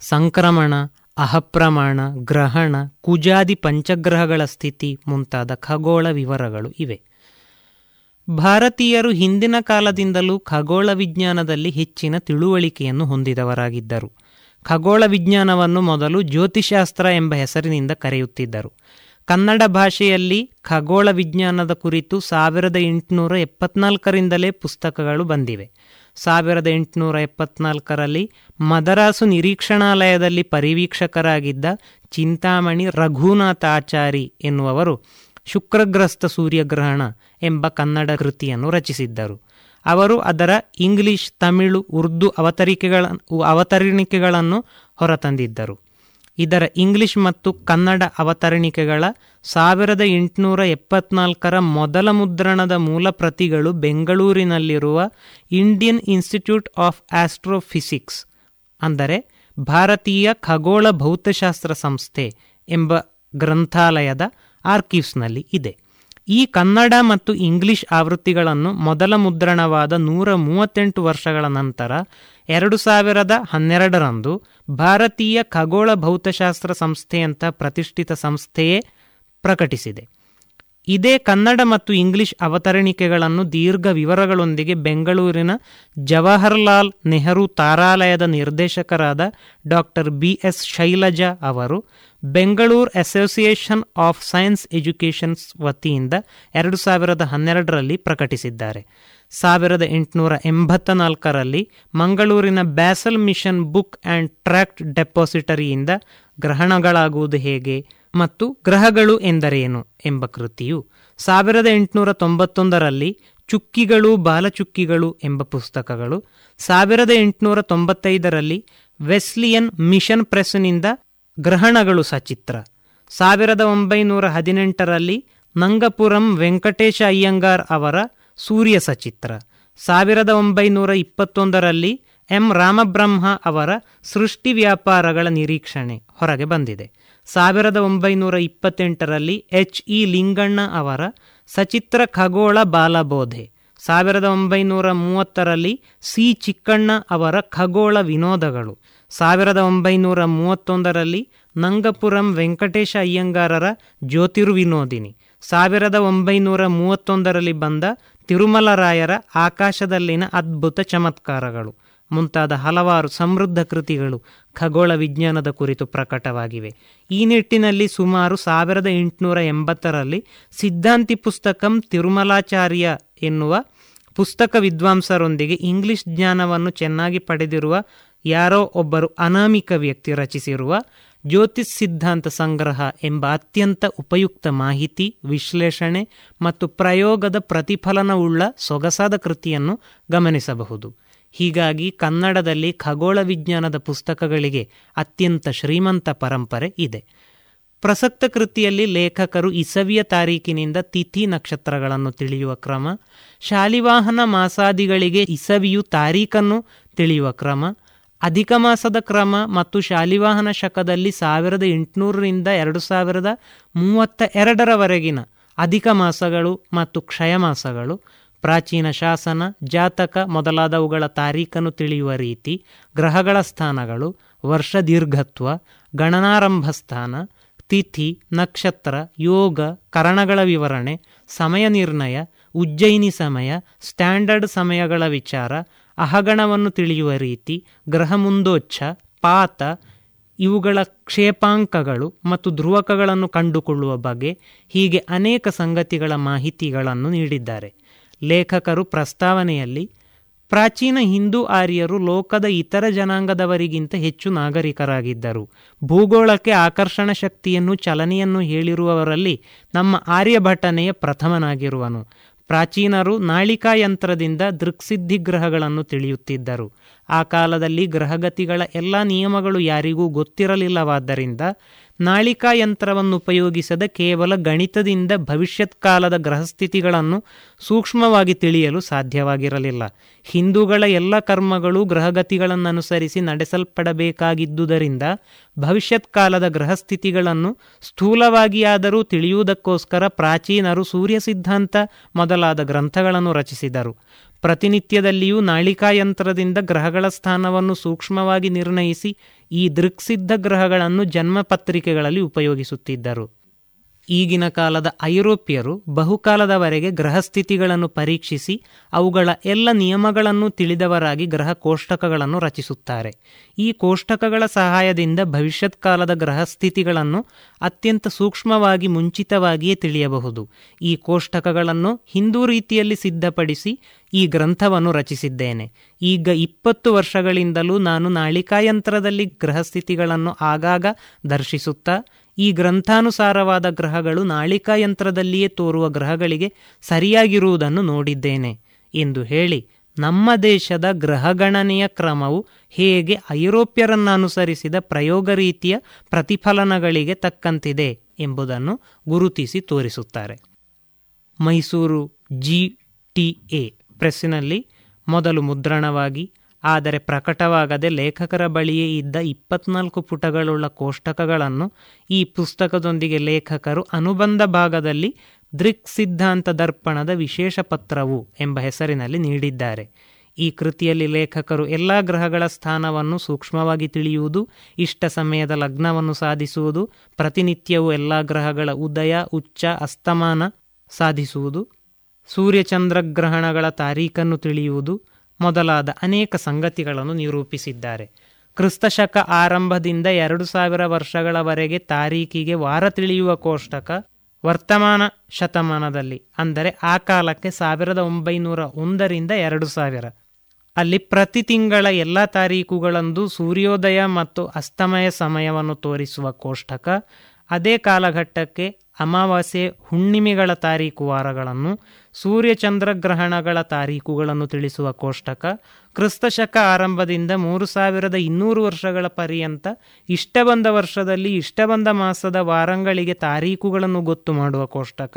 ಸಂಕ್ರಮಣ, ಅಹಪ್ರಮಾಣ, ಗ್ರಹಣ, ಕುಜಾದಿ ಪಂಚಗ್ರಹಗಳ ಸ್ಥಿತಿ ಮುಂತಾದ ಖಗೋಳ ವಿವರಗಳು ಇವೆ. ಭಾರತೀಯರು ಹಿಂದಿನ ಕಾಲದಿಂದಲೂ ಖಗೋಳ ವಿಜ್ಞಾನದಲ್ಲಿ ಹೆಚ್ಚಿನ ತಿಳುವಳಿಕೆಯನ್ನು ಹೊಂದಿದವರಾಗಿದ್ದರು. ಖಗೋಳ ವಿಜ್ಞಾನವನ್ನು ಮೊದಲು ಜ್ಯೋತಿಷಾಸ್ತ್ರ ಎಂಬ ಹೆಸರಿನಿಂದ ಕರೆಯುತ್ತಿದ್ದರು. ಕನ್ನಡ ಭಾಷೆಯಲ್ಲಿ ಖಗೋಳ ವಿಜ್ಞಾನದ ಕುರಿತು ಸಾವಿರದ ಎಂಟುನೂರ ಎಪ್ಪತ್ನಾಲ್ಕರಿಂದಲೇ ಪುಸ್ತಕಗಳು ಬಂದಿವೆ. ಸಾವಿರದ ಎಂಟುನೂರ ಎಪ್ಪತ್ನಾಲ್ಕರಲ್ಲಿ ಮದರಾಸು ನಿರೀಕ್ಷಣಾಲಯದಲ್ಲಿ ಪರಿವೀಕ್ಷಕರಾಗಿದ್ದ ಚಿಂತಾಮಣಿ ರಘುನಾಥಾಚಾರಿ ಎನ್ನುವರು ಶುಕ್ರಗ್ರಸ್ತ ಸೂರ್ಯಗ್ರಹಣ ಎಂಬ ಕನ್ನಡ ಕೃತಿಯನ್ನು ರಚಿಸಿದ್ದರು. ಅವರು ಅದರ ಇಂಗ್ಲಿಷ್, ತಮಿಳು, ಉರ್ದು ಅವತರಿಕೆಗಳ, ಅವತರಣಿಕೆಗಳನ್ನು ಹೊರತಂದಿದ್ದರು. ಇದರ ಇಂಗ್ಲಿಷ್ ಮತ್ತು ಕನ್ನಡ ಅವತರಣಿಕೆಗಳ ಸಾವಿರದ ಎಂಟುನೂರ ಎಪ್ಪತ್ನಾಲ್ಕರ ಮೊದಲ ಮುದ್ರಣದ ಮೂಲ ಪ್ರತಿಗಳು ಬೆಂಗಳೂರಿನಲ್ಲಿರುವ ಇಂಡಿಯನ್ ಇನ್ಸ್ಟಿಟ್ಯೂಟ್ ಆಫ್ ಆಸ್ಟ್ರೋಫಿಸಿಕ್ಸ್, ಅಂದರೆ ಭಾರತೀಯ ಖಗೋಳ ಭೌತಶಾಸ್ತ್ರ ಸಂಸ್ಥೆ ಎಂಬ ಗ್ರಂಥಾಲಯದ ಆರ್ಕಿವ್ಸ್ನಲ್ಲಿ ಇದೆ. ಈ ಕನ್ನಡ ಮತ್ತು ಇಂಗ್ಲಿಷ್ ಆವೃತ್ತಿಗಳನ್ನು ಮೊದಲ ಮುದ್ರಣವಾದ ನೂರ ಮೂವತ್ತೆಂಟು ವರ್ಷಗಳ ನಂತರ ಎರಡು ಸಾವಿರದ ಹನ್ನೆರಡರಂದು ಭಾರತೀಯ ಖಗೋಳ ಭೌತಶಾಸ್ತ್ರ ಸಂಸ್ಥೆಯಂಥ ಪ್ರತಿಷ್ಠಿತ ಸಂಸ್ಥೆಯೇ ಪ್ರಕಟಿಸಿದೆ. ಇದೇ ಕನ್ನಡ ಮತ್ತು ಇಂಗ್ಲಿಷ್ ಅವತರಣಿಕೆಗಳನ್ನು ದೀರ್ಘ ವಿವರಗಳೊಂದಿಗೆ ಬೆಂಗಳೂರಿನ ಜವಾಹರ್ಲಾಲ್ ನೆಹರು ತಾರಾಲಯದ ನಿರ್ದೇಶಕರಾದ ಡಾಕ್ಟರ್ ಬಿ ಎಸ್ ಶೈಲಜಾ ಅವರು Bengaluru Association of Science Educations ವತಿಯಿಂದ ಎರಡು ಸಾವಿರದ ಹನ್ನೆರಡರಲ್ಲಿ ಪ್ರಕಟಿಸಿದ್ದಾರೆ. ಸಾವಿರದ ಎಂಟುನೂರ ಎಂಬತ್ತ ನಾಲ್ಕರಲ್ಲಿ ಮಂಗಳೂರಿನ Basel Mission Book and Tract ಡೆಪಾಸಿಟರಿಯಿಂದ ಗ್ರಹಣಗಳಾಗುವುದು ಹೇಗೆ ಮತ್ತು ಗ್ರಹಗಳು ಎಂದರೇನು ಎಂಬ ಕೃತಿಯು ಸಾವಿರದ ಎಂಟುನೂರ ತೊಂಬತ್ತೊಂದರಲ್ಲಿ ಚುಕ್ಕಿಗಳು, ಬಾಲಚುಕ್ಕಿಗಳು ಎಂಬ ಪುಸ್ತಕಗಳು, ಸಾವಿರದ ಎಂಟುನೂರ ತೊಂಬತ್ತೈದರಲ್ಲಿ ವೆಸ್ಲಿಯನ್ ಮಿಷನ್ ಪ್ರೆಸ್ನಿಂದ ಗ್ರಹಣಗಳು ಸಚಿತ್ರ. ಸಾವಿರದ ಒಂಬೈನೂರ ಹದಿನೆಂಟರಲ್ಲಿ ನಂಗಪುರಂ ವೆಂಕಟೇಶ ಅಯ್ಯಂಗಾರ್ ಅವರ ಸೂರ್ಯ ಸಚಿತ್ರ. ಸಾವಿರದ ಒಂಬೈನೂರ ಇಪ್ಪತ್ತೊಂದರಲ್ಲಿ ಎಂ ರಾಮಬ್ರಹ್ಮ ಅವರ ಸೃಷ್ಟಿ ವ್ಯಾಪಾರಗಳ ನಿರೀಕ್ಷಣೆ ಹೊರಗೆ ಬಂದಿದೆ. ಸಾವಿರದ ಒಂಬೈನೂರ ಇಪ್ಪತ್ತೆಂಟರಲ್ಲಿ ಎಚ್ ಇ ಲಿಂಗಣ್ಣ ಅವರ ಸಚಿತ್ರ ಖಗೋಳ ಬಾಲಬೋಧೆ. ಸಾವಿರದ ಒಂಬೈನೂರ ಮೂವತ್ತರಲ್ಲಿ ಸಿ ಚಿಕ್ಕಣ್ಣ ಅವರ ಖಗೋಳ ವಿನೋದಗಳು. ಸಾವಿರದ ಒಂಬೈನೂರ ಮೂವತ್ತೊಂದರಲ್ಲಿ ನಂಗಪುರಂ ವೆಂಕಟೇಶ ಅಯ್ಯಂಗಾರರ ಜ್ಯೋತಿರ್ವಿನೋದಿನಿ. ಸಾವಿರದ ಒಂಬೈನೂರ ಮೂವತ್ತೊಂದರಲ್ಲಿ ಬಂದ ತಿರುಮಲರಾಯರ ಆಕಾಶದಲ್ಲಿನ ಅದ್ಭುತ ಚಮತ್ಕಾರಗಳು. ಮುಂತಾದ ಹಲವಾರು ಸಮೃದ್ಧ ಕೃತಿಗಳು ಖಗೋಳ ವಿಜ್ಞಾನದ ಕುರಿತು ಪ್ರಕಟವಾಗಿವೆ. ಈ ನಿಟ್ಟಿನಲ್ಲಿ ಸುಮಾರು ಸಾವಿರದ ಎಂಟುನೂರ ಎಂಬತ್ತರಲ್ಲಿ ಸಿದ್ಧಾಂತಿ ಪುಸ್ತಕಂ ತಿರುಮಲಾಚಾರ್ಯ ಎನ್ನುವ ಪುಸ್ತಕ ವಿದ್ವಾಂಸರೊಂದಿಗೆ ಇಂಗ್ಲಿಷ್ ಜ್ಞಾನವನ್ನು ಚೆನ್ನಾಗಿ ಪಡೆದಿರುವ ಯಾರೋ ಒಬ್ಬರು ಅನಾಮಿಕ ವ್ಯಕ್ತಿ ರಚಿಸಿರುವ ಜ್ಯೋತಿಷ್ ಸಿದ್ಧಾಂತ ಸಂಗ್ರಹ ಎಂಬ ಅತ್ಯಂತ ಉಪಯುಕ್ತ ಮಾಹಿತಿ, ವಿಶ್ಲೇಷಣೆ ಮತ್ತು ಪ್ರಯೋಗದ ಪ್ರತಿಫಲನವುಳ್ಳ ಸೊಗಸಾದ ಕೃತಿಯನ್ನು ಗಮನಿಸಬಹುದು. ಹೀಗಾಗಿ ಕನ್ನಡದಲ್ಲಿ ಖಗೋಳ ವಿಜ್ಞಾನದ ಪುಸ್ತಕಗಳಿಗೆ ಅತ್ಯಂತ ಶ್ರೀಮಂತ ಪರಂಪರೆ ಇದೆ. ಪ್ರಸಕ್ತ ಕೃತಿಯಲ್ಲಿ ಲೇಖಕರು ಇಸವಿಯ ತಾರೀಕಿನಿಂದ ತಿಥಿ ನಕ್ಷತ್ರಗಳನ್ನು ತಿಳಿಯುವ ಕ್ರಮ, ಶಾಲಿವಾಹನ ಮಾಸಾದಿಗಳಿಗೆ ಇಸವಿಯು ತಾರೀಕನ್ನು ತಿಳಿಯುವ ಕ್ರಮ ಅಧಿಕ ಮಾಸದ ಕ್ರಮ ಮತ್ತು ಶಾಲಿವಾಹನ ಶಕದಲ್ಲಿ ಸಾವಿರದ ಎಂಟುನೂರರಿಂದ ಎರಡು ಸಾವಿರದ ಮೂವತ್ತ ಎರಡರವರೆಗಿನ ಅಧಿಕ ಮಾಸಗಳು ಮತ್ತು ಕ್ಷಯ ಮಾಸಗಳು, ಪ್ರಾಚೀನ ಶಾಸನ, ಜಾತಕ ಮೊದಲಾದವುಗಳ ತಾರೀಖನ್ನು ತಿಳಿಯುವ ರೀತಿ, ಗ್ರಹಗಳ ಸ್ಥಾನಗಳು, ವರ್ಷ ದೀರ್ಘತ್ವ, ಗಣನಾರಂಭ ಸ್ಥಾನ, ತಿಥಿ, ನಕ್ಷತ್ರ, ಯೋಗ, ಕರಣಗಳ ವಿವರಣೆ, ಸಮಯ ನಿರ್ಣಯ, ಉಜ್ಜಯಿನಿ ಸಮಯ, ಸ್ಟ್ಯಾಂಡರ್ಡ್ ಸಮಯಗಳ ವಿಚಾರ ಅಹಗಣವನ್ನು ತಿಳಿಯುವ ರೀತಿ ಗ್ರಹ ಮುಂದೋಚ್ಛ ಪಾತ, ಇವುಗಳ ಕ್ಷೇಪಾಂಕಗಳು ಮತ್ತು ಧ್ರುವಕಗಳನ್ನು ಕಂಡುಕೊಳ್ಳುವ ಬಗ್ಗೆ ಹೀಗೆ ಅನೇಕ ಸಂಗತಿಗಳ ಮಾಹಿತಿಗಳನ್ನು ನೀಡಿದ್ದಾರೆ. ಲೇಖಕರು ಪ್ರಸ್ತಾವನೆಯಲ್ಲಿ, ಪ್ರಾಚೀನ ಹಿಂದೂ ಆರ್ಯರು ಲೋಕದ ಇತರ ಜನಾಂಗದವರಿಗಿಂತ ಹೆಚ್ಚು ನಾಗರಿಕರಾಗಿದ್ದರು. ಭೂಗೋಳಕ್ಕೆ ಆಕರ್ಷಣ ಶಕ್ತಿಯನ್ನು ಚಲನೆಯನ್ನು ಹೇಳಿರುವವರಲ್ಲಿ ನಮ್ಮ ಆರ್ಯಭಟನೆಯ ಪ್ರಥಮನಾಗಿರುವನು. ಪ್ರಾಚೀನರು ನಾಳಿಕಾಯಂತ್ರದಿಂದ ದೃಕ್ಸಿದ್ಧಿ ಗ್ರಹಗಳನ್ನು ತಿಳಿಯುತ್ತಿದ್ದರು. ಆ ಕಾಲದಲ್ಲಿ ಗ್ರಹಗತಿಗಳ ಎಲ್ಲ ನಿಯಮಗಳು ಯಾರಿಗೂ ಗೊತ್ತಿರಲಿಲ್ಲವಾದ್ದರಿಂದ ನಾಳಿಕಾ ಯಂತ್ರವನ್ನು ಉಪಯೋಗಿಸದ ಕೇವಲ ಗಣಿತದಿಂದ ಭವಿಷ್ಯತ್ ಕಾಲದ ಗ್ರಹಸ್ಥಿತಿಗಳನ್ನು ಸೂಕ್ಷ್ಮವಾಗಿ ತಿಳಿಯಲು ಸಾಧ್ಯವಾಗಿರಲಿಲ್ಲ. ಹಿಂದೂಗಳ ಎಲ್ಲ ಕರ್ಮಗಳು ಗ್ರಹಗತಿಗಳನ್ನನುಸರಿಸಿ ನಡೆಸಲ್ಪಡಬೇಕಾಗಿದ್ದುದರಿಂದ ಭವಿಷ್ಯತ್ ಕಾಲದ ಗ್ರಹಸ್ಥಿತಿಗಳನ್ನು ಸ್ಥೂಲವಾಗಿಯಾದರೂ ತಿಳಿಯುವುದಕ್ಕೋಸ್ಕರ ಪ್ರಾಚೀನರು ಸೂರ್ಯ ಸಿದ್ಧಾಂತ ಮೊದಲಾದ ಗ್ರಂಥಗಳನ್ನು ರಚಿಸಿದರು. ಪ್ರತಿನಿತ್ಯದಲ್ಲಿಯೂ ನಾಳಿಕಾಯಂತ್ರದಿಂದ ಗ್ರಹಗಳ ಸ್ಥಾನವನ್ನು ಸೂಕ್ಷ್ಮವಾಗಿ ನಿರ್ಣಯಿಸಿ ಈ ದೃಕ್ಸಿದ್ಧ ಗ್ರಹಗಳನ್ನು ಜನ್ಮಪತ್ರಿಕೆಗಳಲ್ಲಿ ಉಪಯೋಗಿಸುತ್ತಿದ್ದರು. ಈಗಿನ ಕಾಲದ ಐರೋಪ್ಯರು ಬಹುಕಾಲದವರೆಗೆ ಗ್ರಹಸ್ಥಿತಿಗಳನ್ನು ಪರೀಕ್ಷಿಸಿ ಅವುಗಳ ಎಲ್ಲ ನಿಯಮಗಳನ್ನು ತಿಳಿದವರಾಗಿ ಗ್ರಹ ಕೋಷ್ಟಕಗಳನ್ನು ರಚಿಸುತ್ತಾರೆ. ಈ ಕೋಷ್ಟಕಗಳ ಸಹಾಯದಿಂದ ಭವಿಷ್ಯತ್ ಕಾಲದ ಗ್ರಹಸ್ಥಿತಿಗಳನ್ನು ಅತ್ಯಂತ ಸೂಕ್ಷ್ಮವಾಗಿ ಮುಂಚಿತವಾಗಿಯೇ ತಿಳಿಯಬಹುದು. ಈ ಕೋಷ್ಟಕಗಳನ್ನು ಹಿಂದೂ ರೀತಿಯಲ್ಲಿ ಸಿದ್ಧಪಡಿಸಿ ಈ ಗ್ರಂಥವನ್ನು ರಚಿಸಿದ್ದೇನೆ. ಈಗ ಇಪ್ಪತ್ತು ವರ್ಷಗಳಿಂದಲೂ ನಾನು ನಾಳಿಕಾಯಂತ್ರದಲ್ಲಿ ಗ್ರಹಸ್ಥಿತಿಗಳನ್ನು ಆಗಾಗ ದರ್ಶಿಸುತ್ತಾ ಈ ಗ್ರಂಥಾನುಸಾರವಾದ ಗ್ರಹಗಳು ನಾಳಿಕಾಯಂತ್ರದಲ್ಲಿಯೇ ತೋರುವ ಗ್ರಹಗಳಿಗೆ ಸರಿಯಾಗಿರುವುದನ್ನು ನೋಡಿದ್ದೇನೆ ಎಂದು ಹೇಳಿ ನಮ್ಮ ದೇಶದ ಗ್ರಹಗಣನೆಯ ಕ್ರಮವು ಹೇಗೆ ಐರೋಪ್ಯರನ್ನನುಸರಿಸಿದ ಪ್ರಯೋಗ ರೀತಿಯ ಪ್ರತಿಫಲನಗಳಿಗೆ ತಕ್ಕಂತಿದೆ ಎಂಬುದನ್ನು ಗುರುತಿಸಿ ತೋರಿಸುತ್ತಾರೆ. ಮೈಸೂರು ಜಿ ಟಿ ಎ ಪ್ರೆಸ್ಸಿನಲ್ಲಿ ಮೊದಲು ಮುದ್ರಣವಾಗಿ ಆದರೆ ಪ್ರಕಟವಾಗದೆ ಲೇಖಕರ ಬಳಿಯೇ ಇದ್ದ ಇಪ್ಪತ್ನಾಲ್ಕು ಪುಟಗಳುಳ್ಳ ಕೋಷ್ಟಕಗಳನ್ನು ಈ ಪುಸ್ತಕದೊಂದಿಗೆ ಲೇಖಕರು ಅನುಬಂಧ ಭಾಗದಲ್ಲಿ ದೃಕ್ ಸಿದ್ಧಾಂತ ದರ್ಪಣದ ವಿಶೇಷ ಪತ್ರವು ಎಂಬ ಹೆಸರಿನಲ್ಲಿ ನೀಡಿದ್ದಾರೆ. ಈ ಕೃತಿಯಲ್ಲಿ ಲೇಖಕರು ಎಲ್ಲ ಗ್ರಹಗಳ ಸ್ಥಾನವನ್ನು ಸೂಕ್ಷ್ಮವಾಗಿ ತಿಳಿಯುವುದು, ಇಷ್ಟ ಸಮಯದ ಲಗ್ನವನ್ನು ಸಾಧಿಸುವುದು, ಪ್ರತಿನಿತ್ಯವೂ ಎಲ್ಲ ಗ್ರಹಗಳ ಉದಯ, ಉಚ್ಚ, ಅಸ್ತಮಾನ ಸಾಧಿಸುವುದು, ಸೂರ್ಯಚಂದ್ರಗ್ರಹಣಗಳ ತಾರೀಖನ್ನು ತಿಳಿಯುವುದು ಮೊದಲಾದ ಅನೇಕ ಸಂಗತಿಗಳನ್ನು ನಿರೂಪಿಸಿದ್ದಾರೆ. ಕ್ರಿಸ್ತಶಕ ಆರಂಭದಿಂದ ಎರಡು ಸಾವಿರ ವರ್ಷಗಳವರೆಗೆ ತಾರೀಕಿಗೆ ವಾರ ತಿಳಿಯುವ ಕೋಷ್ಟಕ ವರ್ತಮಾನ ಶತಮಾನದಲ್ಲಿ, ಅಂದರೆ ಆ ಕಾಲಕ್ಕೆ ಸಾವಿರದ ಒಂಬೈನೂರ ಒಂದರಿಂದ ಎರಡು ಸಾವಿರ. ಅಲ್ಲಿ ಪ್ರತಿ ತಿಂಗಳ ಎಲ್ಲ ತಾರೀಕುಗಳಂದು ಸೂರ್ಯೋದಯ ಮತ್ತು ಅಸ್ತಮಯ ಸಮಯವನ್ನು ತೋರಿಸುವ ಕೋಷ್ಟಕ, ಅದೇ ಕಾಲಘಟ್ಟಕ್ಕೆ ಅಮಾವಾಸ್ಯೆ ಹುಣ್ಣಿಮೆಗಳ ತಾರೀಕು ವಾರಗಳನ್ನು ಸೂರ್ಯಚಂದ್ರಗ್ರಹಣಗಳ ತಾರೀಕುಗಳನ್ನು ತಿಳಿಸುವ ಕೋಷ್ಟಕ, ಕ್ರಿಸ್ತಶಕ ಆರಂಭದಿಂದ ಮೂರು ಸಾವಿರದ ಇನ್ನೂರು ವರ್ಷಗಳ ಪರ್ಯಂತ ಇಷ್ಟ ಬಂದ ವರ್ಷದಲ್ಲಿ ಇಷ್ಟ ಬಂದ ಮಾಸದ ವಾರಂಗಳಿಗೆ ತಾರೀಕುಗಳನ್ನು ಗೊತ್ತು ಮಾಡುವ ಕೋಷ್ಟಕ,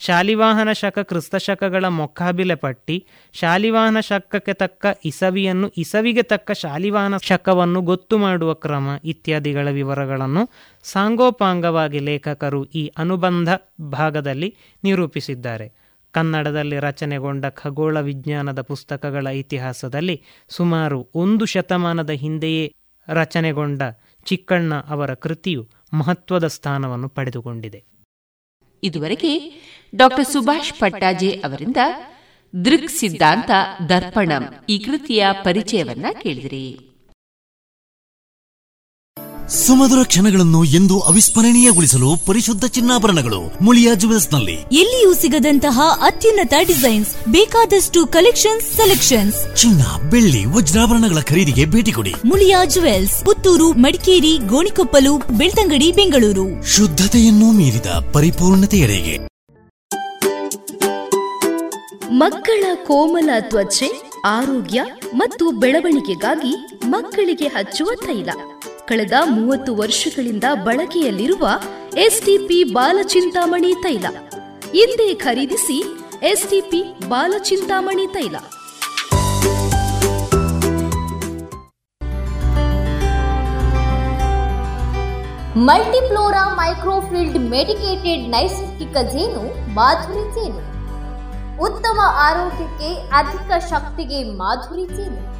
ಶಾಲಿವಾಹನ ಶಕ ಕ್ರಿಸ್ತಶಕಗಳ ಮೊಕ್ಕಾಬಿಲೆ ಪಟ್ಟಿ, ಶಾಲಿವಾಹನ ಶಕಕ್ಕೆ ತಕ್ಕ ಇಸವಿಯನ್ನು, ಇಸವಿಗೆ ತಕ್ಕ ಶಾಲಿವಾಹನ ಶಕವನ್ನು ಗೊತ್ತು ಮಾಡುವ ಕ್ರಮ ಇತ್ಯಾದಿಗಳ ವಿವರಗಳನ್ನು ಸಾಂಗೋಪಾಂಗವಾಗಿ ಲೇಖಕರು ಈ ಅನುಬಂಧ ಭಾಗದಲ್ಲಿ ನಿರೂಪಿಸಿದ್ದಾರೆ. ಕನ್ನಡದಲ್ಲಿ ರಚನೆಗೊಂಡ ಖಗೋಳ ವಿಜ್ಞಾನದ ಪುಸ್ತಕಗಳ ಇತಿಹಾಸದಲ್ಲಿ ಸುಮಾರು ಒಂದು ಶತಮಾನದ ಹಿಂದೆಯೇ ರಚನೆಗೊಂಡ ಚಿಕ್ಕಣ್ಣ ಅವರ ಕೃತಿಯು ಮಹತ್ವದ ಸ್ಥಾನವನ್ನು ಪಡೆದುಕೊಂಡಿದೆ. ಇದುವರೆಗೆ ಡಾಕ್ಟರ್ ಸುಭಾಷ್ ಪಟ್ಟಾಜೆ ಅವರಿಂದ ದೃಕ್ ಸಿದ್ಧಾಂತ ದರ್ಪಣಂ ಈ ಕೃತಿಯ ಪರಿಚಯವನ್ನ ಕೇಳಿದಿರಿ. ಸುಮಧುರ ಕ್ಷಣಗಳನ್ನು ಎಂದು ಅವಿಸ್ಮರಣೀಯಗೊಳಿಸಲು ಪರಿಶುದ್ಧ ಚಿನ್ನಾಭರಣಗಳು ಮುಳಿಯ ನಲ್ಲಿ ಎಲ್ಲಿಯೂ ಸಿಗದಂತಹ ಅತ್ಯುನ್ನತ ಡಿಸೈನ್ಸ್ ಬೇಕಾದಷ್ಟು ಕಲೆಕ್ಷನ್ಸ್ ಸೆಲೆಕ್ಷನ್ಸ್. ಚಿನ್ನ ಬೆಳ್ಳಿ ವಜ್ರಾಭರಣಗಳ ಖರೀದಿಗೆ ಭೇಟಿ ಕೊಡಿ. ಮುಳಿಯಾ ಜುವೆಲ್ಸ್ ಪುತ್ತೂರು ಮಡಿಕೇರಿ ಗೋಣಿಕೊಪ್ಪಲು ಬೆಳ್ತಂಗಡಿ ಬೆಂಗಳೂರು. ಶುದ್ಧತೆಯನ್ನು ಮೀರಿದ ಪರಿಪೂರ್ಣತೆಯರಿಗೆ ಮಕ್ಕಳ ಕೋಮಲ ತ್ವಚೆ ಆರೋಗ್ಯ ಮತ್ತು ಬೆಳವಣಿಗೆಗಾಗಿ ಮಕ್ಕಳಿಗೆ ಹಚ್ಚುವ ತೈಲ. ಕಳೆದ ಮೂವತ್ತು ವರ್ಷಗಳಿಂದ ಬಳಕೆಯಲ್ಲಿರುವ ಎಸ್ಟಿಪಿ ಬಾಲಚಿಂತಾಮಣಿ ತೈಲ. ಹಿಂದೆ ಖರೀದಿಸಿ ಎಸ್ಟಿಪಿ ಬಾಲಚಿಂತಾಮಣಿ ತೈಲ. ಮಲ್ಟಿಫ್ಲೋರಾ ಮೈಕ್ರೋಫಿಲ್ಡ್ ಮೆಡಿಕೇಟೆಡ್ ನೈಸರ್ಗಿಕ ಜೇನು, ಮಾಧುರಿ ಜೇನು. ಉತ್ತಮ ಆರೋಗ್ಯಕ್ಕೆ ಅಧಿಕ ಶಕ್ತಿಗೆ ಮಾಧುರಿ ಜೇನು.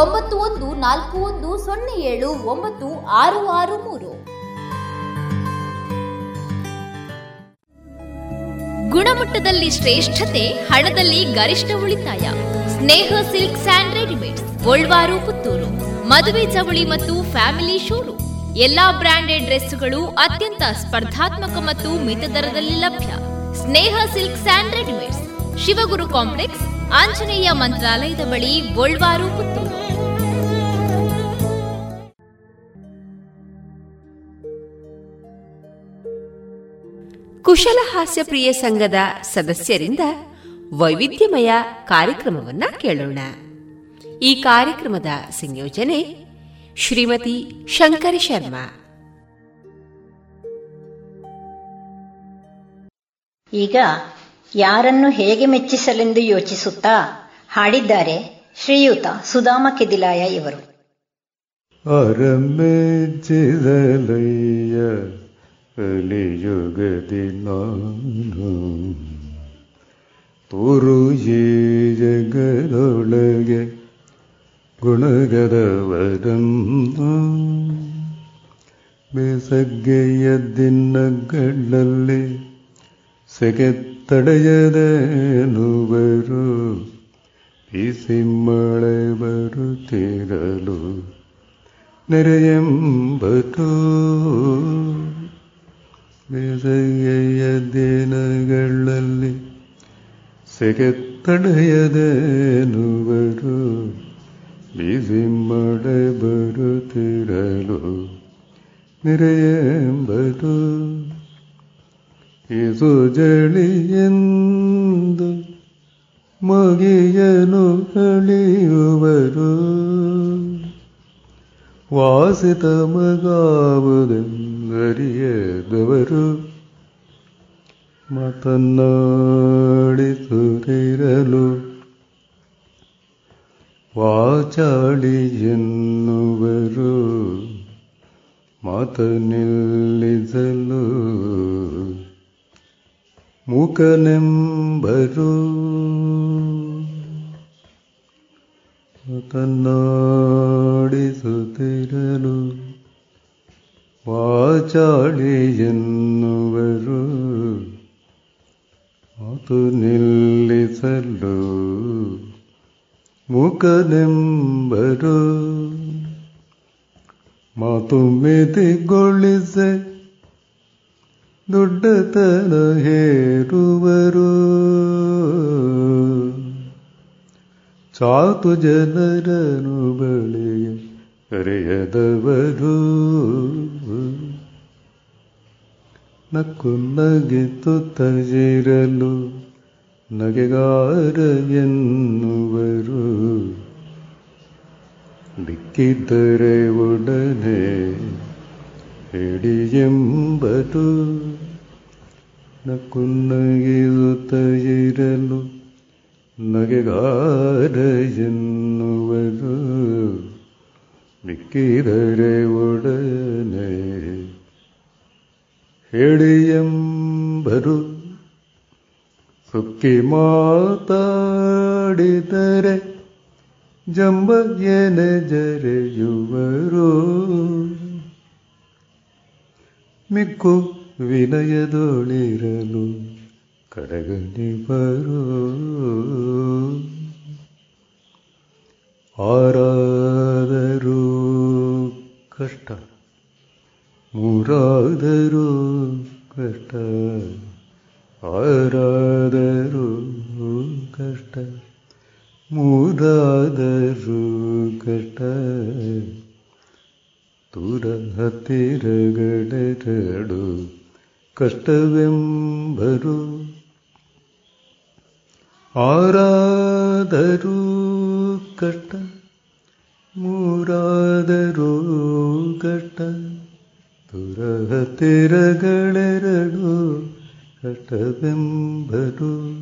ಒಂಬತ್ತು ಒಂದು ನಾಲ್ಕು ಒಂದು ಸೊನ್ನೆ ಏಳು ಒಂಬತ್ತು ಆರು ಆರು ಮೂರು. ಗುಣಮಟ್ಟದಲ್ಲಿ ಶ್ರೇಷ್ಠತೆ, ಹಣದಲ್ಲಿ ಗರಿಷ್ಠ ಉಳಿತಾಯ. ಸ್ನೇಹ ಸಿಲ್ಕ್ ಸ್ಯಾಂಡ್ ರೆಡಿಮೇಡ್ಸ್, ಗೋಲ್ವಾರು, ಪುತ್ತೂರು. ಮದುವೆ ಚವಳಿ ಮತ್ತು ಫ್ಯಾಮಿಲಿ ಶೋರೂಮ್. ಎಲ್ಲಾ ಬ್ರಾಂಡೆಡ್ ಡ್ರೆಸ್ಗಳು ಅತ್ಯಂತ ಸ್ಪರ್ಧಾತ್ಮಕ ಮತ್ತು ಮಿತ ದರದಲ್ಲಿ ಲಭ್ಯ. Sneha silk and readymades. Shivaguru complex, Anjaneya ಮಂತ್ರಾಲಯದ ಬಳಿ ಗೋಲ್ವಾರು, ಪುತ್ತೂರು. ಕುಶಲ ಹಾಸ್ಯ ಪ್ರಿಯ ಸಂಘದ ಸದಸ್ಯರಿಂದ ವೈವಿಧ್ಯಮಯ ಕಾರ್ಯಕ್ರಮವನ್ನ ಕೇಳೋಣ. ಈ ಕಾರ್ಯಕ್ರಮದ ಸಂಯೋಜನೆ ಶ್ರೀಮತಿ ಶಂಕರಿ ಶರ್ಮಾ. ಈಗ ಯಾರನ್ನು ಹೇಗೆ ಮೆಚ್ಚಿಸಲೆಂದು ಯೋಚಿಸುತ್ತಾ ಹಾಡಿದ್ದಾರೆ ಶ್ರೀಯುತ ಸುಧಾಮ ಕೆದಿಲಾಯ ಇವರು. ಅರಮೆಚ್ಚಿದಲಯ್ಯ ಕಲಿಯುಗದಿ ನಾನು ತೋರು ಈ ಜಗದೊಳಗೆ ಗುಣಗದವರನ್ನು ಬೇಸಗ್ಗೆಯ ದಿನಗಳಲ್ಲಿ ಸೆಗೆ ತಡೆಯದೇನುವರು ಬಿಸಿ ಮಳೆ ಬರುತ್ತಿರಲು ನೆರೆಯೆಂಬತು ಬೇಸಗೆಯ ದಿನಗಳಲ್ಲಿ ಸೆಗೆ ತಡೆಯದೇನುವರು ಬಿಸಿ ಮಡೆ ಬರುತ್ತಿರಲು ನೆರೆಯೆಂಬತು ಇಸು ಜಳಿಯೆಂದು ಮಗಿಯನು ಕಳಿಯುವರು ವಾಸಿತ ಮಗಾವುದೆಂದರಿಯದವರು ಮಾತನ್ನಾಡಿಸುತ್ತಿರಲು ವಾಚಾಡಿ ಎನ್ನುವರು ಮಾತ ನಿಲ್ಲಿಸಲು ಮೂಕನೆಂಬರು ತನ್ನಾಡಿಸುತ್ತಿರಲು ವಾಚಾಳಿ ಎನ್ನುವರು ಮಾತು ನಿಲ್ಲಿಸಲು ಮುಖನೆಂಬರು ಮಾತು ಮಿತಿಗೊಳಿಸೆ ದೊಡ್ಡತನ ಹೇರುವರು. ಚಾತು ಜನರನು ಬಳಿಯ ಕರೆಯದವರು. ನಕ್ಕು ನಗಿತು ತಜಿರಲು ನಗೆಗಾರ ಎನ್ನುವರು. ಬಿಕ್ಕಿದ್ದರೆ ಒಡನೆ ಹಿಡಿಯೆಂಬದು ನಕ್ಕು ನಗಿದು ಇರಲು ನಗೆಗಾರ ಎನ್ನುವರು. ಬಿಕ್ಕಿದರೆ ಒಡನೆ ಹೇಳಿಯೆಂಬರು ಸುಕ್ಕಿ ಮಾತಾಡಿದರೆ ಜಂಬಯ್ಯನ ಜರೆಯುವರು. ಮಿಕ್ಕು ವಿನಯದೊಳಿರಲು ಕರಗನಿಬರು ಆರಾದರೂ ಕಷ್ಟ. ಮೂರಾದರೂ ಕಷ್ಟ ಆರಾದರೂ ಕಷ್ಟ ಮೂರಾದರೂ ಕಷ್ಟ ದೂರ ಹತ್ತಿರಗಳೆರಡು ಕಷ್ಟವೆಂಬರು ಆರಾದರೂ ಕಷ್ಟ ಮೂರಾದರೂ ಕಷ್ಟ ತುರಹ ತೆರಗಳೆರಡು ಕಷ್ಟವೆಂಬರು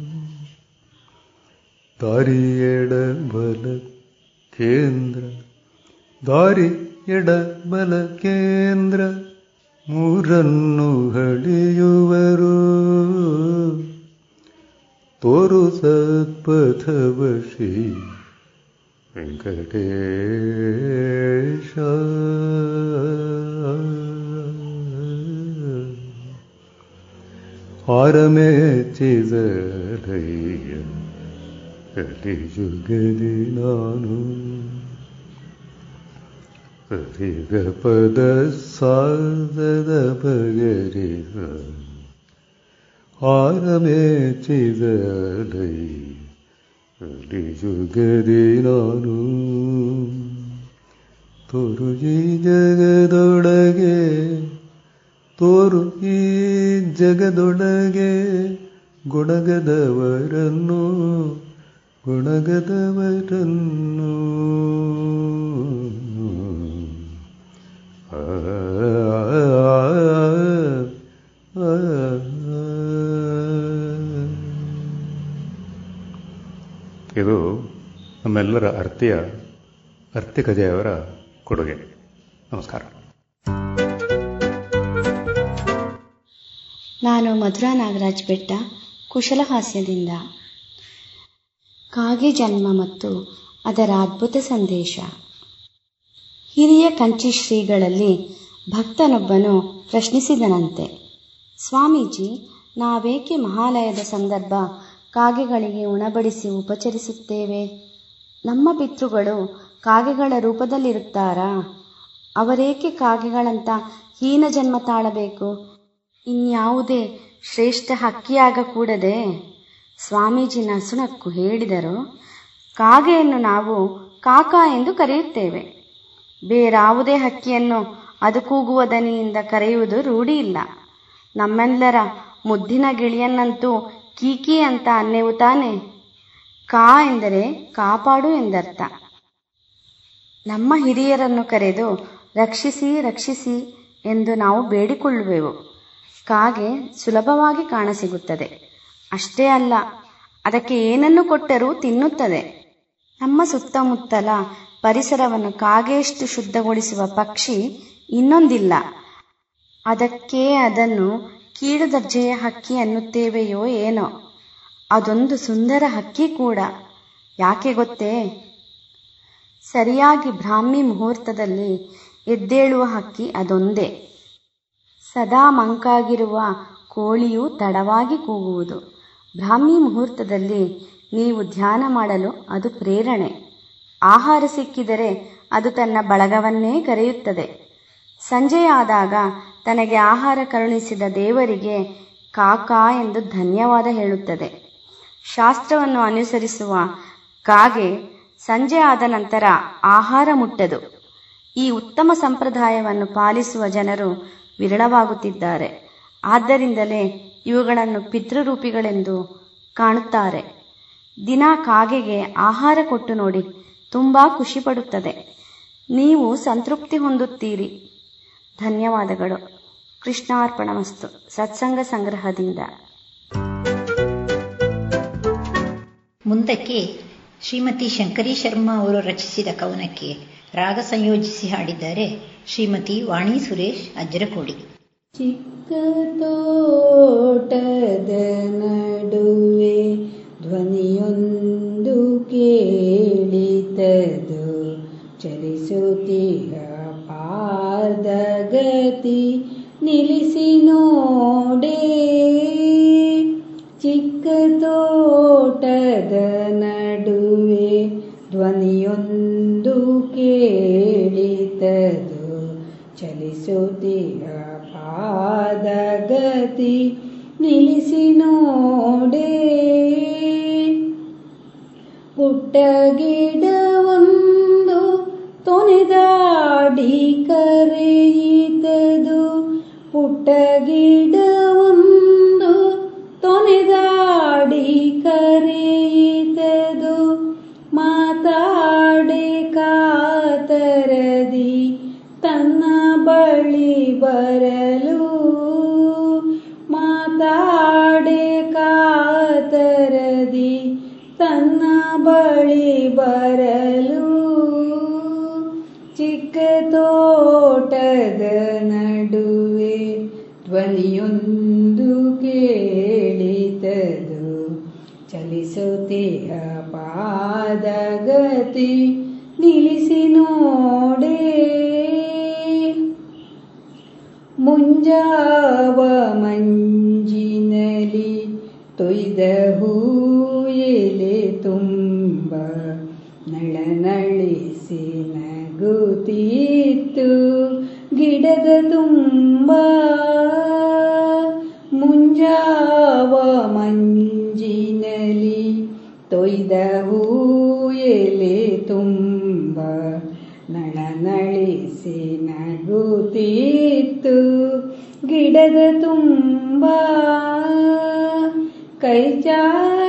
ದಾರಿ ಎಡಬಲ ಕೇಂದ್ರ ದಾರಿ ಎಡಬಲ ಕೇಂದ್ರ ಮೂರನ್ನು ಹಳಿಯುವರು ತೋರು ಸತ್ಪಥವಶಿ ವೆಂಕಟೇಶ ಆರಮೇಚಿದಲಯ್ಯ ಕಲಿಯುಗದಿ ನಾನು ಹರಿಗ ಪದ ಸಾಧದ ಬಗರಿಗ ಆರಮೇಚಿದಲೈ ಕಲಿಯುಗದಿ ನಾನು ತೋರು ಈ ಜಗದೊಳಗೆ ತೋರು ಈ ಜಗದೊಳಗೆ ಗುಣಗದವರನ್ನು ಗುಣಗದವರನ್ನು. ಇದು ನಮ್ಮೆಲ್ಲರ ಅರ್ತಿಯ ಅರ್ತಿಕಜೆಯವರ ಕೊಡುಗೆ. ನಮಸ್ಕಾರ. ನಾನು ಮಧುರಾ ನಾಗರಾಜ್ ಬೆಟ್ಟ ಕುಶಲಹಾಸ್ಯದಿಂದ ಕಾಗೆ ಜನ್ಮ ಮತ್ತು ಅದರ ಅದ್ಭುತ ಸಂದೇಶ. ಹಿರಿಯ ಕಂಚಿ ಶ್ರೀಗಳಲ್ಲಿ ಭಕ್ತನೊಬ್ಬನು ಪ್ರಶ್ನಿಸಿದನಂತೆ, ಸ್ವಾಮೀಜಿ, ನಾವೇಕೆ ಮಹಾಲಯದ ಸಂದರ್ಭ ಕಾಗೆಗಳಿಗೆ ಉಣಬಡಿಸಿ ಉಪಚರಿಸುತ್ತೇವೆ? ನಮ್ಮ ಪಿತೃಗಳು ಕಾಗೆಗಳ ರೂಪದಲ್ಲಿರುತ್ತಾರಾ? ಅವರೇಕೆ ಕಾಗೆಗಳಂತ ಹೀನ ಜನ್ಮ ತಾಳಬೇಕು? ಇನ್ಯಾವುದೇ ಶ್ರೇಷ್ಠ ಹಕ್ಕಿಯಾಗಕೂಡದೆ ಸ್ವಾಮೀಜಿನ ಸುಣಕ್ಕು ಹೇಳಿದರು, ಕಾಗೆಯನ್ನು ನಾವು ಕಾಕ ಎಂದು ಕರೆಯುತ್ತೇವೆ. ಬೇರಾವುದೇ ಹಕ್ಕಿಯನ್ನು ಅದು ಕೂಗುವ ದನಿಯಿಂದ ಕರೆಯುವುದು ರೂಢಿಯಿಲ್ಲ. ನಮ್ಮೆಲ್ಲರ ಮುದ್ದಿನ ಗಿಳಿಯನ್ನಂತೂ ಕೀಕಿ ಅಂತ ಅನ್ನೆವು ತಾನೆ? ಕಾ ಎಂದರೆ ಕಾಪಾಡು ಎಂದರ್ಥ. ನಮ್ಮ ಹಿರಿಯರನ್ನು ಕರೆದು ರಕ್ಷಿಸಿ ರಕ್ಷಿಸಿ ಎಂದು ನಾವು ಬೇಡಿಕೊಳ್ಳುವೆವು. ಕಾಗೆ ಸುಲಭವಾಗಿ ಕಾಣಸಿಗುತ್ತದೆ. ಅಷ್ಟೇ ಅಲ್ಲ, ಅದಕ್ಕೆ ಏನನ್ನು ಕೊಟ್ಟರೂ ತಿನ್ನುತ್ತದೆ. ನಮ್ಮ ಸುತ್ತಮುತ್ತಲ ಪರಿಸರವನ್ನು ಕಾಗೆಯಷ್ಟು ಶುದ್ಧಗೊಳಿಸುವ ಪಕ್ಷಿ ಇನ್ನೊಂದಿಲ್ಲ. ಅದಕ್ಕೆ ಅದನ್ನು ಕೀಳು ದರ್ಜೆಯ ಹಕ್ಕಿ ಅನ್ನುತ್ತೇವೆಯೋ ಏನೋ. ಅದೊಂದು ಸುಂದರ ಹಕ್ಕಿ ಕೂಡ. ಯಾಕೆ ಗೊತ್ತೇ? ಸರಿಯಾಗಿ ಬ್ರಾಹ್ಮಿ ಮುಹೂರ್ತದಲ್ಲಿ ಎದ್ದೇಳುವ ಹಕ್ಕಿ ಅದೊಂದೇ. ಸದಾ ಮಂಕಾಗಿರುವ ಕೋಳಿಯು ತಡವಾಗಿ ಕೂಗುವುದು. ಬ್ರಾಹ್ಮಿ ಮುಹೂರ್ತದಲ್ಲಿ ನೀವು ಧ್ಯಾನ ಮಾಡಲು ಅದು ಪ್ರೇರಣೆ. ಆಹಾರ ಸಿಕ್ಕಿದರೆ ಅದು ತನ್ನ ಬಳಗವನ್ನೇ ಕರೆಯುತ್ತದೆ. ಸಂಜೆಯಾದಾಗ ತನಗೆ ಆಹಾರ ಕರುಣಿಸಿದ ದೇವರಿಗೆ ಕಾಕಾ ಎಂದು ಧನ್ಯವಾದ ಹೇಳುತ್ತದೆ. ಶಾಸ್ತ್ರವನ್ನು ಅನುಸರಿಸುವ ಕಾಗೆ ಸಂಜೆ ಆದ ನಂತರ ಆಹಾರ ಮುಟ್ಟದು. ಈ ಉತ್ತಮ ಸಂಪ್ರದಾಯವನ್ನು ಪಾಲಿಸುವ ಜನರು ವಿರಳವಾಗುತ್ತಿದ್ದಾರೆ. ಆದ್ದರಿಂದಲೇ ಇವುಗಳನ್ನು ಪಿತೃರೂಪಿಗಳೆಂದು ಕಾಣುತ್ತಾರೆ. ದಿನ ಕಾಗೆಗೆ ಆಹಾರ ಕೊಟ್ಟು ನೋಡಿ ತುಂಬಾ ಖುಷಿ ಪಡುತ್ತದೆ ನೀವು ಸಂತೃಪ್ತಿ ಹೊಂದುತ್ತೀರಿ. ಧನ್ಯವಾದಗಳು. ಕೃಷ್ಣಾರ್ಪಣಮಸ್ತು. ಸತ್ಸಂಗ ಸಂಗ್ರಹದಿಂದ. ಮುಂದಕ್ಕೆ ಶ್ರೀಮತಿ ಶಂಕರಿ ಶರ್ಮಾ ಅವರು ರಚಿಸಿದ ಕವನಕ್ಕೆ ರಾಗ ಸಂಯೋಜಿಸಿ ಹಾಡಿದ್ದಾರೆ ಶ್ರೀಮತಿ ವಾಣಿ ಸುರೇಶ್ ಅಜ್ಜರಕೋಡಿ. ಚಿಕ್ಕ ತೋಟದ ನಡುವೆ ಧ್ವನಿಯೊಂದು ಕೇಳಿತದು. ಚಲಿಸುತ್ತೀರ ಪಾರ್ದಗತಿ ನಿಲ್ಲಿಸಿ ನೋಡೆ. ಚಿಕ್ಕ ತೋಟದ ನಡುವೆ ಧ್ವನಿಯೊಂದು ಪಾದಗತಿ ನಿಲ್ಲಿಸಿ ನೋಡೆ. ಪುಟ್ಟ ಗಿಡವೊಂದು ತೊನೆದಾಡಿ ಕರೆಯಿತದು. ಪುಟ್ಟ ಬರಲು ಚಿಕ್ಕ ತೋಟದ ನಡುವೆ ಧ್ವನಿಯೊಂದು ಕೇಳಿತದು. ಚಲಿಸುತ್ತೀಯ ಪಾದಗತಿ ನಿಲ್ಲಿಸಿ ನೋಡೆ. ಮುಂಜಾವ ಮಂಜಿನಲಿ ತೊಯ್ದಹು ಗೂತಿಯಿತ್ತು ಗಿಡದ ತುಂಬ ಮುಂಜಾವ ಮಂಜಿನಲಿ ತೊಯ್ದ ಹೂ ಎಲೆ ತುಂಬ. ನಳನಳಿಸಿ ನಗುತ್ತಿತ್ತು ಗಿಡದ ತುಂಬ ಕೈಚಾ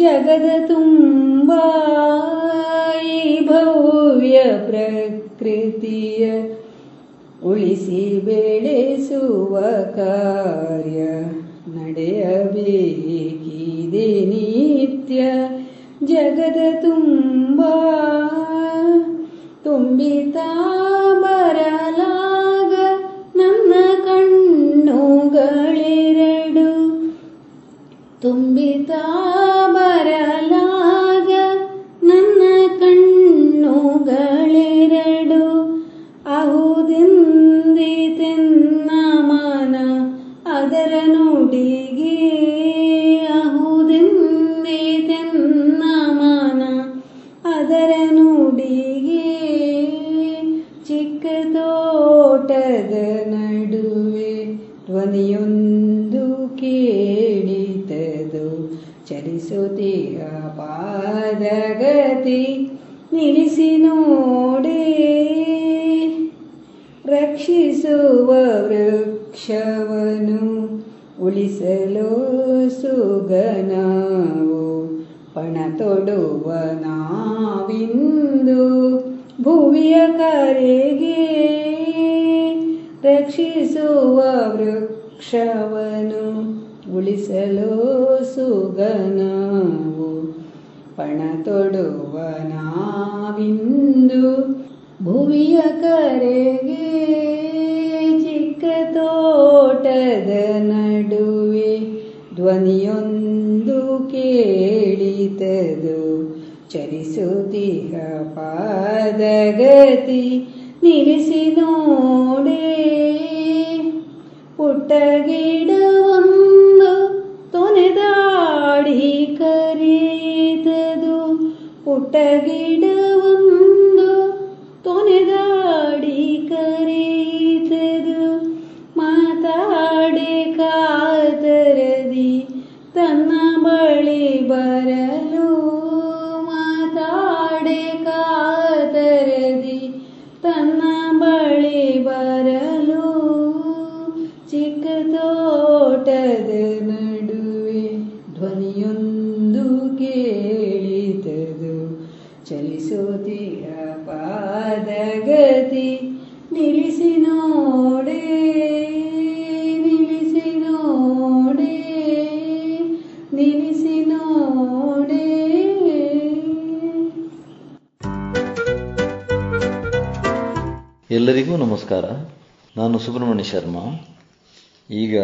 ಜಗದ ತುಂಬ ಈ ಭವ್ಯ ಪ್ರಕೃತಿಯ ಉಳಿಸಿ ಬೆಳೆಸುವ ಕಾರ್ಯ ನಡೆಯಬೇಕಿದೆ ನಿತ್ಯ. ಜಗದ ತುಂಬ ತುಂಬಿತಾ ಬರಲಾಗ ನನ್ನ ಕಣ್ಣುಗಳ ಸುಬ್ರಹ್ಮಣ್ಯ ಶರ್ಮಾ, ಈಗ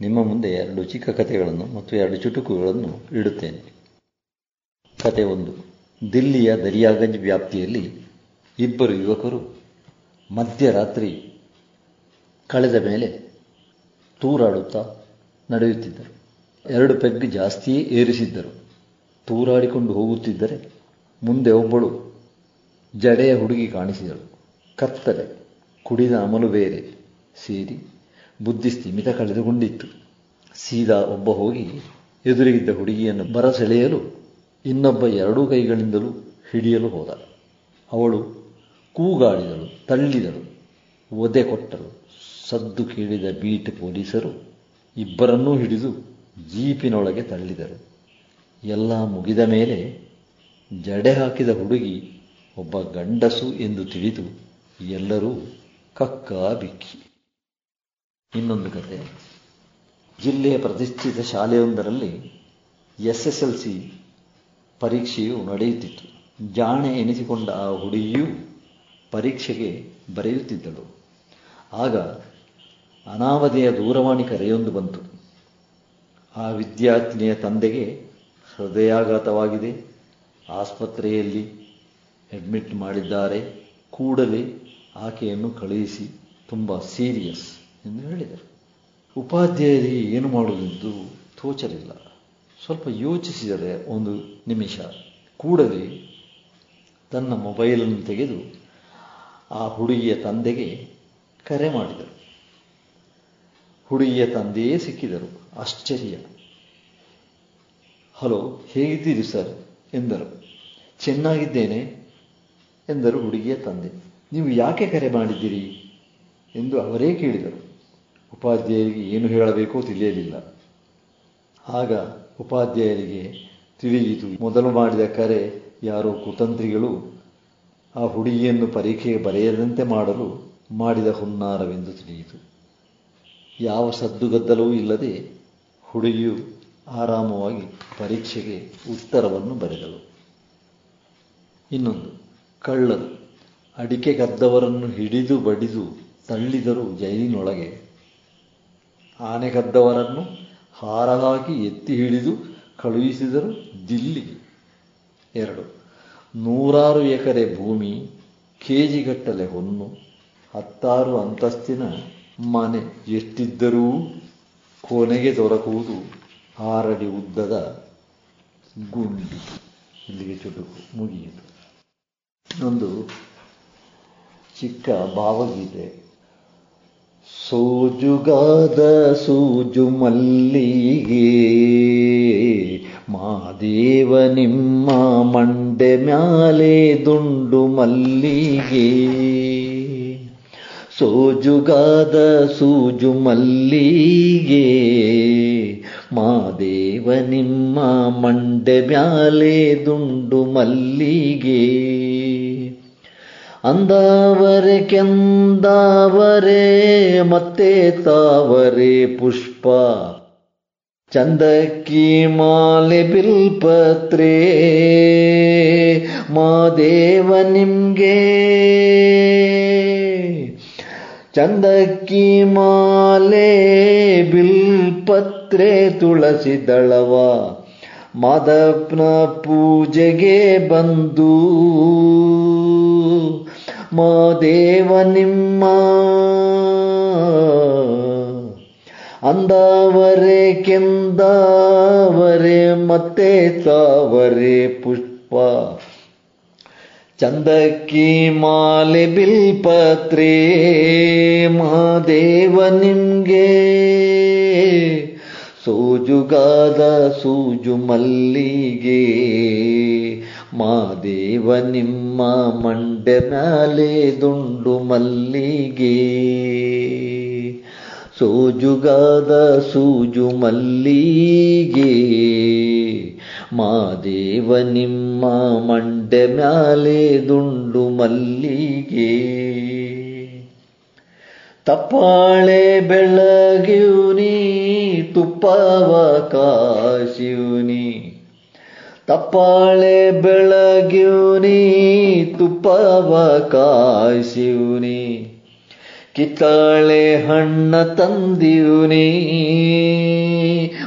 ನಿಮ್ಮ ಮುಂದೆ ಎರಡು ಚಿಕ್ಕ ಕಥೆಗಳನ್ನು ಮತ್ತು ಎರಡು ಚುಟುಕುಗಳನ್ನು ಇಡುತ್ತೇನೆ. ಕತೆ ಒಂದು, ದಿಲ್ಲಿಯ ದರಿಯಾಗಂಜ್ ವ್ಯಾಪ್ತಿಯಲ್ಲಿ ಇಬ್ಬರು ಯುವಕರು ಮಧ್ಯರಾತ್ರಿ ಕಳೆದ ಮೇಲೆ ತೂರಾಡುತ್ತಾ ನಡೆಯುತ್ತಿದ್ದರು. ಎರಡು ಪೆಗ್ ಜಾಸ್ತಿಯೇ ಏರಿಸಿದ್ದರು. ತೂರಾಡಿಕೊಂಡು ಹೋಗುತ್ತಿದ್ದರೆ ಮುಂದೆ ಒಬ್ಬಳು ಜಡೆಯ ಹುಡುಗಿ ಕಾಣಿಸಿದಳು. ಕತ್ತಲೆ. ಕುಡಿದ ಅಮಲು ಬೇರೆ. ಸೇರಿ ಬುದ್ಧಿ ಸ್ಥಿಮಿತ ಕಳೆದುಕೊಂಡಿತ್ತು. ಸೀದಾ ಒಬ್ಬ ಹೋಗಿ ಎದುರಿಗಿದ್ದ ಹುಡುಗಿಯನ್ನು ಬರಸೆಳೆಯಲು ಇನ್ನೊಬ್ಬ ಎರಡೂ ಕೈಗಳಿಂದಲೂ ಹಿಡಿಯಲು ಹೋದ. ಅವಳು ಕೂಗಾಡಿದಳು, ತಳ್ಳಿದಳು, ಒದೆ ಕೊಟ್ಟಳು ಸದ್ದು ಕೇಳಿದ ಬೀಟ್ ಪೊಲೀಸರು ಇಬ್ಬರನ್ನೂ ಹಿಡಿದು ಜೀಪಿನೊಳಗೆ ತಳ್ಳಿದರು. ಎಲ್ಲ ಮುಗಿದ ಮೇಲೆ ಜಡೆ ಹಾಕಿದ ಹುಡುಗಿ ಒಬ್ಬ ಗಂಡಸು ಎಂದು ತಿಳಿದು ಎಲ್ಲರೂ ಕಕ್ಕ ಬಿಕ್ಕಿ. ಇನ್ನೊಂದು ಕತೆ. ಜಿಲ್ಲೆಯ ಪ್ರತಿಷ್ಠಿತ ಶಾಲೆಯೊಂದರಲ್ಲಿ ಎಸ್ ಎಸ್ ಎಲ್ ಸಿ ಪರೀಕ್ಷೆಯು ನಡೆಯುತ್ತಿತ್ತು. ಜಾಣೆ ಎನಿಸಿಕೊಂಡ ಆ ಹುಡುಗಿಯು ಪರೀಕ್ಷೆಗೆ ಬರೆಯುತ್ತಿದ್ದಳು. ಆಗ ಅನಾವಧಿಯ ದೂರವಾಣಿ ಕರೆಯೊಂದು ಬಂತು. ಆ ವಿದ್ಯಾರ್ಥಿನಿಯ ತಂದೆಗೆ ಹೃದಯಾಘಾತವಾಗಿದೆ. ಆಸ್ಪತ್ರೆಯಲ್ಲಿ ಅಡ್ಮಿಟ್ ಮಾಡಿದ್ದಾರೆ. ಕೂಡಲೇ ಆಕೆಯನ್ನು ಕಳುಹಿಸಿ ತುಂಬ ಸೀರಿಯಸ್ ಎಂದು ಹೇಳಿದರು. ಉಪಾಧ್ಯಾಯರಿಗೆ ಏನು ಮಾಡುವುದೆಂದು ತೋಚಲಿಲ್ಲ. ಸ್ವಲ್ಪ ಯೋಚಿಸಿದರೆ ಒಂದು ನಿಮಿಷ. ಕೂಡಲೇ ತನ್ನ ಮೊಬೈಲನ್ನು ತೆಗೆದು ಆ ಹುಡುಗಿಯ ತಂದೆಗೆ ಕರೆ ಮಾಡಿದರು. ಹುಡುಗಿಯ ತಂದೆಯೇ ಸಿಕ್ಕಿದರು. ಆಶ್ಚರ್ಯ. ಹಲೋ, ಹೇಗಿದ್ದೀರಿ ಸರ್? ಎಂದರು. ಚೆನ್ನಾಗಿದ್ದೇನೆ, ಎಂದರು ಹುಡುಗಿಯ ತಂದೆ. ನೀವು ಯಾಕೆ ಕರೆ ಮಾಡಿದ್ದೀರಿ ಎಂದು ಅವರೇ ಕೇಳಿದರು. ಉಪಾಧ್ಯಾಯರಿಗೆ ಏನು ಹೇಳಬೇಕೋ ತಿಳಿಯಲಿಲ್ಲ. ಆಗ ಉಪಾಧ್ಯಾಯರಿಗೆ ತಿಳಿಯಿತು, ಮೊದಲು ಮಾಡಿದ ಕರೆ ಯಾರೋ ಕುತಂತ್ರಿಗಳು ಆ ಹುಡುಗಿಯನ್ನು ಪರೀಕ್ಷೆಗೆ ಬರೆಯದಂತೆ ಮಾಡಲು ಮಾಡಿದ ಹುನ್ನಾರವೆಂದು ತಿಳಿಯಿತು. ಯಾವ ಸದ್ದುಗದ್ದಲವೂ ಇಲ್ಲದೆ ಹುಡುಗಿಯು ಆರಾಮವಾಗಿ ಪರೀಕ್ಷೆಗೆ ಉತ್ತರವನ್ನು ಬರೆದಳು. ಇನ್ನೊಂದು, ಕಳ್ಳರು. ಅಡಿಕೆ ಕದ್ದವರನ್ನು ಹಿಡಿದು ಬಡಿದು ತಳ್ಳಿದರು ಜೈಲಿನೊಳಗೆ. ಆನೆ ಕದ್ದವರನ್ನು ಹಾರಲಾಗಿ ಎತ್ತಿ ಹಿಡಿದು ಕಳುಹಿಸಿದರು ದಿಲ್ಲಿಗೆ. ಎರಡು. ನೂರಾರು ಎಕರೆ ಭೂಮಿ, ಕೆಜಿಗಟ್ಟಲೆ ಹೊನ್ನು, ಹತ್ತಾರು ಅಂತಸ್ತಿನ ಮನೆ ಎಷ್ಟಿದ್ದರೂ ಕೊನೆಗೆ ದೊರಕುವುದು ಆರಡಿ ಉದ್ದದ ಗುಂಡಿ. ಇಲ್ಲಿಗೆ ಚುಟುಕು ಮುಗಿಯಿತು. ಒಂದು ಚಿಕ್ಕ ಭಾವಗೀತೆ ಸೋಜುಗಾದ ಸೂಜು ಮಲ್ಲಿಗೆ, ಮಾದೇವ ನಿಮ್ಮ ಮಂಡೆ ಮ್ಯಾಲೆ ದುಂಡು ಮಲ್ಲಿಗೆ. ಸೋಜುಗಾದ ಸೂಜು ಮಲ್ಲಿಗೆ, ಮಾದೇವ ನಿಮ್ಮ ಮಂಡೆ ಮ್ಯಾಲೆ ದುಂಡು ಮಲ್ಲಿಗೆ. ಅಂದಾವರೆ ಕೆಂದಾವರೆ, ಮತ್ತೆ ತಾವರೆ ಪುಷ್ಪ. ಚಂದಕ್ಕಿ ಮಾಲೆ ಬಿಲ್ಪತ್ರೆ ಮಾದೇವ ನಿಮ್ಗೆ. ಚಂದಕ್ಕಿ ಮಾಲೆ ಬಿಲ್ಪತ್ರೆ ತುಳಸಿ ದಳವ ಮಾದಪ್ನ ಪೂಜೆಗೆ ಬಂದು. ಮಾದೇವ ನಿಮ್ಮ. ಅಂದಾವರೆ ಕೆಂದಾವರೆ, ಮತ್ತೆ ತಾವರೆ ಪುಷ್ಪ. ಚಂದಕ್ಕಿ ಮಾಲೆ ಬಿಲ್ಪತ್ರೆ ಮಾದೇವ ನಿಮ್ಗೆ. ಸೋಜುಗಾದ ಸೂಜು ಮಲ್ಲಿಗೆ ಮಾದೇವ ನಿಮ್ಮ ಮಂಡೆ ಮ್ಯಾಲೆ ದುಂಡು ಮಲ್ಲಿಗೆ. ಸೋಜುಗಾದ ಸೂಜು ಮಲ್ಲಿಗೆ. ಮಾದೇವ ನಿಮ್ಮ ಮಂಡೆ ಮ್ಯಾಲೆ ದುಂಡು ಮಲ್ಲಿಗೆ. ತಪ್ಪಾಳೆ ಬೆಳಗಿವ್ನಿ, ತುಪ್ಪವ ಕಾಶಿವ್ನಿ. ತಪ್ಪಾಳೆ ಬೆಳಗಿವ್ನಿ ತುಪ್ಪವ ಕಾಯಿಸಿವನಿ ಕಿತ್ತಾಳೆ ಹಣ್ಣ ತಂದಿವ್ನಿ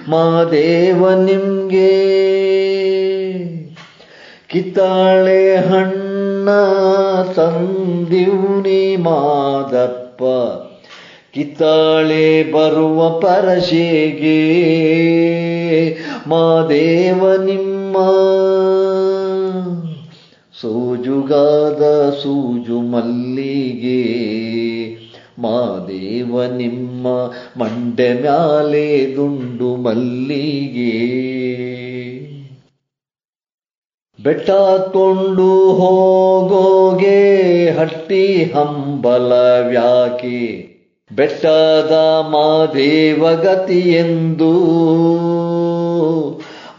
ಮಾದೇವ ನಿಮ್ಗೆ. ಕಿತ್ತಾಳೆ ಹಣ್ಣ ತಂದಿವ್ನಿ ಮಾದಪ್ಪ. ಕಿತ್ತಾಳೆ ಬರುವ ಪರಶೆಗೆ. ಮಾದೇವ ನಿಮ್ಮ ಸೋಜುಗಾದ ಸೂಜು ಮಲ್ಲಿಗೆ ಮಾದೇವ ನಿಮ್ಮ ಮಂಡೆ ಮ್ಯಾಲೆ ದುಂಡು ಮಲ್ಲಿಗೆ. ಬೆಟ್ಟ ಕೊಂಡು ಹೋಗೋಗೆ ಹಟ್ಟಿ ಹಂಬಲ ವ್ಯಾಕೆ, ಬೆಟ್ಟದ ಮಾದೇವ ಗತಿಯೆಂದು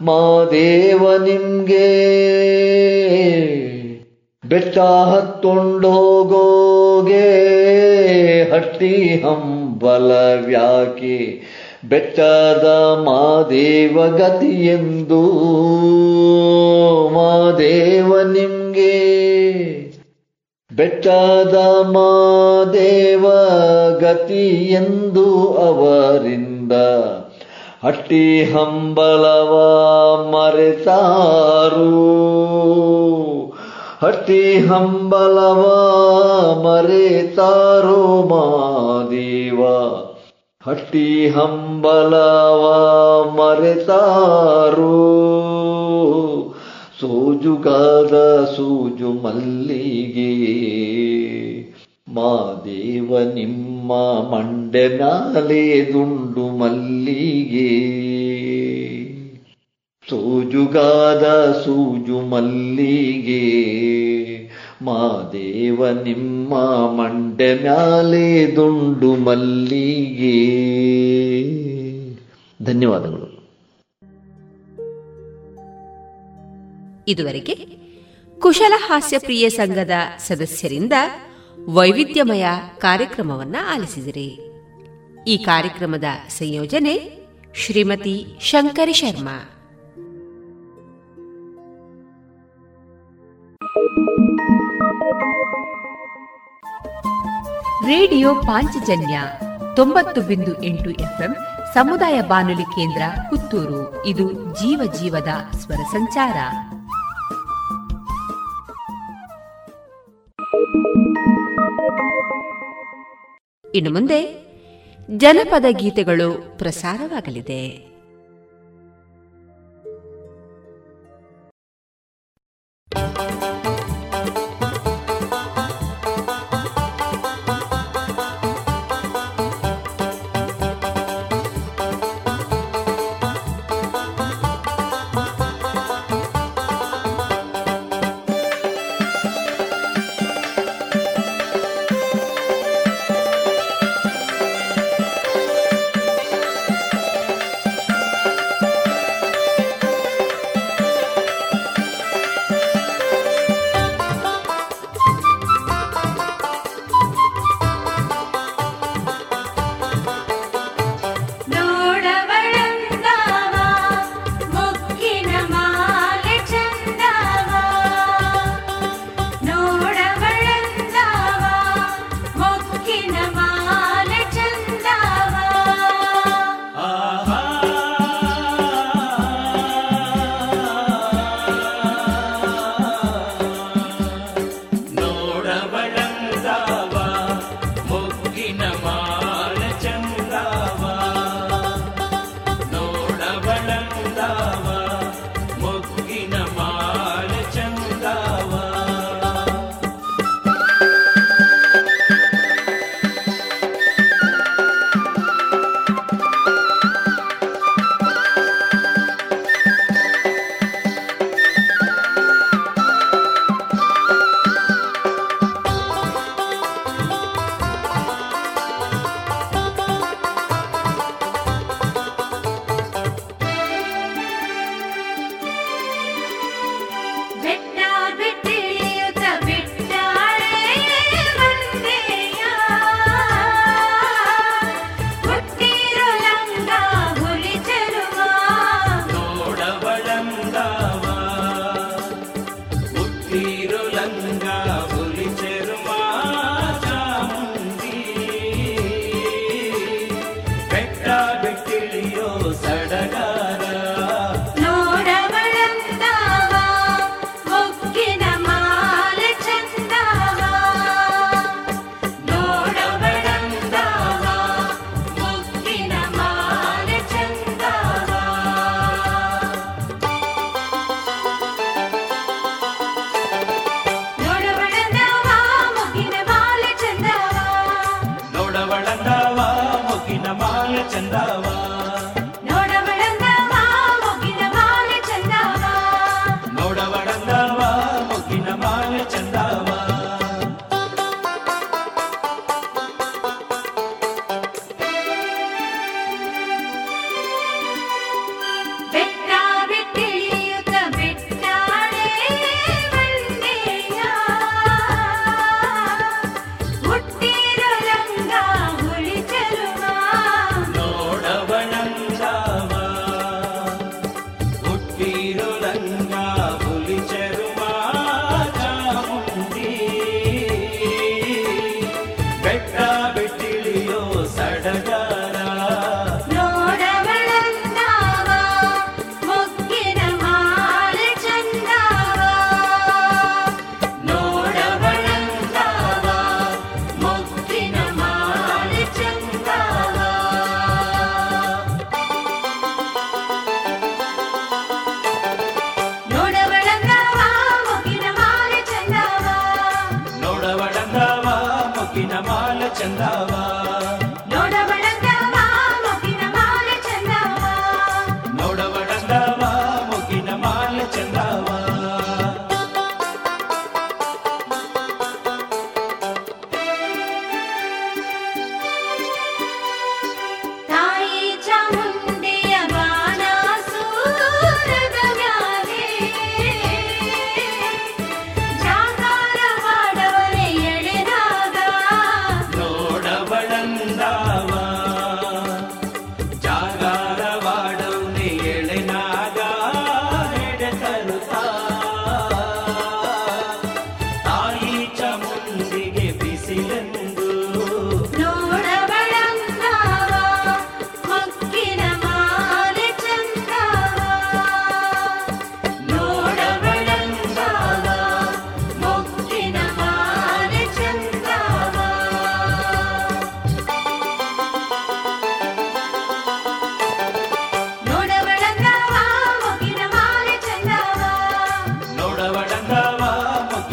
ಮಾದೇವ ನಿಮ್ಗೆ ಬೆಟ್ಟ ಹತ್ತೊಂಡೋಗೋಗೆ ಹಟ್ಟಿ ಹಂಬಲವ್ಯಾಕೆ ಬೆಟ್ಟದ ಮಾದೇವ ಗತಿಯೆಂದು ಮಾದೇವ ನಿಮ್ಗೆ. ಬೆಟ್ಟದ ಮಾದೇವ ಎಂದು ಅವರಿಂದ ಹಟ್ಟಿ ಹಂಬಲವ ಮರೆತಾರು ಹಟ್ಟಿ ಹಂಬಲವ ಮರೆತಾರೋ ಮಾದೇವ. ಹಟ್ಟಿ ಹಂಬಲವ ಮರೆತಾರೋ. ಸೋಜುಗಾದ ಸೂಜು ಮಲ್ಲಿಗೆ. ಮಾದೇವ ನಿಮ್ಮ ಮಂಡೆ ನಾಲೆ ದುಂಡು ಮಲ್ಲಿಗೆ. ಸೋಜುಗಾದ ಸೂಜು ಮಲ್ಲಿಗೆ ಮಾದೇವ ನಿಮ್ಮ ಮಂಡೆ ಮ್ಯಾಲೆ ದುಂಡು ಮಲ್ಲಿಗೆ. ಧನ್ಯವಾದಗಳು. ಇದುವರೆಗೆ ಕುಶಲ ಹಾಸ್ಯ ಪ್ರಿಯ ಸಂಘದ ಸದಸ್ಯರಿಂದ ವೈವಿಧ್ಯಮಯ ಕಾರ್ಯಕ್ರಮವನ್ನ ಆಲಿಸಿದಿರಿ. ಈ ಕಾರ್ಯಕ್ರಮದ ಸಂಯೋಜನೆ ಶ್ರೀಮತಿ ಶಂಕರಿ ಶರ್ಮಾ. ರೇಡಿಯೋ ಪಾಂಚಜನ್ಯ ತೊಂಬತ್ತು ಬಿಂದು ಎಂಟು ಎಫ್ಎಂ ಸಮುದಾಯ ಬಾನುಲಿ ಕೇಂದ್ರ ಪುತ್ತೂರು. ಇದು ಜೀವ ಜೀವದ ಸ್ವರ ಸಂಚಾರ. ಇನ್ನು ಮುಂದೆ ಜನಪದ ಗೀತೆಗಳು ಪ್ರಸಾರವಾಗಲಿದೆ.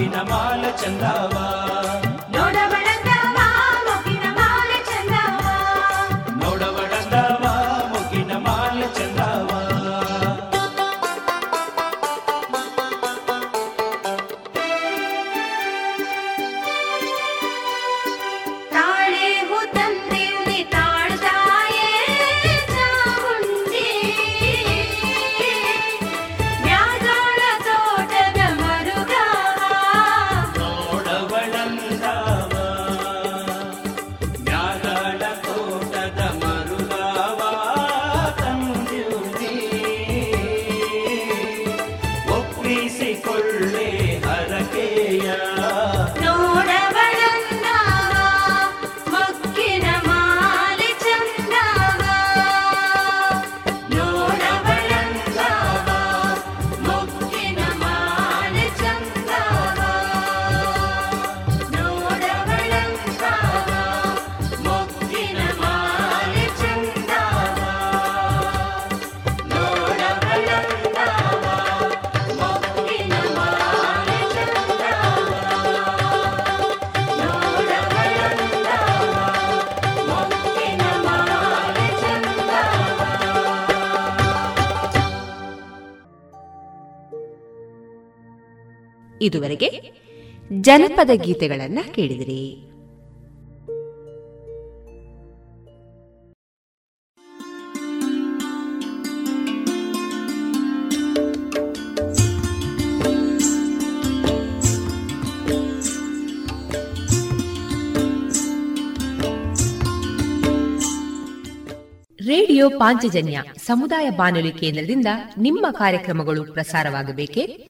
పాపిన మాల చందావా? ಇದುವರೆಗೆ ಜನಪದ ಗೀತೆಗಳನ್ನ ಕೇಳಿದಿರಿ. ರೇಡಿಯೋ ಪಾಂಚಜನ್ಯ ಸಮುದಾಯ ಬಾನುಲಿ ಕೇಂದ್ರದಿಂದ ನಿಮ್ಮ ಕಾರ್ಯಕ್ರಮಗಳು ಪ್ರಸಾರವಾಗಬೇಕೆ?